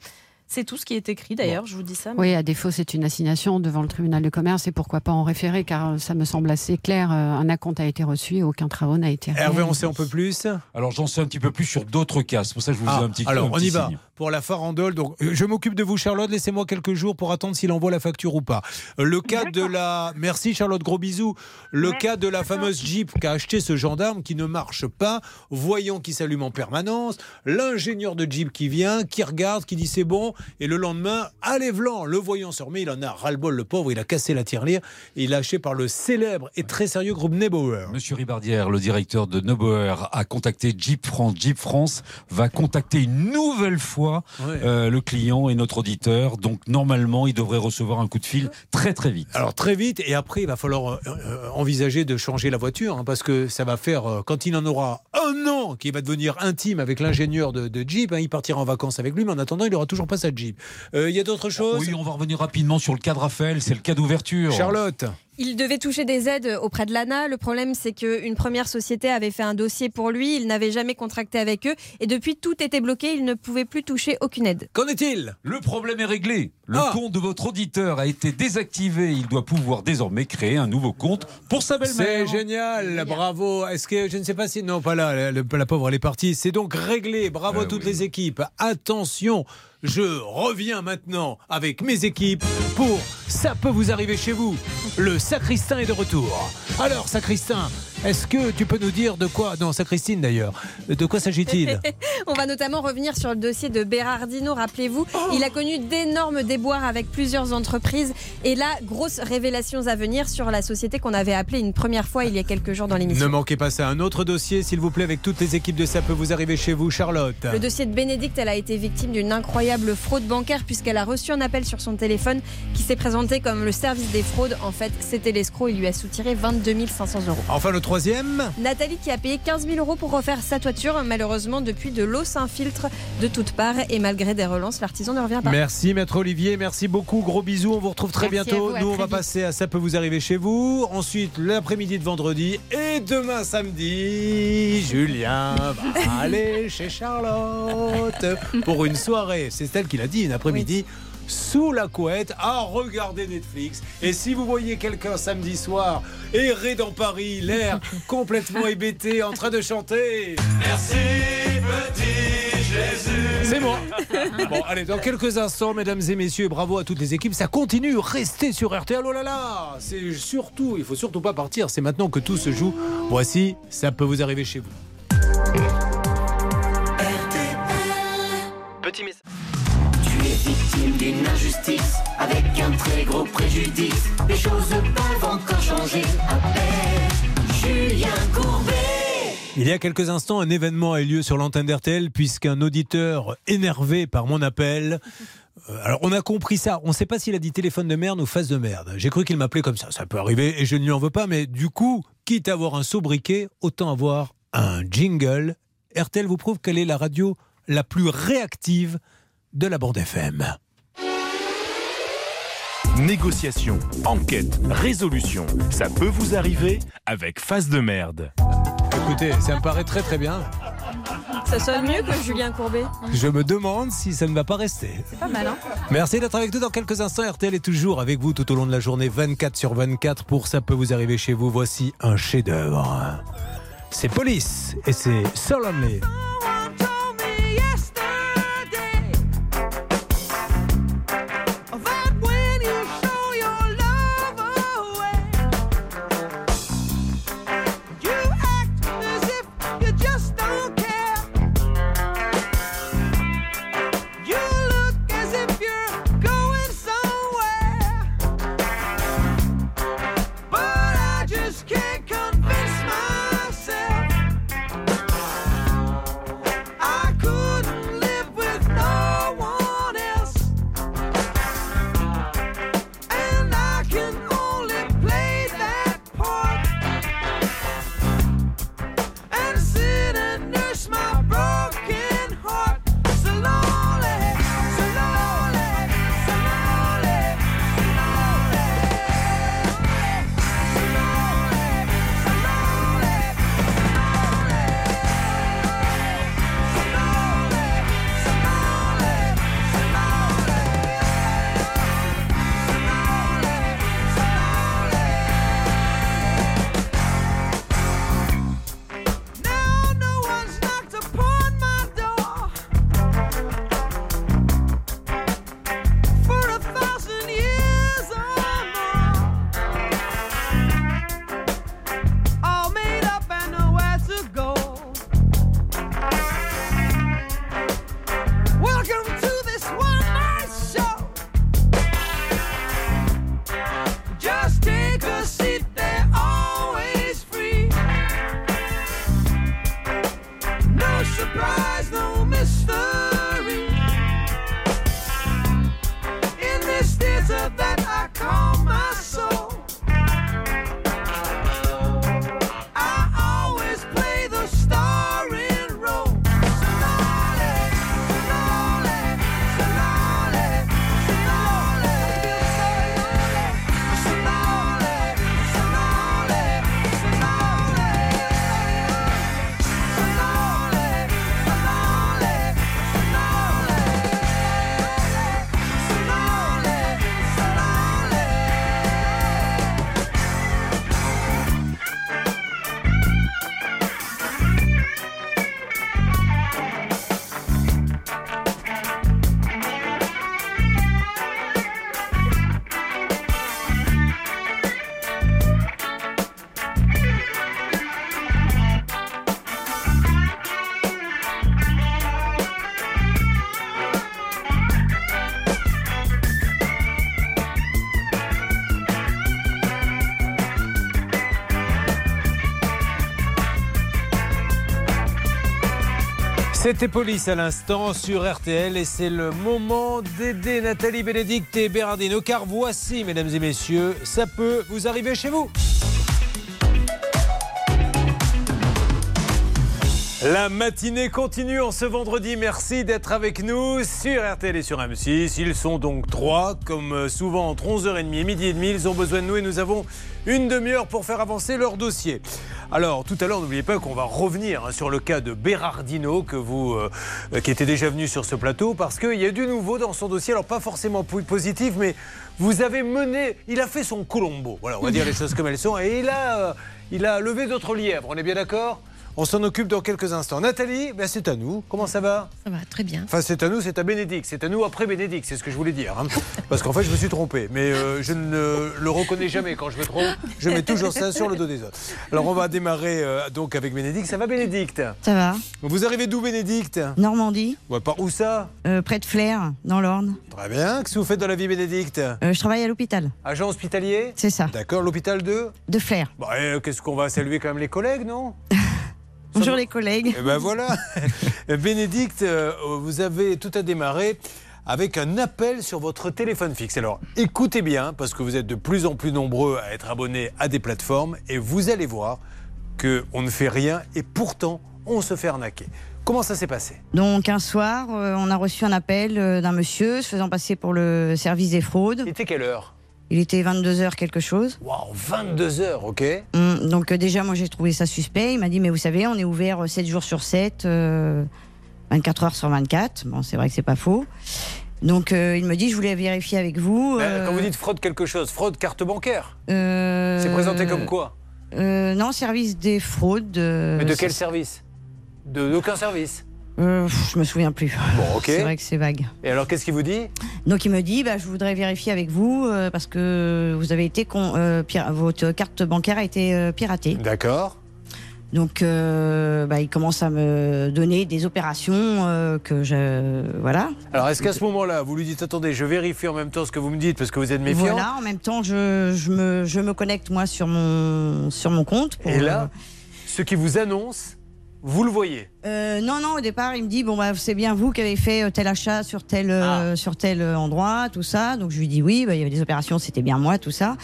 c'est tout ce qui est écrit d'ailleurs, je vous dis ça. mais- Oui, à défaut, c'est une assignation devant le tribunal de commerce et pourquoi pas en référer, car euh, ça me semble assez clair. euh, Un acompte a été reçu et aucun travaux n'a été Hervé, réalisé. on sait un peu plus Alors j'en sais un petit peu plus sur d'autres cas. C'est pour ça que je vous Ah, un petit alors, un on petit y va signe. pour la farandole. Donc, euh, je m'occupe de vous, Charlotte. Laissez-moi quelques jours pour attendre s'il envoie la facture ou pas. Le cas de la. Merci, Charlotte. Gros bisous. Le cas de la fameuse Jeep qu'a acheté ce gendarme qui ne marche pas, voyant qu'il s'allume en permanence. L'ingénieur de Jeep qui vient, qui regarde, qui dit c'est bon. Et le lendemain, allez Vlan, le voyant se remet, il en a ras-le-bol, le pauvre, il a cassé la tirelire et il est lâché par le célèbre et très sérieux groupe Neubauer. Monsieur Ribardière, le directeur de Neubauer, a contacté Jeep France. Jeep France va contacter une nouvelle fois euh, le client et notre auditeur. Donc normalement, il devrait recevoir un coup de fil très très vite. Alors très vite, et après il va falloir euh, euh, envisager de changer la voiture, hein, parce que ça va faire, euh, quand il en aura un an, qui va devenir intime avec l'ingénieur de, de Jeep, hein, il partira en vacances avec lui, mais en attendant il n'aura toujours pas sa Jeep. Euh, Il y a d'autres choses Oui, on va revenir rapidement sur le cas de Raphaël, c'est le cas d'ouverture. Charlotte Il devait toucher des aides auprès de l'ANA. Le problème, c'est qu'une première société avait fait un dossier pour lui. Il n'avait jamais contracté avec eux. Et depuis, tout était bloqué. Il ne pouvait plus toucher aucune aide. Qu'en est-il? Le problème est réglé. Le Ah. compte de votre auditeur a été désactivé. Il doit pouvoir désormais créer un nouveau compte pour sa belle-mère. C'est génial, bravo. Est-ce que je ne sais pas si non pas là, la, la- la pauvre elle est partie. C'est donc réglé. Bravo à toutes les équipes. Attention, je reviens maintenant avec mes équipes pour ça peut vous arriver chez vous. Le sacristain est de retour. Alors sacristain, est-ce que tu peux nous dire de quoi Non, sacristine d'ailleurs. De quoi s'agit-il *laughs* On va notamment revenir sur le dossier de Berardino. Rappelez-vous, Oh. il a connu d'énormes déboires avec plusieurs entreprises. Et là, grosses révélations à venir sur la société qu'on avait appelée une première fois il y a quelques jours dans Ne l'émission. manquez pas ça. Un autre dossier, s'il vous plaît, avec toutes les équipes de ça peut vous arriver chez vous, Charlotte. Le dossier de Bénédicte, elle a été victime d'une incroyable fraude bancaire puisqu'elle a reçu un appel sur son téléphone qui s'est présenté comme le service des fraudes. En fait, c'était l'escroc. Il lui a soutiré 22 500 euros. Enfin le troisième. Nathalie qui a payé 15 000 euros pour refaire sa toiture. Malheureusement, depuis de l'eau s'infiltre de toutes parts et malgré des relances, l'artisan ne revient pas. Merci Maître Olivier, merci beaucoup, gros bisous, on vous retrouve très Merci à bientôt. vous, à Nous on va vite. passer à ça peut vous arriver chez vous. Ensuite l'après-midi de vendredi et demain samedi, Julien va *laughs* aller chez Charlotte pour une soirée. C'est elle qui l'a dit, une après-midi. Sous la couette à regarder Netflix. Et si vous voyez quelqu'un samedi soir errer dans Paris, l'air *laughs* complètement hébété, en train de chanter. Merci, petit Jésus. C'est moi. Bon, allez, dans quelques instants, mesdames et messieurs, bravo à toutes les équipes. Ça continue. Restez sur RTL. Oh là là. C'est surtout, il faut surtout pas partir. C'est maintenant que tout se joue. Voici, ça peut vous arriver chez vous. Petit message. Victime d'une injustice avec un très gros préjudice. Les choses peuvent encore changer. Appelle Julien Courbet. Il y a quelques instants, un événement a eu lieu sur l'antenne d'RTL puisqu'un auditeur énervé par mon appel. euh, Alors, on a compris ça. On ne sait pas s'il a dit téléphone de merde ou face de merde. J'ai cru qu'il m'appelait comme ça. Ça peut arriver et je ne lui en veux pas. Mais du coup, quitte à avoir un sobriquet, autant avoir un jingle. RTL vous prouve quelle est la radio la plus réactive de la bande FM. Négociation, enquête, résolution. Ça peut vous arriver avec face de merde. Écoutez, ça me paraît très très bien. Ça sonne mieux que Julien Courbet. Je me demande si ça ne va pas rester. C'est pas mal, hein Merci d'être avec nous dans quelques instants. RTL est toujours avec vous tout au long de la journée, 24 sur 24. Pour ça peut vous arriver chez vous. Voici un chef-d'œuvre. C'est Police et c'est Solemnly. C'était Police à l'instant sur RTL et c'est le moment d'aider Nathalie Bénédicte et Bernardino car voici, mesdames et messieurs, ça peut vous arriver chez vous. La matinée continue en ce vendredi. Merci d'être avec nous sur RTL et sur M6. Ils sont donc comme souvent entre 11h30 et midi et demi. Ils ont besoin de nous et nous avons une demi-heure pour faire avancer leur dossier. Alors, tout à l'heure, n'oubliez pas qu'on va revenir hein, sur le cas de Bérardino, que vous, euh, qui était déjà venu sur ce plateau, parce qu'il y a du nouveau dans son dossier. Alors, pas forcément po- positif, mais vous avez mené, il a fait son Colombo. Voilà, on va dire les choses comme elles sont. Et il a, euh, il a levé d'autres lièvres. On est bien d'accord? On s'en occupe dans quelques instants. Nathalie, ben c'est à nous. Comment ça va? Ça va, très bien. Enfin, c'est à nous, c'est à Bénédicte. C'est à nous après Bénédicte, c'est ce que je voulais dire. hein. Parce qu'en fait, je me suis trompé. Mais euh, je ne le reconnais jamais quand je me trompe. Je mets toujours ça sur le dos des autres. Alors, on va démarrer euh, donc avec Bénédicte. Ça va, Bénédicte? Ça va. Vous arrivez d'où, Bénédicte? Normandie, ouais, Par où ça? Euh, près de Flers, dans l'Orne. Très bien. Qu'est-ce que vous faites dans la vie, Bénédicte? Je travaille à l'hôpital. Agent hospitalier? C'est ça. D'accord, l'hôpital de? De Flers. Eh, Qu'est-ce qu'on va saluer quand même les collègues, non? *laughs* Bonjour les collègues. Eh ben voilà. *laughs* Bénédicte, euh, vous avez tout à démarrer avec un appel sur votre téléphone fixe. Alors écoutez bien, parce que vous êtes de plus en plus nombreux à être abonnés à des plateformes, et vous allez voir qu'on ne fait rien, et pourtant on se fait arnaquer. Comment ça s'est passé? Donc un soir, euh, on a reçu un appel euh, d'un monsieur se faisant passer pour le service des fraudes. Il était quelle heure? Il était 22h quelque chose. Waouh, 22 heures, ok Hum, donc euh, déjà, moi j'ai trouvé ça suspect. Il m'a dit, mais vous savez, on est ouvert euh, 7 jours sur 7, euh, 24 heures sur 24. Bon, c'est vrai que c'est pas faux. Donc euh, il me dit, je voulais vérifier avec vous. Euh, Quand vous euh, dites fraude quelque chose, fraude carte bancaire, euh, c'est présenté comme quoi euh, Non, service des fraudes. euh, Mais de quel service? De d'aucun service Euh, Je me souviens plus. Bon, ok. C'est vrai que c'est vague. Et alors qu'est-ce qu'il vous dit? Donc il me dit, bah, je voudrais vérifier avec vous euh, parce que vous avez été con- euh, votre carte bancaire a été euh, piratée. D'accord. Donc bah, il commence à me donner des opérations que je voilà. Alors, est-ce qu'à ce moment-là, vous lui dites attendez, je vérifie en même temps ce que vous me dites parce que vous êtes méfiant? Voilà. En même temps, je, je me, je me connecte moi sur mon sur mon compte. pour, Et là, ce qui vous annonce, vous le voyez. Euh, non, non, au départ, il me dit bon, bah, c'est bien vous qui avez fait euh, tel achat sur tel, euh, sur tel endroit, tout ça. Donc je lui dis oui, bah, il y avait des opérations, c'était bien moi, tout ça.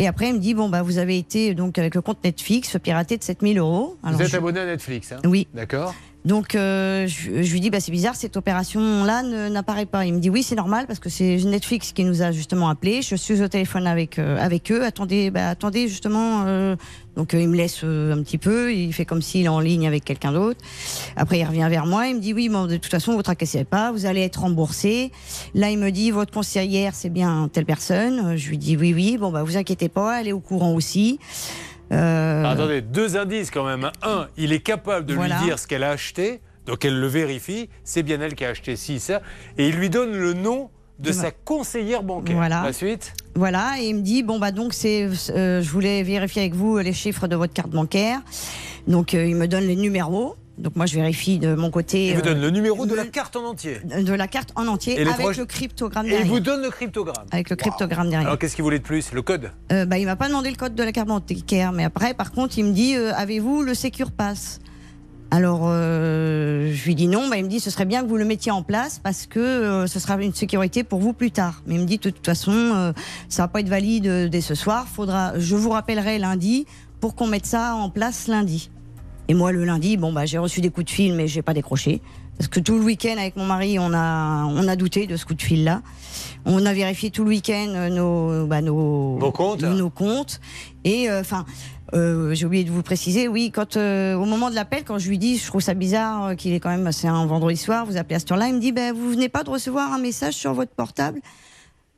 Et après, il me dit bon, bah, vous avez été donc avec le compte Netflix piraté de 7000 euros. vous êtes je- abonné à Netflix, hein Oui. D'accord. Donc euh, je, je lui dis bah c'est bizarre cette opération là n'apparaît pas. Il me dit oui c'est normal parce que c'est Netflix qui nous a justement appelé. Je suis au téléphone avec euh, avec eux. Attendez bah attendez justement. euh, donc euh, il me laisse euh, un petit peu. Il fait comme s'il est en ligne avec quelqu'un d'autre. Après il revient vers moi. Il me dit oui bon, de toute façon vous tracassez pas. Vous allez être remboursé. Là il me dit votre conseillère c'est bien telle personne. Euh, Je lui dis oui oui bon bah vous inquiétez pas. Elle est au courant aussi. Euh, Alors, attendez, deux indices quand même. Un, il est capable de Voilà. lui dire ce qu'elle a acheté, donc elle le vérifie, c'est bien elle qui a acheté ci, ça, et il lui donne le nom de sa conseillère bancaire. Voilà. La suite Voilà, et il me dit bon bah donc c'est, euh, je voulais vérifier avec vous les chiffres de votre carte bancaire. Donc euh, il me donne les numéros. Donc moi je vérifie de mon côté. Il vous euh, donne le numéro de la carte en entier. de la carte en entier Et avec trois- le cryptogramme Et il derrière. vous donne le cryptogramme. Avec le cryptogramme derrière. Alors qu'est-ce qu'il voulait de plus? Le code? Euh, bah, il m'a pas demandé le code de la carte bancaire, mais après, par contre, il me dit euh, avez-vous le Secure Pass? Alors, euh, je lui dis non. Bah, il me dit ce serait bien que vous le mettiez en place parce que euh, ce sera une sécurité pour vous plus tard. Mais il me dit de toute façon, euh, ça va pas être valide euh, dès ce soir. Faudra, je vous rappellerai lundi pour qu'on mette ça en place lundi. Et moi, le lundi, bon, bah, j'ai reçu des coups de fil, mais j'ai pas décroché. Parce que tout le week-end, avec mon mari, on a, on a douté de ce coup de fil-là. On a vérifié tout le week-end euh, nos, bah, nos, comptes nos comptes. Et euh, enfin, euh, j'ai oublié de vous préciser, oui, quand euh, au moment de l'appel, quand je lui dis, je trouve ça bizarre euh, qu'il est quand même, c'est un vendredi soir, vous appelez à cette heure-là, il me dit, ben, vous venez pas de recevoir un message sur votre portable?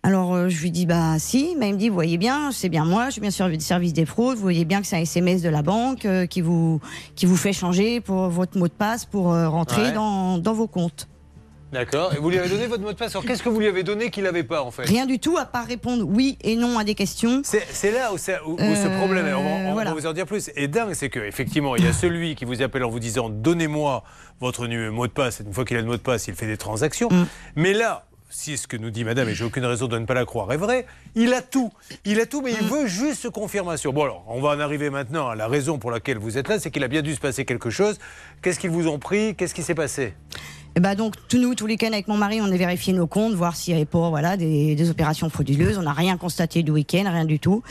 Alors euh, je lui dis bah si, mais il me dit vous voyez bien, c'est bien moi, je suis bien sûr du service des fraudes, vous voyez bien que c'est un SMS de la banque euh, qui vous qui vous fait changer pour votre mot de passe pour euh, rentrer Ouais. dans, dans vos comptes. D'accord. Et vous lui avez donné votre mot de passe. Alors qu'est-ce que vous lui avez donné qu'il n'avait pas en fait Rien du tout à part répondre oui et non à des questions. C'est là où, où- ce Euh, problème est. On, va- on voilà. va vous en dire plus. Et dingue, c'est que effectivement, il y a celui qui vous appelle en vous disant donnez-moi votre mot de passe. Une fois qu'il a le mot de passe, il fait des transactions. Mm. Mais là, si ce que nous dit madame, et j'ai aucune raison de ne pas la croire, est vrai, il a tout. Il a tout, mais il veut juste confirmation. Bon, alors, on va en arriver maintenant à la raison pour laquelle vous êtes là, c'est qu'il a bien dû se passer quelque chose. Qu'est-ce qu'ils vous ont pris? Qu'est-ce qui s'est passé? Eh ben donc, tous nous, tous les week-ends avec mon mari, on a vérifié nos comptes, voir s'il n'y avait pas voilà, des, des opérations frauduleuses. On n'a rien constaté du week-end, rien du tout.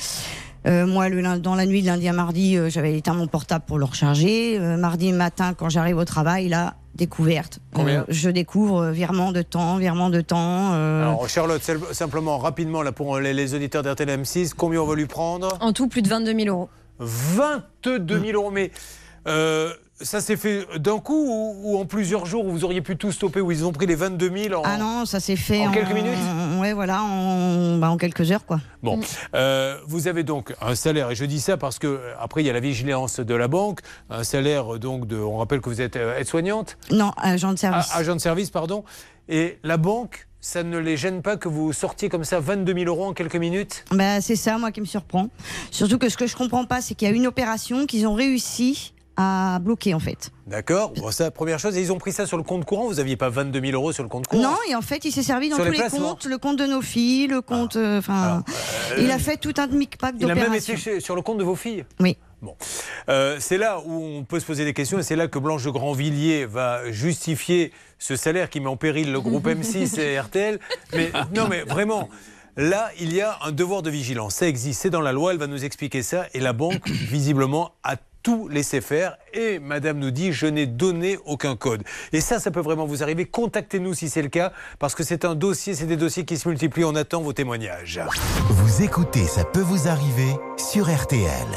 Euh, moi, le, dans la nuit de lundi à mardi, euh, j'avais éteint mon portable pour le recharger. Euh, mardi matin, quand j'arrive au travail, là, découverte. Combien Euh, je découvre euh, virement de temps, virement de temps. euh, Alors, Charlotte, simplement, rapidement, là, pour les, les auditeurs d'RTL M6, combien on va lui prendre? En tout, plus de 22 000 euros. 22 000 euros. Mais euh, ça s'est fait d'un coup ou, ou en plusieurs jours où vous auriez pu tout stopper, où ils ont pris les 22 000 en... Ah non, ça s'est fait En quelques minutes Ouais, voilà, en, bah, en quelques heures, quoi. Bon, euh, vous avez donc un salaire, et je dis ça parce que euh, après il y a la vigilance de la banque, un salaire euh, donc de, on rappelle que vous êtes euh, aide-soignante, Non, agent de service. Ah, agent de service, pardon, et la banque, ça ne les gêne pas que vous sortiez comme ça 22 000 euros en quelques minutes? Bah, c'est ça, moi, qui me surprend. Surtout que ce que je comprends pas, c'est qu'il y a une opération qu'ils ont réussi à bloquer, en fait. D'accord, bon, ça, première chose, et ils ont pris ça sur le compte courant, vous n'aviez pas 22 000 euros sur le compte courant Non, et en fait, il s'est servi dans Sur tous les comptes, le compte de nos filles, le compte. euh, Enfin, il a fait tout un micmac Il a même été d'opérations. chez- sur le compte de vos filles Oui. Bon. Euh, c'est là où on peut se poser des questions et c'est là que Blanche de Grandvilliers va justifier ce salaire qui met en péril le groupe M6 et *laughs* RTL. Mais non, mais vraiment. Là, il y a un devoir de vigilance. Ça existe, c'est dans la loi, elle va nous expliquer ça. Et la banque, visiblement, a tout laissé faire. Et madame nous dit, je n'ai donné aucun code. Et ça, ça peut vraiment vous arriver. Contactez-nous si c'est le cas, parce que c'est un dossier, c'est des dossiers qui se multiplient. On attend vos témoignages. Vous écoutez Ça peut vous arriver sur RTL.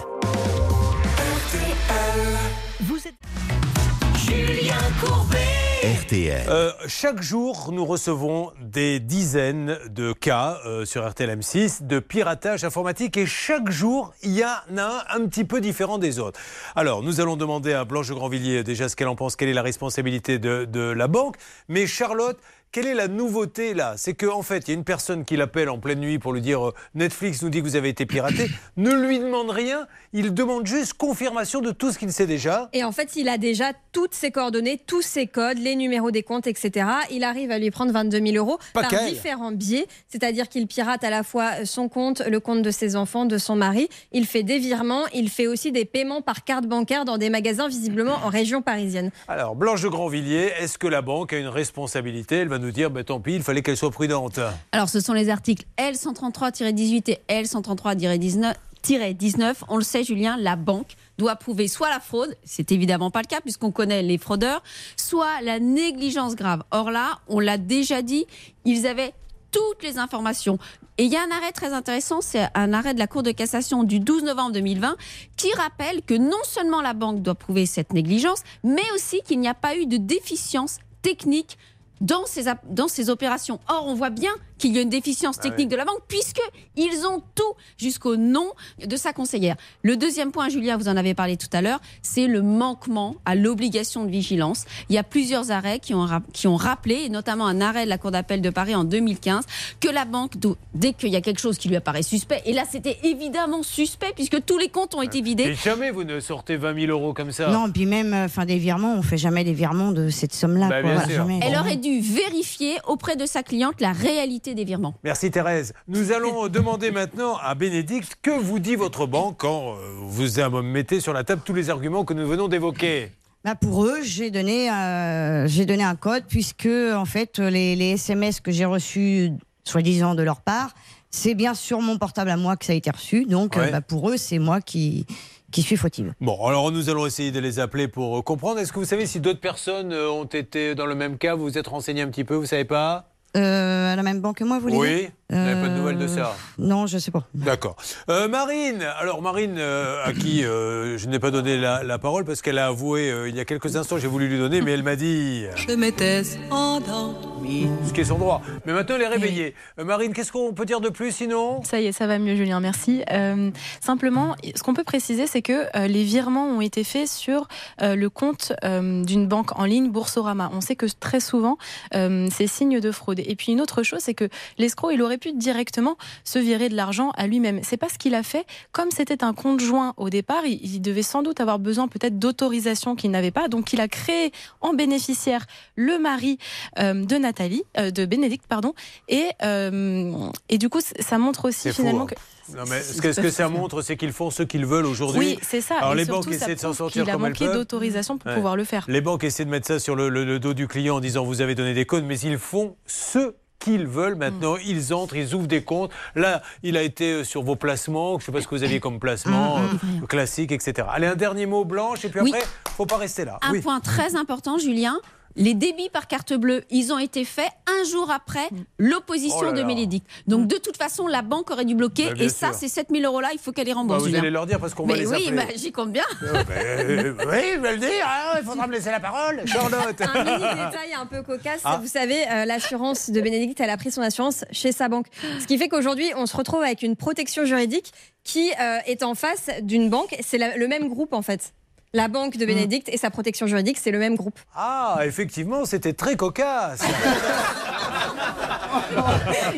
RTL. Euh, chaque jour, nous recevons des dizaines de cas euh, sur RTL M6 de piratage informatique et chaque jour, il y en a un un petit peu différent des autres. Alors, nous allons demander à Blanche Grandvilliers déjà ce qu'elle en pense, quelle est la responsabilité de la banque. Mais Charlotte, quelle est la nouveauté là? C'est qu'en en fait, il y a une personne qui l'appelle en pleine nuit pour lui dire euh, Netflix nous dit que vous avez été piraté. ne lui demande rien, il demande juste confirmation de tout ce qu'il sait déjà. Et en fait, il a déjà toutes ses coordonnées, tous ses codes, les numéros des comptes, etc. Il arrive à lui prendre 22 000 euros Pas par qu'elle. différents biais. C'est-à-dire qu'il pirate à la fois son compte, le compte de ses enfants, de son mari. Il fait des virements. Il fait aussi des paiements par carte bancaire dans des magasins visiblement en région parisienne. Alors, Blanche de Grandvilliers, est-ce que la banque a une responsabilité? Elle va nous dire, bah, tant pis, il fallait qu'elle soit prudente. Alors, ce sont les articles L133-18 et L133-19. 19, on le sait Julien, la banque doit prouver soit la fraude, c'est évidemment pas le cas puisqu'on connaît les fraudeurs, soit la négligence grave. Or là, on l'a déjà dit, ils avaient toutes les informations. Et il y a un arrêt très intéressant, c'est un arrêt de la Cour de cassation du 12 novembre 2020 qui rappelle que non seulement la banque doit prouver cette négligence, mais aussi qu'il n'y a pas eu de déficience technique dans ces, dans ces opérations. Or, on voit bien qu'il y a une déficience Ah technique ouais. de la banque puisque ils ont tout jusqu'au nom de sa conseillère. Le deuxième point, Julien, vous en avez parlé tout à l'heure, c'est le manquement à l'obligation de vigilance. Il y a plusieurs arrêts qui ont, qui ont rappelé, et notamment un arrêt de la Cour d'appel de Paris en 2015, que la banque, dès qu'il y a quelque chose qui lui apparaît suspect, et là c'était évidemment suspect puisque tous les comptes ont été Et vidés, jamais vous ne sortez 20 000 euros comme ça. Non, puis même, euh, enfin, des virements, on fait jamais des virements de cette somme-là. Bah, Voilà, elle aurait dû vérifier auprès de sa cliente la réalité des virements. Merci Thérèse. Nous allons *laughs* demander maintenant à Bénédicte que vous dit votre banque quand euh, vous mettez sur la table tous les arguments que nous venons d'évoquer? Bah, pour eux, j'ai donné, euh, j'ai donné un code puisque en fait les, les SMS que j'ai reçus, soi-disant de leur part, c'est bien sur mon portable à moi que ça a été reçu. Donc euh, Ouais. bah, pour eux, c'est moi qui qui suis fautive. Bon, alors nous allons essayer de les appeler pour comprendre. Est-ce que vous savez si d'autres personnes ont été dans le même cas Vous vous êtes renseigné un petit peu, vous savez pas? Euh, à la même banque que moi, vous voulez Oui, dire vous n'avez pas de nouvelles de ça Non, je sais pas. D'accord. Euh, Marine, alors Marine, euh, à qui euh, je n'ai pas donné la, la parole parce qu'elle a avoué euh, il y a quelques instants, j'ai voulu lui donner, mais elle m'a dit. Je m'étais endormie. Ce qui est son droit. Mais maintenant, elle est réveillée. Euh, Marine, qu'est-ce qu'on peut dire de plus sinon? Ça y est, ça va mieux, Julien, merci. Euh, simplement, ce qu'on peut préciser, c'est que euh, les virements ont été faits sur euh, le compte euh, d'une banque en ligne, Boursorama. On sait que très souvent, euh, c'est signe de fraude. Et puis une autre chose, c'est que l'escroc, il aurait pu directement se virer de l'argent à lui-même. C'est pas ce qu'il a fait. Comme c'était un compte joint au départ, il, il devait sans doute avoir besoin peut-être d'autorisation qu'il n'avait pas. Donc il a créé en bénéficiaire le mari euh, de Nathalie, euh, de Bénédicte, pardon. Et, euh, et du coup, ça montre aussi finalement hein. que. Non, mais ce que, ce que ça montre, c'est qu'ils font ce qu'ils veulent aujourd'hui. Oui, c'est ça. Alors Et les surtout, banques ça essaient de s'en prouve sortir qu'il a comme elles manqué peuvent. d'autorisation pour Ouais. pouvoir le faire. Les banques essaient de mettre ça sur le, le- le dos du client en disant vous avez donné des codes, mais ils font ce qu'ils veulent maintenant. Ils entrent, ils ouvrent des comptes. Là, il a été euh, sur vos placements. Je ne sais pas ce que vous aviez comme placement, euh, classique, etc. Allez, un dernier mot, Blanche, et puis Oui. après, faut pas rester là. Un oui. point très *laughs* important, Julien. Les débits par carte bleue, ils ont été faits un jour après l'opposition Oh de. Bénédicte. Donc de toute façon, la banque aurait dû bloquer. Bah, et ça, ces 7000 euros-là, il faut qu'elle les Bah, rembourse. vous Julien. allez leur dire parce qu'on va Mais les oui, appeler. bah, j'y compte bien. *laughs* Euh, oui, je vais le dire. hein, Il faudra me laisser la parole. Charlotte. Un mini détail un peu cocasse. Ah. Vous savez, euh, l'assurance de Bénédicte, elle a pris son assurance chez sa banque. Ce qui fait qu'aujourd'hui, on se retrouve avec une protection juridique qui euh, est en face d'une banque. C'est la- le même groupe, en fait. La banque de Bénédicte et sa protection juridique, c'est le même groupe. Ah, effectivement, c'était très cocasse. *laughs*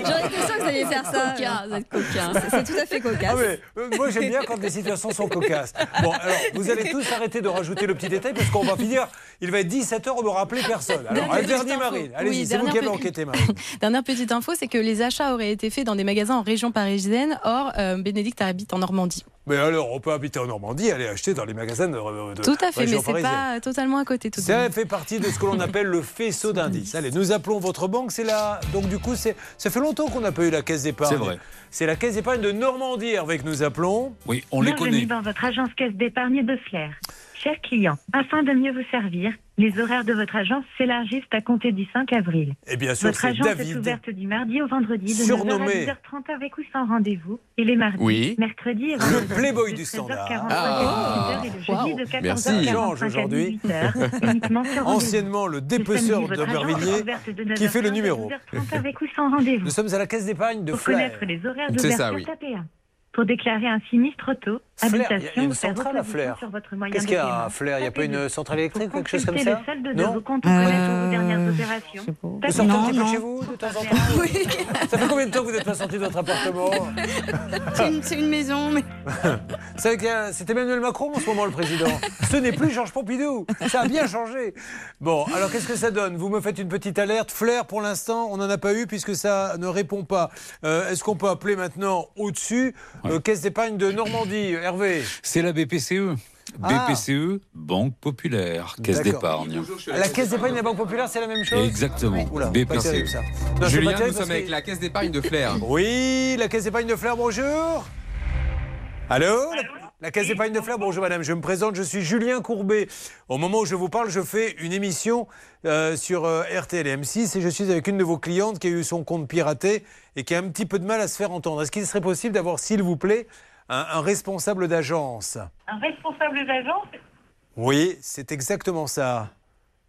J'aurais été sûre que vous alliez faire ça. C'est- tout à fait cocasse. Ah mais, euh, moi j'aime bien quand les situations sont cocasses. Bon, alors vous allez tous arrêter de rajouter le petit détail parce qu'on va finir. Il va être 17h, on n'aura appelé personne. Alors, un Dernière dernier petite info. Marine. Allez-y, Oui, c'est vous qui avez enquêté, *laughs* Marine. Dernière petite info, c'est que les achats auraient été faits dans des magasins en région parisienne. Or, euh, Bénédicte habite en Normandie. Mais alors, on peut habiter en Normandie, aller acheter dans les magasins de, de Tout à fait, mais c'est pas totalement à côté. Tout de Ça même. fait partie de ce que l'on appelle le faisceau *laughs* d'indices. Allez, nous appelons votre banque. C'est là. Donc du coup, ça fait longtemps qu'on n'a pas eu la caisse d'épargne. C'est vrai. C'est la caisse d'épargne de Normandie, Hervé, que nous appelons. Oui, on les Bienvenue connaît. dans votre agence caisse d'épargne de Flair. Chers clients, afin de mieux vous servir, les horaires de votre agence s'élargissent à compter du 5 avril. Eh bien sûr, votre c'est agence est ouverte du mardi au vendredi de Surnommé. 9h à 10h30 avec ou sans rendez-vous et les mardis, Oui. mercredis et Le playboy de du 13h45 standard. 18h et le jeudi de 14h45 Merci. Change aujourd'hui. 18h, uniquement sur rendez-vous. *laughs* Anciennement le dépeceur samedi, de qui fait le 9h30 à numéro. 12h30 avec ou sans rendez-vous. Nous sommes à la caisse d'épargne de Pour Flair. connaître les horaires C'est ça, oui. tapez 1. Pour déclarer un sinistre auto, Flair, il y a une ou centrale à Flair. Qu'est-ce qu'il y a à Flair? Il n'y a pas une centrale électrique, Pour quelque chose comme ça? de Non? comptes ou vos dernières opérations. Vous sortez un petit peu chez vous de temps en temps? *laughs* Ça fait combien de temps que vous n'êtes pas sorti de votre appartement? C'est une, maison, mais. Euh, c'est Emmanuel Macron en ce moment le président. Ce n'est plus Georges Pompidou. Ça a bien changé. Bon, alors qu'est-ce que ça donne? Vous me faites une petite alerte. Flair, pour l'instant, on n'en a pas eu puisque ça ne répond pas. Euh, Est-ce qu'on peut appeler maintenant au-dessus euh, Caisse d'épargne de Normandie? Hervé C'est la BPCE. Ah. BPCE, E, Banque Populaire, Caisse d'épargne. La Caisse d'épargne de la Banque Populaire, c'est la même chose Exactement. Oula, pas BPCE. terrible, ça. Non, c'est Julien, pas terrible nous sommes avec la caisse d'épargne de Flair. Oui, la caisse d'épargne de Flair, bonjour. Allô la, la caisse d'épargne de Flair, bonjour madame, je me présente, je suis Julien Courbet. Au moment où je vous parle, je fais une émission euh, sur euh, RTL et M6 et je suis avec une de vos clientes qui a eu son compte piraté et qui a un petit peu de mal à se faire entendre. Est-ce qu'il serait possible d'avoir, s'il vous plaît, un, un responsable d'agence Un responsable d'agence? Oui, c'est exactement ça.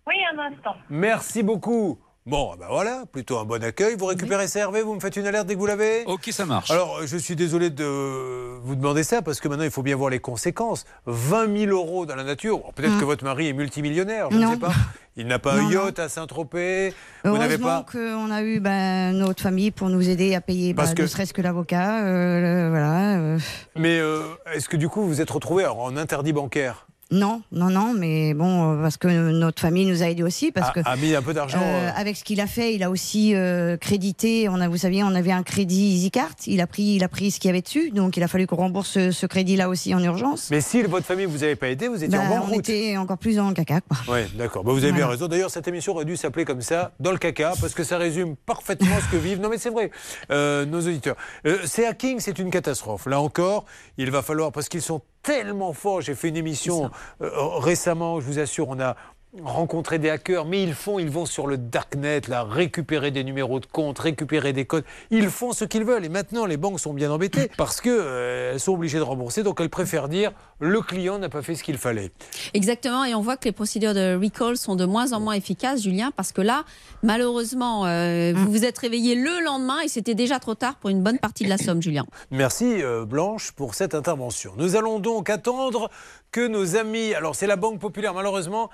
Oui, un instant. Merci beaucoup. Bon, ben voilà, plutôt un bon accueil. Vous récupérez ça, Hervé Vous me faites une alerte dès que vous l'avez Ok, ça marche. Alors, je suis désolé de vous demander ça, parce que maintenant, il faut bien voir les conséquences. 20 000 euros dans la nature. Bon, Peut-être Mm. que votre mari est multimillionnaire, je ne Non. sais pas. Il n'a pas Non, un non. yacht à Saint-Tropez. Vous n'avez Heureusement pas. qu'on a eu ben, notre famille pour nous aider à payer, Parce bah, que- ne serait-ce que l'avocat. euh, voilà. euh. Mais euh, est-ce que du coup, vous vous êtes retrouvé en interdit bancaire? Non, non, non, mais bon, euh, parce que notre famille nous a aidés aussi, parce a, que a mis un peu d'argent euh, euh, avec ce qu'il a fait, il a aussi euh, crédité. On a, vous saviez, on avait un crédit EasyCard. Il a pris, il a pris ce qu'il y avait dessus, donc il a fallu qu'on rembourse ce, ce crédit-là aussi en urgence. Mais si votre famille vous avait pas aidé, vous étiez Bah, en on était encore plus dans le caca. Oui, d'accord. Bah, vous avez bien raison. D'ailleurs, cette émission aurait dû s'appeler comme ça, dans le caca, parce que ça résume parfaitement ce que vivent. Non, mais c'est vrai, nos auditeurs. Euh, ces hackings, c'est une catastrophe. Là encore, il va falloir, parce qu'ils sont tellement forts. J'ai fait une émission euh, récemment, je vous assure, on a rencontré des hackers, mais ils font, ils vont sur le darknet, là, récupérer des numéros de compte, récupérer des codes. Ils font ce qu'ils veulent. Et maintenant, les banques sont bien embêtées parce que euh, elles sont obligées de rembourser, donc elles préfèrent dire le client n'a pas fait ce qu'il fallait. Exactement, et on voit que les procédures de recall sont de moins en moins efficaces, Julien, parce que là, malheureusement, euh, vous vous êtes réveillé le lendemain et c'était déjà trop tard pour une bonne partie de la somme, Julien. Merci euh, Blanche pour cette intervention. Nous allons donc attendre que nos amis, alors c'est la Banque Populaire malheureusement,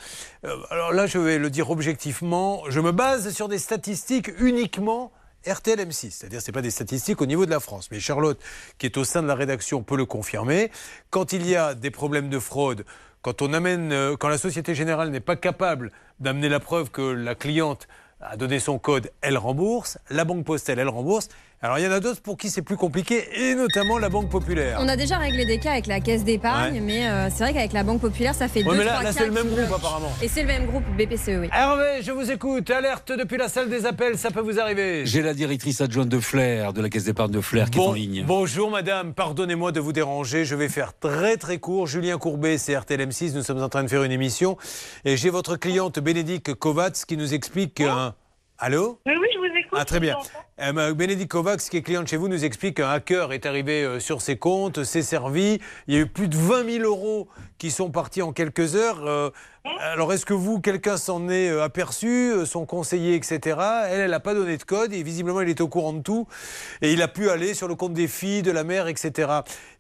euh, alors là je vais le dire objectivement, je me base sur des statistiques uniquement RTL M6. C'est-à-dire, c'est pas des statistiques au niveau de la France. Mais Charlotte, qui est au sein de la rédaction, peut le confirmer. Quand il y a des problèmes de fraude, quand on amène, euh, quand la Société Générale n'est pas capable d'amener la preuve que la cliente a donné son code, elle rembourse. La Banque Postale, elle rembourse. Alors il y en a d'autres pour qui c'est plus compliqué, et notamment la Banque Populaire. On a déjà réglé des cas avec la caisse d'épargne, Ouais. mais euh, c'est vrai qu'avec la Banque Populaire, ça fait Ouais, deux, mais là- trois là, c'est le même groupe, apparemment. Et c'est le même groupe BPCE, oui. Hervé, je vous écoute. Alerte depuis la salle des appels, ça peut vous arriver. J'ai la directrice adjointe de Flair, de la caisse d'épargne de Flair, qui est en ligne. Bonjour madame, pardonnez-moi de vous déranger, je vais faire très très court. Julien Courbet, c'est RTL M6, nous sommes en train de faire une émission et j'ai votre cliente Bénédicte Kovacs qui nous explique un... Allô? Oui, oui, je vous écoute. Ah très bien. Euh, Bénédicte Kovacs, qui est cliente chez vous, nous explique qu'un hacker est arrivé euh, sur ses comptes, s'est servi. Il y a eu plus de 20 000 euros qui sont partis en quelques heures. Euh, alors, est-ce que vous, quelqu'un s'en est euh, aperçu, euh, son conseiller, etc. Elle, elle n'a pas donné de code et visiblement, il est au courant de tout. Et il a pu aller sur le compte des filles, de la mère, etc.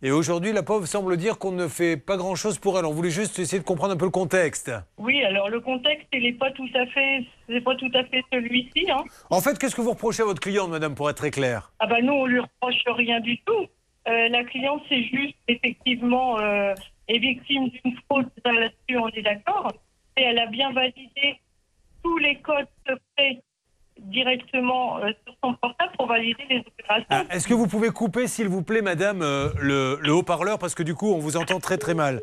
Et aujourd'hui, la pauvre semble dire qu'on ne fait pas grand-chose pour elle. On voulait juste essayer de comprendre un peu le contexte. Oui, alors le contexte, il n'est pas tout à fait, c'est pas tout à fait celui-ci. Hein. En fait, qu'est-ce que vous reprochez à votre cliente, madame, pour être très clair? Ah bah nous, on lui reproche rien du tout. Euh, la cliente, c'est juste effectivement euh, est victime d'une fraude là-dessus, on est d'accord. Et elle a bien validé tous les codes secrets directement euh, sur son portable pour valider les opérations. Ah, Est-ce que vous pouvez couper, s'il vous plaît, madame, euh, le, le haut-parleur? Parce que du coup, on vous entend très très mal.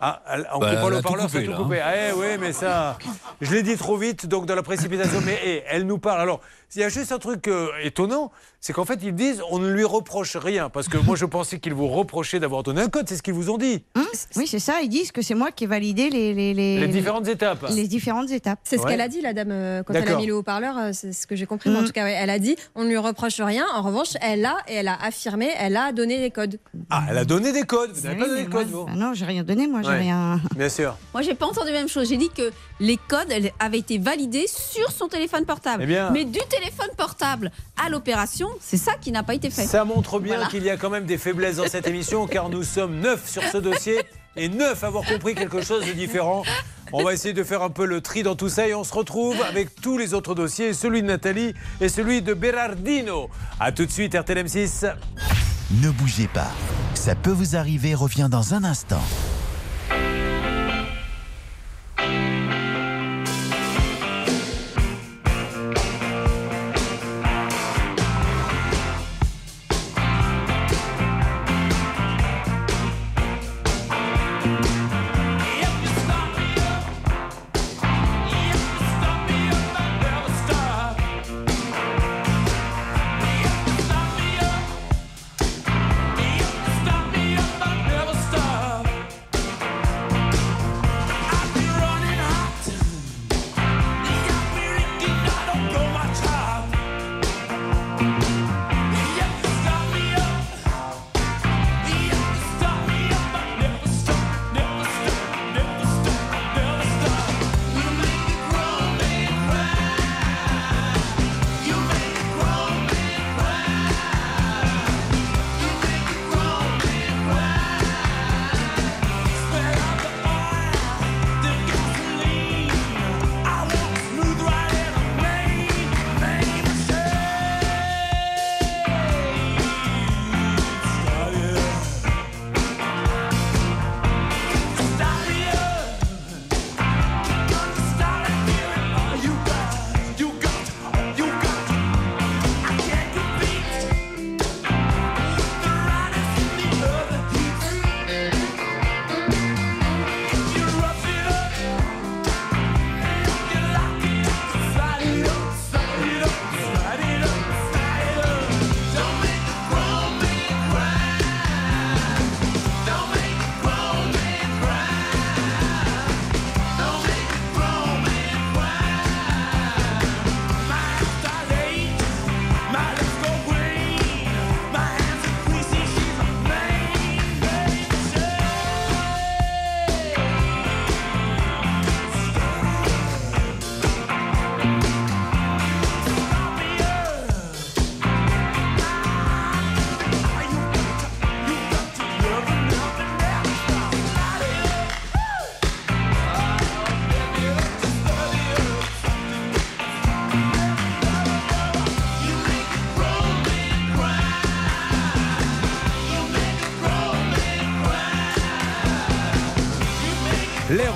Ah, elle- on Bah, coupe pas elle le haut-parleur, coupé, tout coupé. Ah, eh, oui, mais ça. Je l'ai dit trop vite, donc dans la précipitation. Mais eh, elle nous parle. Alors, il y a juste un truc euh, étonnant, c'est qu'en fait, ils disent on ne lui reproche rien. Parce que moi, je pensais qu'ils vous reprochaient d'avoir donné un code, c'est ce qu'ils vous ont dit. Hum, oui, c'est ça. Ils disent que c'est moi qui ai validé les, les, les, Les différentes étapes. Les différentes étapes. C'est ce Ouais. qu'elle a dit, la dame, euh, quand elle a mis le haut-parleur, euh, c'est ce que j'ai compris. mais En tout cas, ouais, elle a dit on ne lui reproche rien. En revanche, elle a, et elle a affirmé, elle a donné les codes. Ah, elle a donné des codes. Vous n'avez pas donné de code, moi- vous Ah non, j'ai rien donné, moi, j'ai Ouais. rien. *laughs* Bien sûr. Moi, j'ai pas entendu la même chose. J'ai dit que les codes avaient été validés sur son téléphone portable. Eh bien- Mais du téléphone portable à l'opération, c'est ça qui n'a pas été fait. Ça montre bien Voilà. qu'il y a quand même des faiblesses dans cette émission, car nous sommes neuf sur ce dossier et neuf à avoir compris quelque chose de différent. On va essayer de faire un peu le tri dans tout ça et on se retrouve avec tous les autres dossiers, celui de Nathalie et celui de Berardino. A tout de suite, RTLM 6. Ne bougez pas. Ça peut vous arriver revient dans un instant.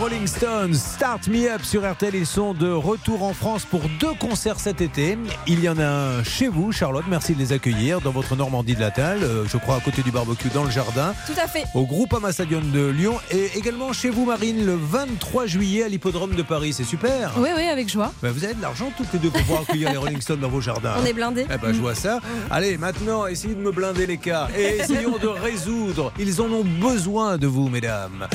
Rolling Stones, Start Me Up sur RTL, ils sont de retour en France pour deux concerts cet été. Il y en a un chez vous, Charlotte, merci de les accueillir dans votre Normandie de la Talle, euh, je crois à côté du barbecue dans le jardin. Tout à fait. Au groupe Stadium de Lyon et également chez vous, Marine, le 23 juillet à l'hippodrome de Paris. C'est super. Oui, oui, avec joie. Ben, vous avez de l'argent toutes les deux pour pouvoir accueillir les Rolling Stones dans vos jardins. On est blindés. Eh ben, je vois ça. Allez, maintenant, essayez de me blinder les cas et essayons de résoudre. Ils en ont besoin de vous, mesdames.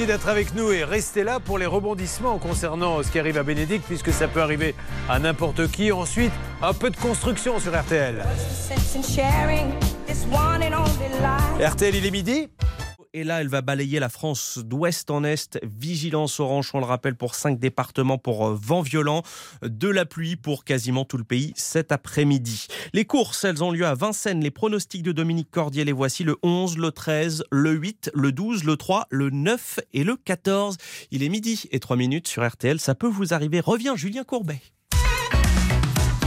Merci d'être avec nous et restez là pour les rebondissements concernant ce qui arrive à Bénédicte, puisque ça peut arriver à n'importe qui. Ensuite, un peu de construction sur RTL. RTL, il est midi et là, elle va balayer la France d'ouest en est. Vigilance orange, on le rappelle, pour cinq départements pour euh, vent violent. De la pluie pour quasiment tout le pays cet après-midi. Les courses, elles ont lieu à Vincennes. Les pronostics de Dominique Cordier, les voici le 11, le 13, le 8, le 12, le 3, le 9 et le 14. Il est midi et 3 minutes sur RTL. Ça peut vous arriver. Courbet.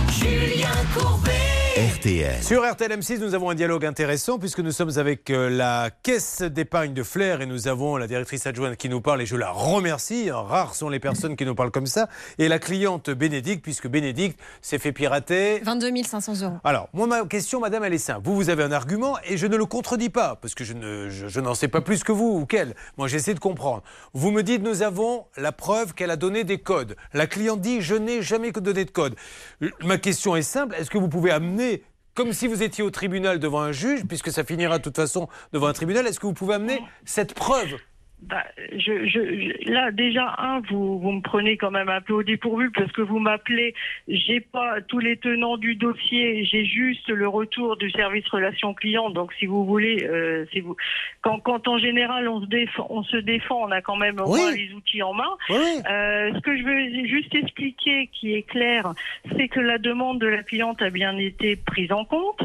Julien Courbet. RTL. Sur RTL M6, nous avons un dialogue intéressant puisque nous sommes avec euh, la caisse d'épargne de Flair et nous avons la directrice adjointe qui nous parle et je la remercie. Rares sont les personnes qui nous parlent comme ça. Et la cliente Bénédicte, puisque Bénédicte s'est fait pirater. 22 500 euros. Alors, moi, ma question, madame, elle est simple. Vous, vous avez un argument et je ne le contredis pas parce que je, ne, je, je n'en sais pas plus que vous ou qu'elle. Moi, j'essaie de comprendre. Vous me dites, nous avons la preuve qu'elle a donné des codes. La cliente dit, je n'ai jamais donné de code. Ma question est simple. Est-ce que vous pouvez amener comme si vous étiez au tribunal devant un juge, puisque ça finira de toute façon devant un tribunal, est-ce que vous pouvez amener cette preuve bah, je, je, je- là déjà un, vous, vous me prenez quand même un peu au dépourvu parce que vous m'appelez. J'ai pas tous les tenants du dossier. J'ai juste le retour du service relation client. Donc si vous voulez, euh, si vous, quand, quand en général on se défend, on se défend, on a quand même Oui. les outils en main. Oui. Euh, ce que je veux juste expliquer, qui est clair, c'est que la demande de la cliente a bien été prise en compte,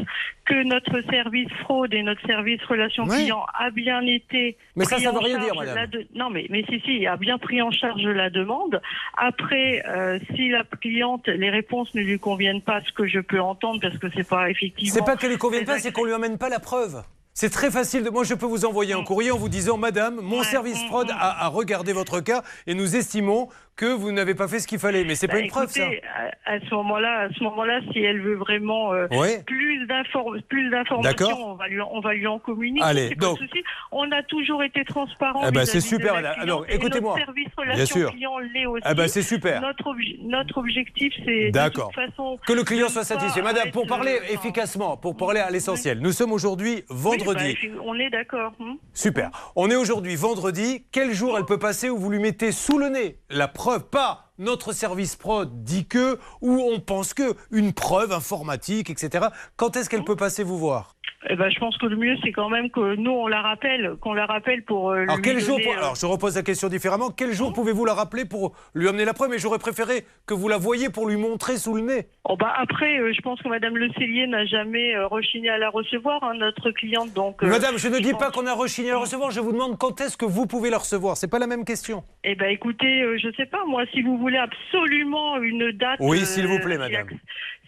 que notre service fraude et notre service relation client a bien été Mais ça, ça veut en rien dire, madame. de- Non, mais, mais si, si, a bien pris en charge la demande. Après, euh, si la cliente, les réponses ne lui conviennent pas, ce que je peux entendre, parce que c'est pas effectivement. C'est pas qu'elle ne convienne pas, c'est qu'on lui amène pas la preuve. C'est très facile. De... Moi, je peux vous envoyer un courrier en vous disant, Madame, mon service fraude a, a regardé votre cas et nous estimons que vous n'avez pas fait ce qu'il fallait. Mais c'est pas Bah, une preuve, ça. À, à ce moment-là, à ce moment-là, si elle veut vraiment euh, Ouais. plus d'informations, on va lui, on va lui en communiquer. Allez, pas donc- de. On a toujours été transparent. Eh ben, c'est de super, la. Alors, écoutez-moi. Service Bien sûr. client l'est aussi. Eh ben, c'est super. Notre, obje- notre objectif, c'est D'accord. Que le client soit pas satisfait. Madame, pour parler euh, efficacement, pour parler à l'essentiel, nous sommes aujourd'hui vendredi. oui, bah, on est d'accord. hein. Super. On est aujourd'hui vendredi. Quel jour elle peut passer où vous lui mettez sous le nez la preuve Pas notre service prod dit que, ou on pense que, une preuve informatique, etc. Quand est-ce qu'elle peut passer vous voir? Eh ben, je pense que le mieux, c'est quand même que nous, on la rappelle, qu'on la rappelle pour. euh, Alors lui quel jour donner, pour- euh, Alors je repose la question différemment. Quel jour pouvez-vous la rappeler pour lui amener la preuve? Mais j'aurais préféré que vous la voyiez pour lui montrer sous le nez. Oh bah après, euh, je pense que Madame Le Cellier n'a jamais euh, rechigné à la recevoir, hein, notre cliente. Donc, Madame, je ne dis pense- pas qu'on a rechigné à la recevoir. Je vous demande quand est-ce que vous pouvez la recevoir? C'est pas la même question. Eh ben, écoutez, je sais pas, moi, si vous voulez absolument une date. Oui, s'il vous plaît, s'il y a madame.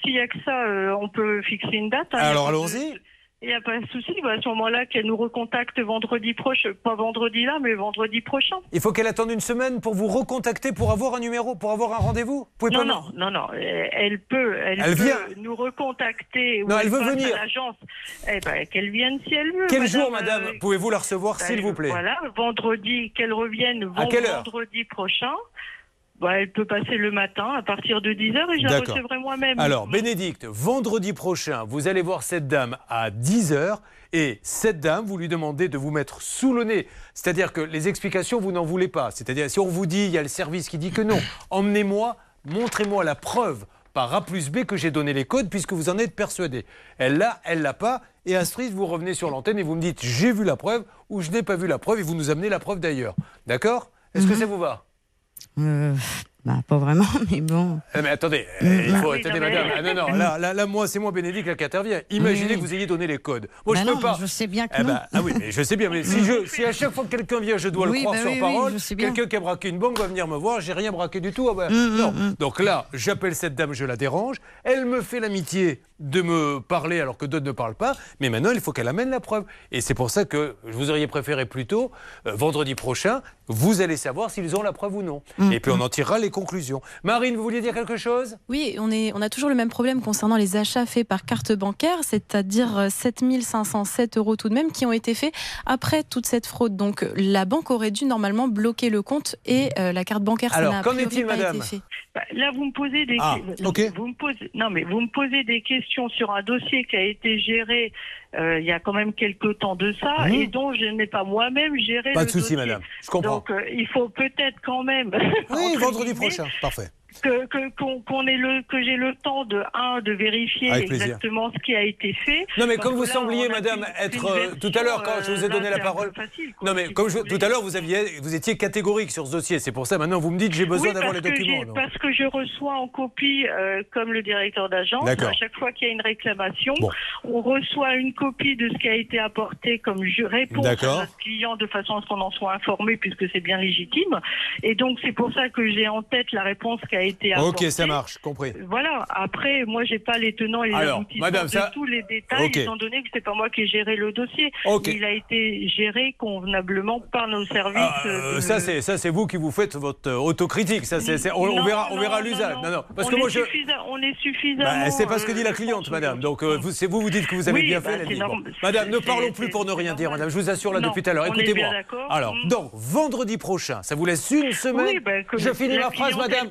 S'il y a que ça, on peut fixer une date. hein, Alors allons-y. Il n'y a pas de souci. Bah, à ce moment-là, qu'elle nous recontacte vendredi prochain, pas vendredi là, mais vendredi prochain. Il faut qu'elle attende une semaine pour vous recontacter pour avoir un numéro, pour avoir un rendez-vous. Non, non, non, non. euh, Elle peut, elle, Elle peut vient. nous recontacter. Non, elle veut venir. À l'agence. Eh ben, qu'elle vienne si elle veut. Quel jour, euh, madame, pouvez-vous la recevoir, bah, s'il vous plaît? Voilà, vendredi, qu'elle revienne À quelle heure? vendredi prochain. Bah, elle peut passer le matin à partir de 10h et je la recevrai moi-même. Alors, Bénédicte, vendredi prochain, vous allez voir cette dame à 10h. Et cette dame, vous lui demandez de vous mettre sous le nez. C'est-à-dire que les explications, vous n'en voulez pas. C'est-à-dire, si on vous dit, il y a le service qui dit que non, emmenez-moi, montrez-moi la preuve par A plus B que j'ai donné les codes puisque vous en êtes persuadé. Elle l'a, elle l'a pas. Et Astrid, vous revenez sur l'antenne et vous me dites, j'ai vu la preuve ou je n'ai pas vu la preuve et vous nous amenez la preuve d'ailleurs. D'accord? Est-ce que ça vous va? Euh, bah, pas vraiment, *laughs* mais bon. Eh, mais attendez, Mm. euh, il faut, oui, attendez, madame. Ah, non, non, là, là, là, moi, c'est moi, Bénédicte, là, qui intervient. Imaginez Oui. que vous ayez donné les codes. Moi, Bah je peux non, pas. je sais bien que Eh non. ben, ah oui, mais je sais bien. Mais si, je, si à chaque fois que quelqu'un vient, je dois Oui, le croire bah sur parole, quelqu'un qui a braqué une banque va venir me voir, j'ai rien braqué du tout. Ah ben, Mm, non. mm, mm. Donc là, j'appelle cette dame, je la dérange. Elle me fait l'amitié de me parler alors que d'autres ne parlent pas, mais maintenant il faut qu'elle amène la preuve. Et c'est pour ça que vous auriez préféré plutôt, euh, vendredi prochain, vous allez savoir s'ils ont la preuve ou non. Mm. Et puis on en tirera les conclusions. Marine, vous vouliez dire quelque chose? Oui, on, est, on a toujours le même problème concernant les achats faits par carte bancaire, c'est-à-dire euh, 7507 euros tout de même qui ont été faits après toute cette fraude. Donc la banque aurait dû normalement bloquer le compte et euh, la carte bancaire, ça Alors, n'a qu'en est-il, pas été madame? fait. Bah, Là, vous me posez des Ah, que- ok. vous me posez non mais vous me posez des questions sur un dossier qui a été géré euh, il y a quand même quelques temps de ça et dont je n'ai pas moi-même géré Pas de souci, madame. Je comprends. Donc euh, il faut peut-être quand même Oui, *laughs* vendredi prochain. Parfait. Que que- qu'on qu'on ait le que j'ai le temps de un de vérifier exactement ce qui a été fait. Non mais comme vous là, sembliez, madame, être euh, tout à l'heure quand je vous ai version, donné euh, la parole. non mais comme je- tout à l'heure vous aviez, vous étiez catégorique sur ce dossier. C'est pour ça maintenant vous me dites j'ai besoin Oui, d'avoir les documents. Parce que je reçois en copie, euh, comme le directeur d'agence, à chaque fois qu'il y a une réclamation, Bon. on reçoit une copie de ce qui a été apporté comme je réponse D'accord. à notre client de façon à ce qu'on en soit informé, puisque c'est bien légitime. Et donc c'est pour ça que j'ai en tête la réponse qui a été apportée. Ok, ça marche, compris. Voilà. Après, moi, j'ai pas les tenants et les Alors, aboutissants de ça- tous les détails, Ok. étant donné que c'est pas moi qui ai géré le dossier. Ok. Il a été géré convenablement par nos services. Euh, de- ça c'est ça c'est vous qui vous faites votre euh, autocritique. Ça c'est on, verra on non, verra l'usage. non. Non parce on que moi je on est suffisamment. Bah, c'est pas ce que dit la euh, cliente, madame. Donc, euh, vous, c'est vous, vous dites que vous avez Oui, bien bah, fait. elle dit, bon. Madame, ne parlons plus pour ne rien dire, madame. Je vous assure là depuis tout à l'heure. Écoutez-moi. Alors, Mm. donc, vendredi prochain, ça vous laisse une semaine. Bah, je finis ma phrase, madame,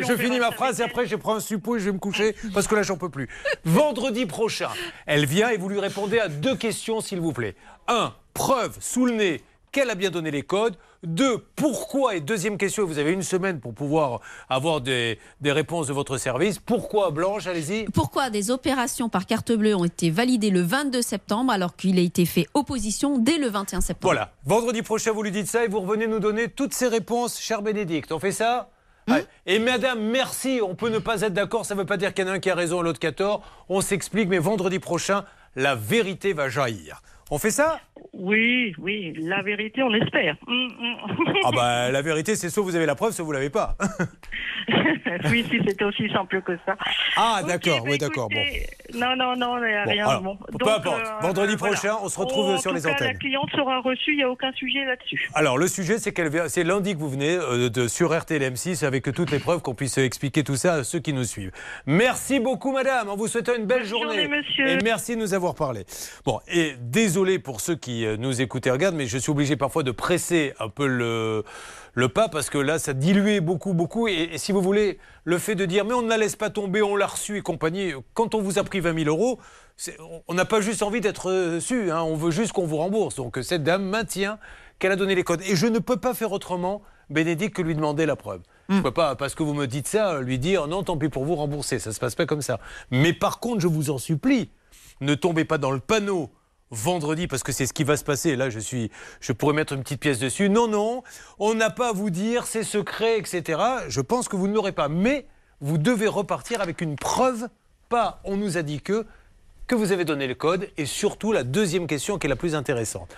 je finis ma phrase et après, je prends un suppôt et je vais me coucher parce que là, j'en peux plus. Vendredi prochain, elle vient et vous lui répondez à deux questions, s'il vous plaît. Un, preuve sous le nez qu'elle a bien donné les codes. Deux, pourquoi Et deuxième question, vous avez une semaine pour pouvoir avoir des, des réponses de votre service. Pourquoi, Blanche Allez-y. Pourquoi des opérations par carte bleue ont été validées le 22 septembre alors qu'il a été fait opposition dès le 21 septembre? Voilà. Vendredi prochain, vous lui dites ça et vous revenez nous donner toutes ces réponses, cher Bénédicte. On fait ça? Ouais. Et madame, merci. On peut ne pas être d'accord. Ça ne veut pas dire qu'il y en a un qui a raison et l'autre qui a tort. On s'explique, mais vendredi prochain, la vérité va jaillir. On fait ça? Oui, oui, la vérité, on espère. Mm, mm. Ah bah *laughs* la vérité, c'est soit vous avez la preuve, soit vous l'avez pas. *laughs* oui, si c'était aussi simple que ça. Ah d'accord, bah, oui d'accord. Bon. Non, non, non, il n'y a Bon, rien. alors, bon. peu Donc, importe. euh, Vendredi voilà. prochain, on se retrouve En sur tout les cas, La antennes. cliente sera reçue, il n'y a aucun sujet là-dessus. Alors le sujet, c'est qu'elle c'est lundi que vous venez euh, de, sur RTLM6 avec toutes les preuves qu'on puisse expliquer tout ça à ceux qui nous suivent. Merci beaucoup, madame. On vous souhaite une belle journée. journée, monsieur. Et merci de nous avoir parlé. Bon, et désolé pour ceux qui euh, nous écoutent et regardent, mais je suis obligé parfois de presser un peu le, le pas parce que là, ça diluait beaucoup, beaucoup. Et, et si vous voulez, le fait de dire, mais on ne la laisse pas tomber, on l'a reçue et compagnie, quand on vous a pris 20 000 euros, on- n'a pas juste envie d'être euh, su, hein, on veut juste qu'on vous rembourse. Donc euh, cette dame maintient qu'elle a donné les codes. Et je ne peux pas faire autrement, Bénédicte, que lui demander la preuve. Je ne peux pas, parce que vous me dites ça, lui dire non, tant pis pour vous rembourser. Ça ne se passe pas comme ça. Mais par contre, je vous en supplie, ne tombez pas dans le panneau vendredi parce que c'est ce qui va se passer. Là, je suis, je pourrais mettre une petite pièce dessus. Non, non, on n'a pas à vous dire, c'est secret, etc. Je pense que vous ne l'aurez pas. Mais vous devez repartir avec une preuve. Pas, on nous a dit que, que vous avez donné le code. Et surtout, la deuxième question qui est la plus intéressante.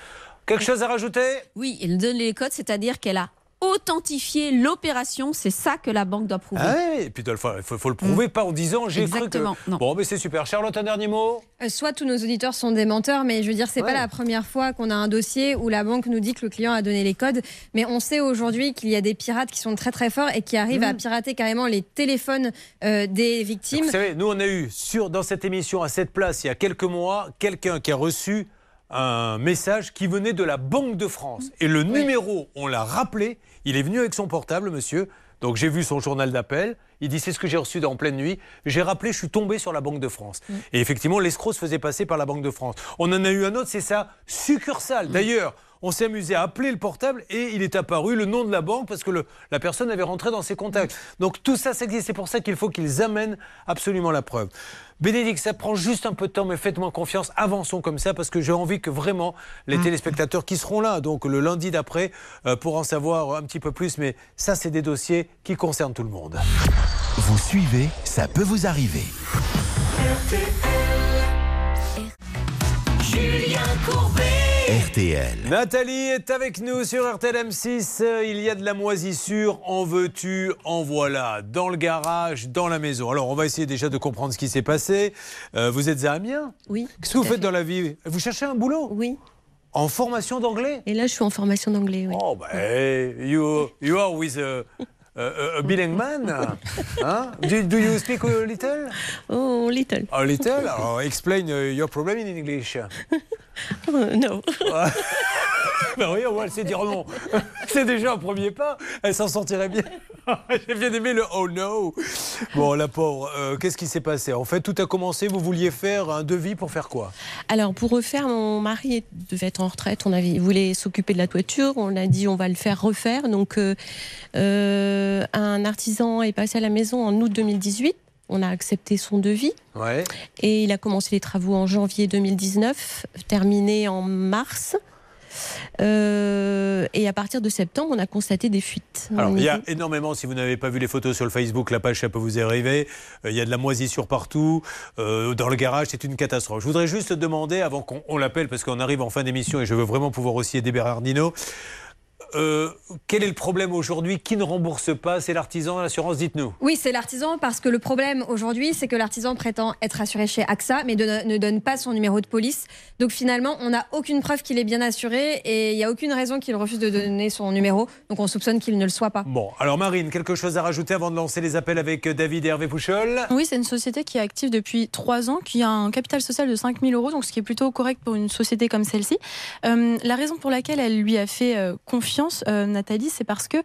Quelque chose à rajouter? Oui, elle donne les codes, c'est-à-dire qu'elle a authentifié l'opération. C'est ça que la banque doit prouver. Ah oui, et puis il faut, faut- faut le prouver, pas en disant j'ai cru que. Exactement, non. Bon, mais c'est super. Charlotte, un dernier mot? Euh, Soit tous nos auditeurs sont des menteurs, mais je veux dire, c'est Ouais. pas la première fois qu'on a un dossier où la banque nous dit que le client a donné les codes. Mais on sait aujourd'hui qu'il y a des pirates qui sont très très forts et qui arrivent Mmh. à pirater carrément les téléphones euh, des victimes. Vous savez, nous, on a eu sur, dans cette émission, à cette place, il y a quelques mois, quelqu'un qui a reçu un message qui venait de la Banque de France. Et le numéro, on l'a rappelé, il est venu avec son portable, monsieur. Donc j'ai vu son journal d'appel. Il dit c'est ce que j'ai reçu en pleine nuit. J'ai rappelé, je suis tombé sur la Banque de France. Et effectivement, l'escroc se faisait passer par la Banque de France. On en a eu un autre, c'est sa succursale. D'ailleurs, on s'est amusé à appeler le portable et il est apparu le nom de la banque parce que le- la personne avait rentré dans ses contacts. Donc tout ça, ça existe. C'est pour ça qu'il faut qu'ils amènent absolument la preuve. Bénédicte, ça prend juste un peu de temps, mais faites-moi confiance. Avançons comme ça parce que j'ai envie que vraiment les téléspectateurs qui seront là, donc le lundi d'après, euh, pour en savoir un petit peu plus. Mais ça, c'est des dossiers qui concernent tout le monde. Vous suivez, ça peut vous arriver. Julien Courbet. RTL. Nathalie est avec nous sur RTL M6. Euh, Il y a de la moisissure. En veux-tu En voilà. Dans le garage, dans la maison. Alors, on va essayer déjà de comprendre ce qui s'est passé. Euh, vous êtes à Amiens Oui. Qu'est-ce que vous faites dans la vie Vous cherchez un boulot Oui. En formation d'anglais Et là, je suis en formation d'anglais, oui. Oh, bah, hey, you, you are with a, a, a bilingue man. Hein? do, do you speak a little? Oh, little. A little? Alors, explain uh, your problem in English. Oh, *laughs* no. *laughs* Ben oui, on va elle sait dire non. *laughs* C'est déjà un premier pas. Elle s'en sortirait bien. *laughs* J'ai bien aimé le oh no. Bon, la pauvre, euh, qu'est-ce qui s'est passé? En fait, tout a commencé. Vous vouliez faire un devis pour faire quoi? Alors, pour refaire, mon mari devait être en retraite. On avait, il voulait s'occuper de la toiture. On a dit, on va le faire refaire. Donc, euh, euh, un artisan est passé à la maison en août 2018. On a accepté son devis. Ouais. Et il a commencé les travaux en janvier 2019, terminé en mars. Euh, et à partir de septembre, on a constaté des fuites. Alors, il y a énormément, si vous n'avez pas vu les photos sur le Facebook, la page, ça peut vous arriver. Euh, il y a de la moisissure partout. Euh, dans le garage, c'est une catastrophe. Je voudrais juste demander, avant qu'on on l'appelle, parce qu'on arrive en fin d'émission et je veux vraiment pouvoir aussi aider Bernardino, euh, quel est le problème aujourd'hui Qui ne rembourse pas C'est l'artisan, l'assurance Dites-nous. Oui, c'est l'artisan parce que le problème aujourd'hui, c'est que l'artisan prétend être assuré chez AXA, mais de- ne donne pas son numéro de police. Donc finalement, on n'a aucune preuve qu'il est bien assuré et il n'y a aucune raison qu'il refuse de donner son numéro. Donc on soupçonne qu'il ne le soit pas. Bon, alors Marine, quelque chose à rajouter avant de lancer les appels avec David et Hervé Pouchol? Oui, c'est une société qui est active depuis trois ans, qui a un capital social de 5 000 euros, donc ce qui est plutôt correct pour une société comme celle-ci. Euh, la raison pour laquelle elle lui a fait euh, confiance, euh, Nathalie, c'est parce que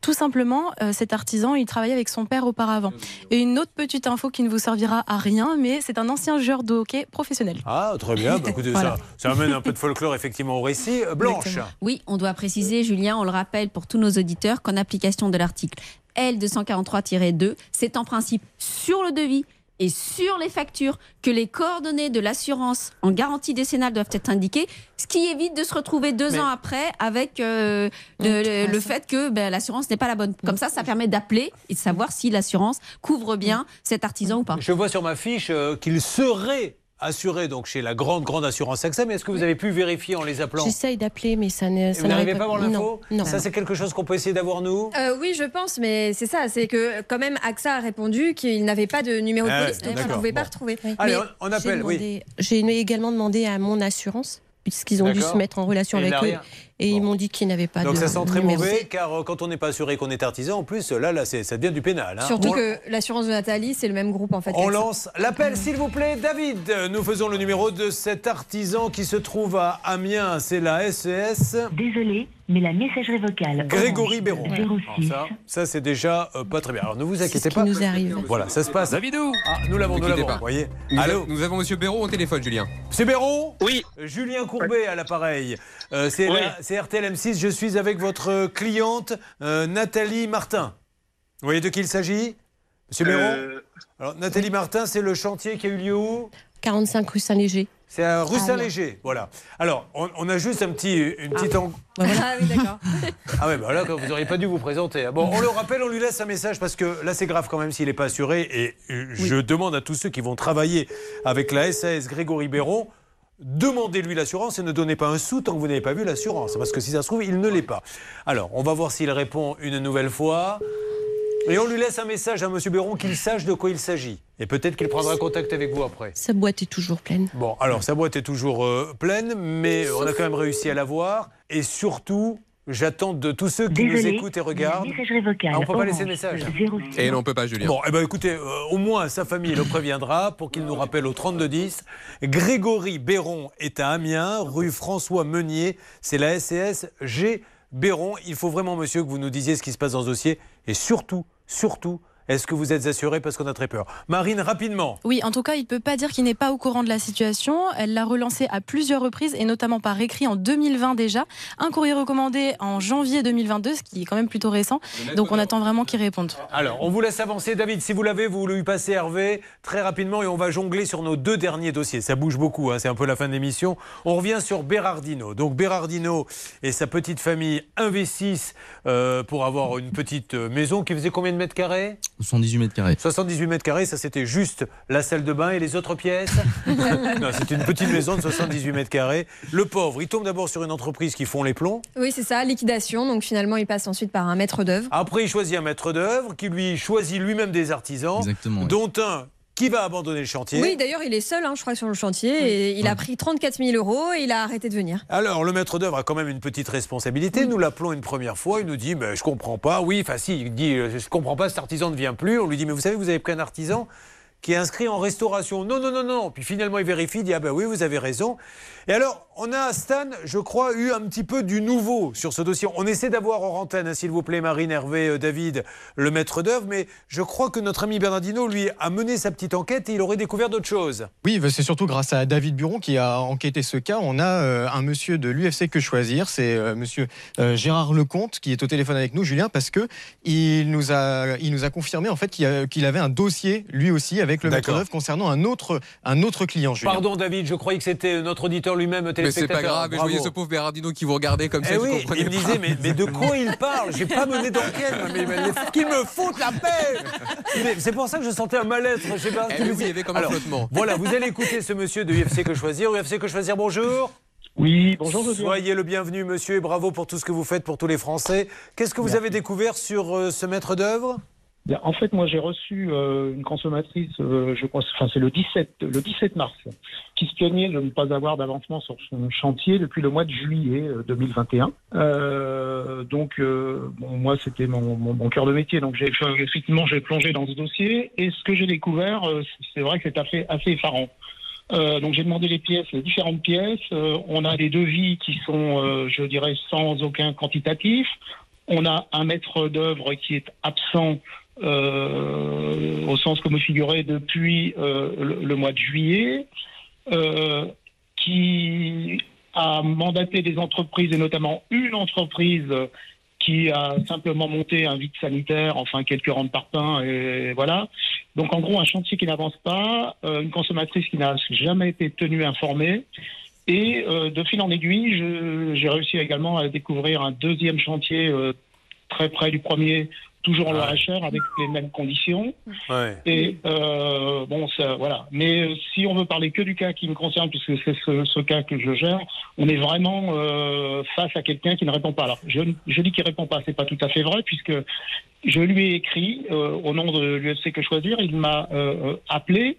tout simplement, euh, cet artisan, il travaillait avec son père auparavant. Et une autre petite info qui ne vous servira à rien, mais c'est un ancien joueur de hockey professionnel. Ah, très bien. Bah, écoutez, Voilà. ça, ça amène un peu de folklore effectivement au récit. Euh, Blanche. Oui, on doit préciser, Julien, on le rappelle pour tous nos auditeurs, qu'en application de l'article L243-2, c'est en principe sur le devis et sur les factures que les coordonnées de l'assurance en garantie décennale doivent être indiquées, ce qui évite de se retrouver deux Mais- ans après avec euh, le, le fait que ben, l'assurance n'est pas la bonne. Comme ça, ça permet d'appeler et de savoir si l'assurance couvre bien cet artisan ou pas. Je vois sur ma fiche euh, qu'il serait assuré donc chez la grande grande assurance AXA, mais est-ce que vous avez pu vérifier en les appelant J'essaye d'appeler, mais ça n'est. Et ça Vous n'arrivez n'arrive pas à avoir l'info Non. non. Ça, c'est quelque chose qu'on peut essayer d'avoir nous Euh, oui, je pense, mais c'est ça, c'est que quand même AXA a répondu qu'il n'avait pas de numéro de Ah police, donc il ne pouvait pas retrouver. Allez, Mais- on, on appelle, J'ai oui. demandé- J'ai également demandé à mon assurance, puisqu'ils ont dû se mettre en relation Et avec eux. Et ils m'ont dit qu'ils n'avaient pas Donc de. ça sent très numéro. mauvais, car euh, quand on n'est pas assuré qu'on est artisan, en plus, là, là c'est- ça devient du pénal. hein. Surtout On- que l'assurance de Nathalie, c'est le même groupe en fait. On lance l'appel, s'il vous plaît, David. Nous faisons le numéro de cet artisan qui se trouve à Amiens. C'est la E SES. Désolé, mais la messagerie vocale. Grégory Béron. 06. Alors ça, ça c'est déjà euh, pas très bien. Alors ne vous inquiétez qui pas. nous arrive. Voilà, ça se passe. Davidou Ah, nous l'avons, nous l'avons. voyez. Nous, Allô a- nous avons Monsieur Béraud au téléphone, Julien. C'est Béron Oui. Julien Courbet à l'appareil. Euh, c'est Oui. la- c'est RTL M6. Je suis avec votre cliente euh, Nathalie Martin. Vous voyez de qui il s'agit Monsieur Béron Euh, Alors, Nathalie Martin, c'est le chantier qui a eu lieu où? 45 rue Saint-Léger. C'est à rue Ah, Saint-Léger. Voilà. Alors, on, on a juste un petit, une petite. en- *laughs* Ah oui, d'accord. *laughs* Ah ouais, bah là, vous n'auriez pas dû vous présenter. Bon, on le rappelle, on lui laisse un message parce que là, c'est grave quand même s'il n'est pas assuré. Et euh, je demande à tous ceux qui vont travailler avec la SAS Grégory Béron, demandez-lui l'assurance et ne donnez pas un sou tant que vous n'avez pas vu l'assurance. Parce que si ça se trouve, il ne l'est pas. Alors, on va voir s'il répond une nouvelle fois. Et on lui laisse un message à M. Béron qu'il sache de quoi il s'agit. Et peut-être qu'il prendra contact avec vous après. Sa boîte est toujours pleine. Bon, alors sa boîte est toujours euh, pleine, mais on a quand même réussi à la voir. Et surtout, j'attends de tous ceux qui nous écoutent et regardent. messagerie vocale. Ah, on peut pas laisser de message. 06. Et non, on peut pas, Julien. Bon, eh ben, écoutez, euh, au moins sa famille le préviendra pour qu'il nous rappelle au 3210. Grégory Béron est à Amiens, rue François Meunier. C'est la SCS G Béron. Il faut vraiment, monsieur, que vous nous disiez ce qui se passe dans ce dossier. Et surtout, surtout, est-ce que vous êtes assuré parce qu'on a très peur? Marine, rapidement. Oui, en tout cas, il ne peut pas dire qu'il n'est pas au courant de la situation. Elle l'a relancé à plusieurs reprises et notamment par écrit en 2020 déjà. Un courrier recommandé en janvier 2022, ce qui est quand même plutôt récent. Donc on attend vraiment qu'il réponde. Alors, on vous laisse avancer. David, si vous l'avez, vous lui passez Hervé très rapidement et on va jongler sur nos deux derniers dossiers. Ça bouge beaucoup, hein, c'est un peu la fin de l'émission. On revient sur Bérardino. Donc, Bérardino et sa petite famille investissent euh, pour avoir une petite euh, maison qui faisait combien de mètres carrés? 78 mètres carrés. 78 mètres carrés, ça c'était juste la salle de bain et les autres pièces *laughs* Non, c'était une petite maison de 78 mètres carrés. Le pauvre, il tombe d'abord sur une entreprise qui font les plombs. Oui, c'est ça, liquidation. Donc finalement, il passe ensuite par un maître d'œuvre. Après, il choisit un maître d'œuvre qui lui choisit lui-même des artisans, Exactement, oui. dont un qui va abandonner le chantier. Oui, d'ailleurs, il est seul, hein, je crois, sur le chantier. Et il a pris 34 000 euros et il a arrêté de venir. Alors, le maître d'œuvre a quand même une petite responsabilité. Nous l'appelons une première fois. Il nous dit mais Je comprends pas. Oui, enfin, si, il dit euh, Je comprends pas, cet artisan ne vient plus. On lui dit Mais vous savez, vous avez pris un artisan qui est inscrit en restauration. Non, non, non, non. Puis finalement, il vérifie, il dit Ah ben oui, vous avez raison. Et alors, on a, Stan, je crois, eu un petit peu du nouveau sur ce dossier. On essaie d'avoir en antenne, hein, s'il vous plaît, Marine, Hervé, euh, David, le maître d'œuvre, mais je crois que notre ami Bernardino, lui, a mené sa petite enquête et il aurait découvert d'autres choses. Oui, bah, c'est surtout grâce à David Buron qui a enquêté ce cas. On a euh, un monsieur de l'UFC Que Choisir, c'est euh, monsieur euh, Gérard Lecomte qui est au téléphone avec nous, Julien, parce que il nous a, il nous a confirmé en fait qu'il avait un dossier lui aussi avec le maître d'œuvre concernant un autre, un autre client, Julien. Pardon, David, je croyais que c'était notre auditeur lui-même, Mais c'est téléspectateur. pas grave, mais je voyais ce pauvre Bernardino qui vous regardait comme ça, Eh je oui, comprenais il me pas. disait, mais, mais de quoi il parle? J'ai pas mené d'enquête, *laughs* mais, mais *laughs* qu'il me foute la paix C'est pour ça que je sentais un mal-être chez Bernard. Eh oui, oui, il y avait comme un flottement. Voilà, vous allez écouter ce monsieur de UFC Que Choisir. UFC Que Choisir, bonjour. Oui, bonjour José. Soyez le bienvenu, monsieur, et bravo pour tout ce que vous faites pour tous les Français. Qu'est-ce que vous Merci. avez découvert sur euh, ce maître d'œuvre? En fait, moi, j'ai reçu euh, une consommatrice, euh, je crois, enfin, c'est le 17, le 17 mars, qui se plaignait de ne pas avoir d'avancement sur son chantier depuis le mois de juillet euh, 2021. Euh, donc, euh, bon, moi, c'était mon, mon, mon cœur de métier. Donc, j'ai fait- effectivement, j'ai plongé dans ce dossier. Et ce que j'ai découvert, euh, c'est vrai que c'est assez, assez effarant. Euh, donc j'ai demandé les pièces, les différentes pièces. Euh, on a des devis qui sont, euh, je dirais, sans aucun quantitatif. On a un maître d'œuvre qui est absent euh, au sens comme figuré depuis euh, le, le mois de juillet, euh, qui a mandaté des entreprises et notamment une entreprise qui a simplement monté un vide sanitaire, enfin quelques rangs de parpaings et voilà. Donc en gros un chantier qui n'avance pas, euh, une consommatrice qui n'a jamais été tenue informée. Et de fil en aiguille, j'ai réussi également à découvrir un deuxième chantier très près du premier, toujours en Loire-et-Cher, avec les mêmes conditions. Ouais. Et euh, bon, ça, voilà. Mais euh, si on veut parler que du cas qui me concerne, puisque c'est ce, ce cas que je gère, on est vraiment euh, face à quelqu'un qui ne répond pas. Alors, je, je dis qu'il répond pas, c'est pas tout à fait vrai, puisque je lui ai écrit euh, au nom de l'UFC Que Choisir, il m'a euh, euh, appelé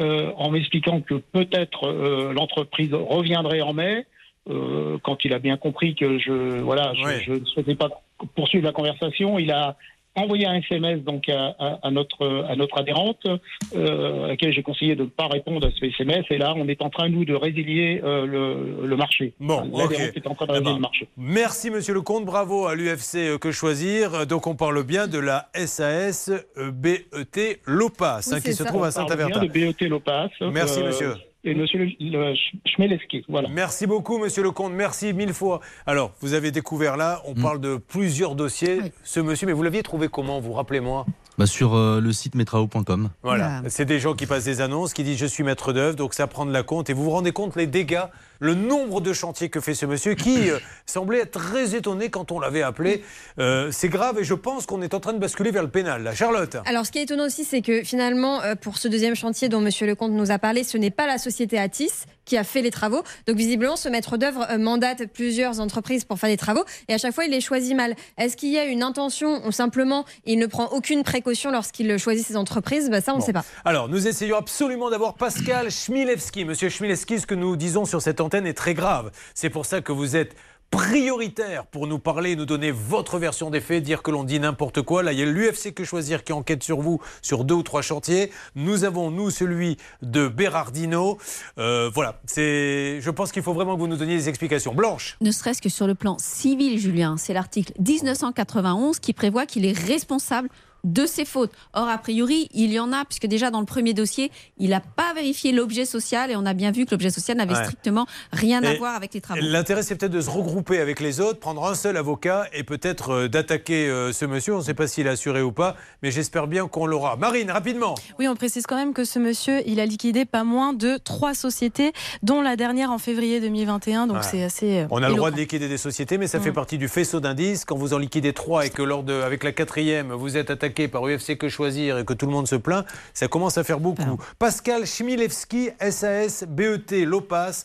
euh, en m'expliquant que peut-être euh, l'entreprise reviendrait en mai. euh, quand il a bien compris que je voilà je, Ouais. je ne souhaitais pas poursuivre la conversation, il a envoyé un SMS donc à, à- à notre à notre adhérente euh, à laquelle j'ai conseillé de ne pas répondre à ce SMS et là on est en train nous de résilier euh, le, le marché. Bon, L'adhérente ok. est en train de Eh résilier ben, le marché. Merci, monsieur Lecomte. Bravo à l'UFC euh, Que Choisir. Donc, on parle bien de la SAS BET Lopas, hein, qui se trouve à On Saint-Avertin. BET Lopas. Merci, euh, monsieur. Et monsieur le, le Schmeleski, voilà. Merci beaucoup, monsieur Lecomte. Merci mille fois. Alors, vous avez découvert là, on parle de plusieurs dossiers. Ce monsieur, mais vous l'aviez trouvé comment Vous rappelez-moi? Bah, sur euh, le site metrao.com. Voilà, c'est des gens qui passent des annonces, qui disent je suis maître d'œuvre, donc ça prend de la compte. Et vous vous rendez compte les dégâts, le nombre de chantiers que fait ce monsieur, qui *laughs* euh, semblait être très étonné quand on l'avait appelé. Euh, c'est grave et je pense qu'on est en train de basculer vers le pénal. Là. Charlotte Alors, ce qui est étonnant aussi, c'est que finalement, euh, pour ce deuxième chantier dont Monsieur Lecomte nous a parlé, ce n'est pas la société Atis qui a fait les travaux. Donc, visiblement, ce maître d'œuvre euh, mandate plusieurs entreprises pour faire des travaux et à chaque fois, il les choisit mal. Est-ce qu'il y a une intention ou simplement il ne prend aucune précaution lorsqu'il choisit ses entreprises bah, Ça, on ne Bon. sait pas. Alors, nous essayons absolument d'avoir Pascal Schmilewski. Monsieur Schmilewski, ce que nous disons sur cette antenne est très grave. C'est pour ça que vous êtes prioritaire pour nous parler, nous donner votre version des faits, dire que l'on dit n'importe quoi. Là, il y a l'UFC Que Choisir qui enquête sur vous sur deux ou trois chantiers. Nous avons, nous, celui de Bérardino. Euh, voilà, c'est. je pense qu'il faut vraiment que vous nous donniez des explications. Blanche Ne serait-ce que sur le plan civil, Julien, c'est l'article 1991 qui prévoit qu'il est responsable de ses fautes. Or, a priori, il y en a, puisque déjà dans le premier dossier, il n'a pas vérifié l'objet social et on a bien vu que l'objet social n'avait Ouais. strictement rien à voir avec les travaux. L'intérêt, c'est peut-être de se regrouper avec les autres, prendre un seul avocat et peut-être euh, d'attaquer euh, ce monsieur. On ne sait pas s'il est assuré ou pas, mais j'espère bien qu'on l'aura. Marine, rapidement. Oui, on précise quand même que ce monsieur, il a liquidé pas moins de trois sociétés, dont la dernière en février 2021. Donc Ouais. c'est assez. euh, On a le droit de liquider des sociétés, mais ça fait Mm. partie du faisceau d'indices. Quand vous en liquidez trois et que lors de, avec la quatrième, vous êtes attaqué attaqué par UFC Que Choisir et que tout le monde se plaint, ça commence à faire beaucoup. Pascal Chmielewski, SAS, BET, Lopas,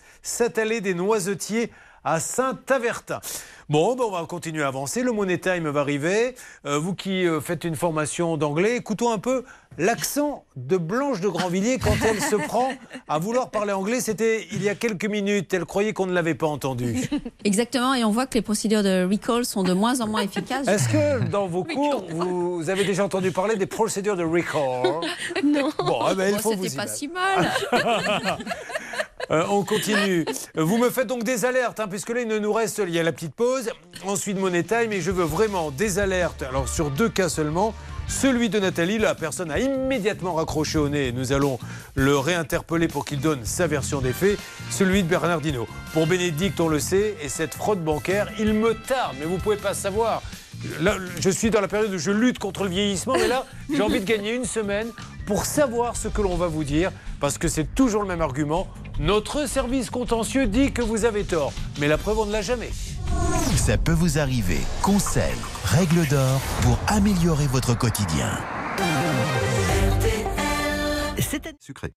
allée des Noisetiers à Saint-Avertin. Bon, ben, on va continuer à avancer. Le Money Time va arriver. Euh, vous qui euh, faites une formation d'anglais, écoutons un peu l'accent de Blanche de Grandvilliers quand elle se *laughs* prend à vouloir parler anglais. C'était il y a quelques minutes. Elle croyait qu'on ne l'avait pas entendu. *laughs* Exactement, et on voit que les procédures de recall sont de moins en moins efficaces. Est-ce que dans vos *laughs* cours, vous avez déjà entendu parler des procédures de recall? Non. Bon, eh ben, il faut vous y pas mettre. si mal. Euh, on continue. Vous me faites donc des alertes, hein, puisque là, il ne nous reste, il y a la petite pause. Ensuite, Money Time, et je veux vraiment des alertes. Alors, sur deux cas seulement. Celui de Nathalie, la personne a immédiatement raccroché au nez. Nous allons le réinterpeller pour qu'il donne sa version des faits. Celui de Bernardino. Pour Bénédicte, on le sait, et cette fraude bancaire, il me tarde, mais vous pouvez pas savoir. Là, je suis dans la période où je lutte contre le vieillissement, mais là, *laughs* j'ai envie de gagner une semaine pour savoir ce que l'on va vous dire, parce que c'est toujours le même argument. Notre service contentieux dit que vous avez tort, mais la preuve, on ne l'a jamais. Ça peut vous arriver. Conseils, règles d'or pour améliorer votre quotidien. C'est sucré.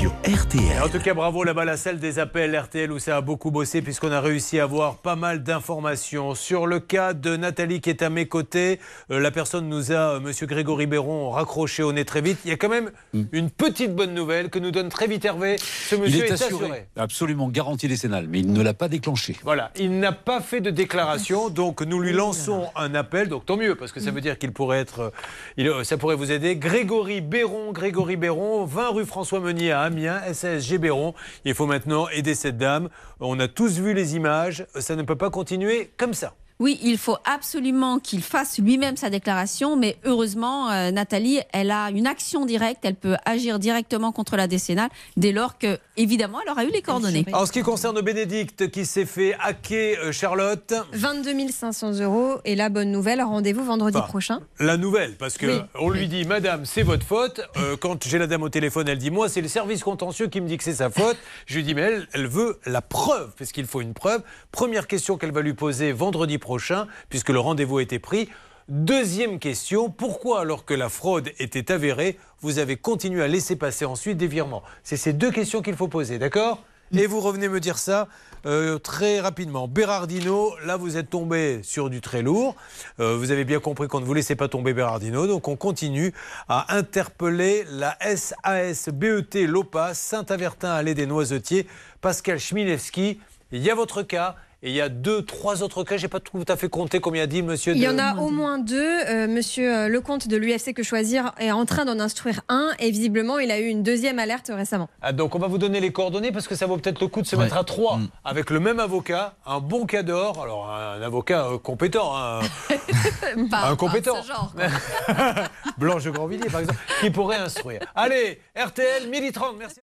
Sur RTL. Et en tout cas, bravo là-bas la salle des appels RTL où ça a beaucoup bossé puisqu'on a réussi à avoir pas mal d'informations sur le cas de Nathalie qui est à mes côtés. Euh, la personne nous a, euh, Monsieur Grégory Béron, raccroché au nez très vite. Il y a quand même une petite bonne nouvelle que nous donne très vite Hervé. Ce Il monsieur est est, assuré, assuré. absolument garantie décennale, mais il ne l'a pas déclenché. Voilà, il n'a pas fait de déclaration, donc nous lui lançons un appel, donc tant mieux, parce que ça veut dire qu'il pourrait être, euh, il- euh, ça pourrait vous aider. Grégory Béron, Grégory Béron, 20 rue François Meunier à Amiens. Il faut maintenant aider cette dame. On a tous vu les images, ça ne peut pas continuer comme ça. Oui, il faut absolument qu'il fasse lui-même sa déclaration, mais heureusement, euh, Nathalie, elle a une action directe, elle peut agir directement contre la décennale dès lors que, évidemment, elle aura eu les coordonnées. En ce qui concerne Bénédicte qui s'est fait hacker, euh, Charlotte, 22 500 euros. Et la bonne nouvelle, rendez-vous vendredi Enfin, prochain. La nouvelle, parce que Oui. on lui dit, Madame, c'est votre faute. Euh, quand j'ai la dame au téléphone, elle dit, moi, c'est le service contentieux qui me dit que c'est sa faute. Je lui dis, mais elle, elle veut la preuve, parce qu'il faut une preuve. Première question qu'elle va lui poser vendredi prochain, puisque le rendez-vous a été pris. Deuxième question, pourquoi alors que la fraude était avérée, vous avez continué à laisser passer ensuite des virements? C'est ces deux questions qu'il faut poser, d'accord? Et vous revenez me dire ça euh, très rapidement. Bérardino, là vous êtes tombé sur du très lourd. Euh, vous avez bien compris qu'on ne vous laissait pas tomber Bérardino, donc on continue à interpeller la SAS BET Lopa, Saint-Avertin, Allée des Noisetiers, Pascal Chmielewski. Il y a votre cas. Et il y a deux, trois autres cas. J'ai pas tout à fait compté combien a dit monsieur. Il y de- en a au moins deux. Euh, monsieur euh, Lecomte de l'UFC Que Choisir est en train d'en instruire un. Et visiblement, il a eu une deuxième alerte récemment. Ah, donc on va vous donner les coordonnées parce que ça vaut peut-être le coup de se mettre à trois Mm. avec le même avocat, un bon cas d'or, alors un avocat euh, compétent, hein, *laughs* un compétent, *laughs* Blanche de Grandvilliers par exemple, qui pourrait instruire. Allez, RTL, 12h30, merci.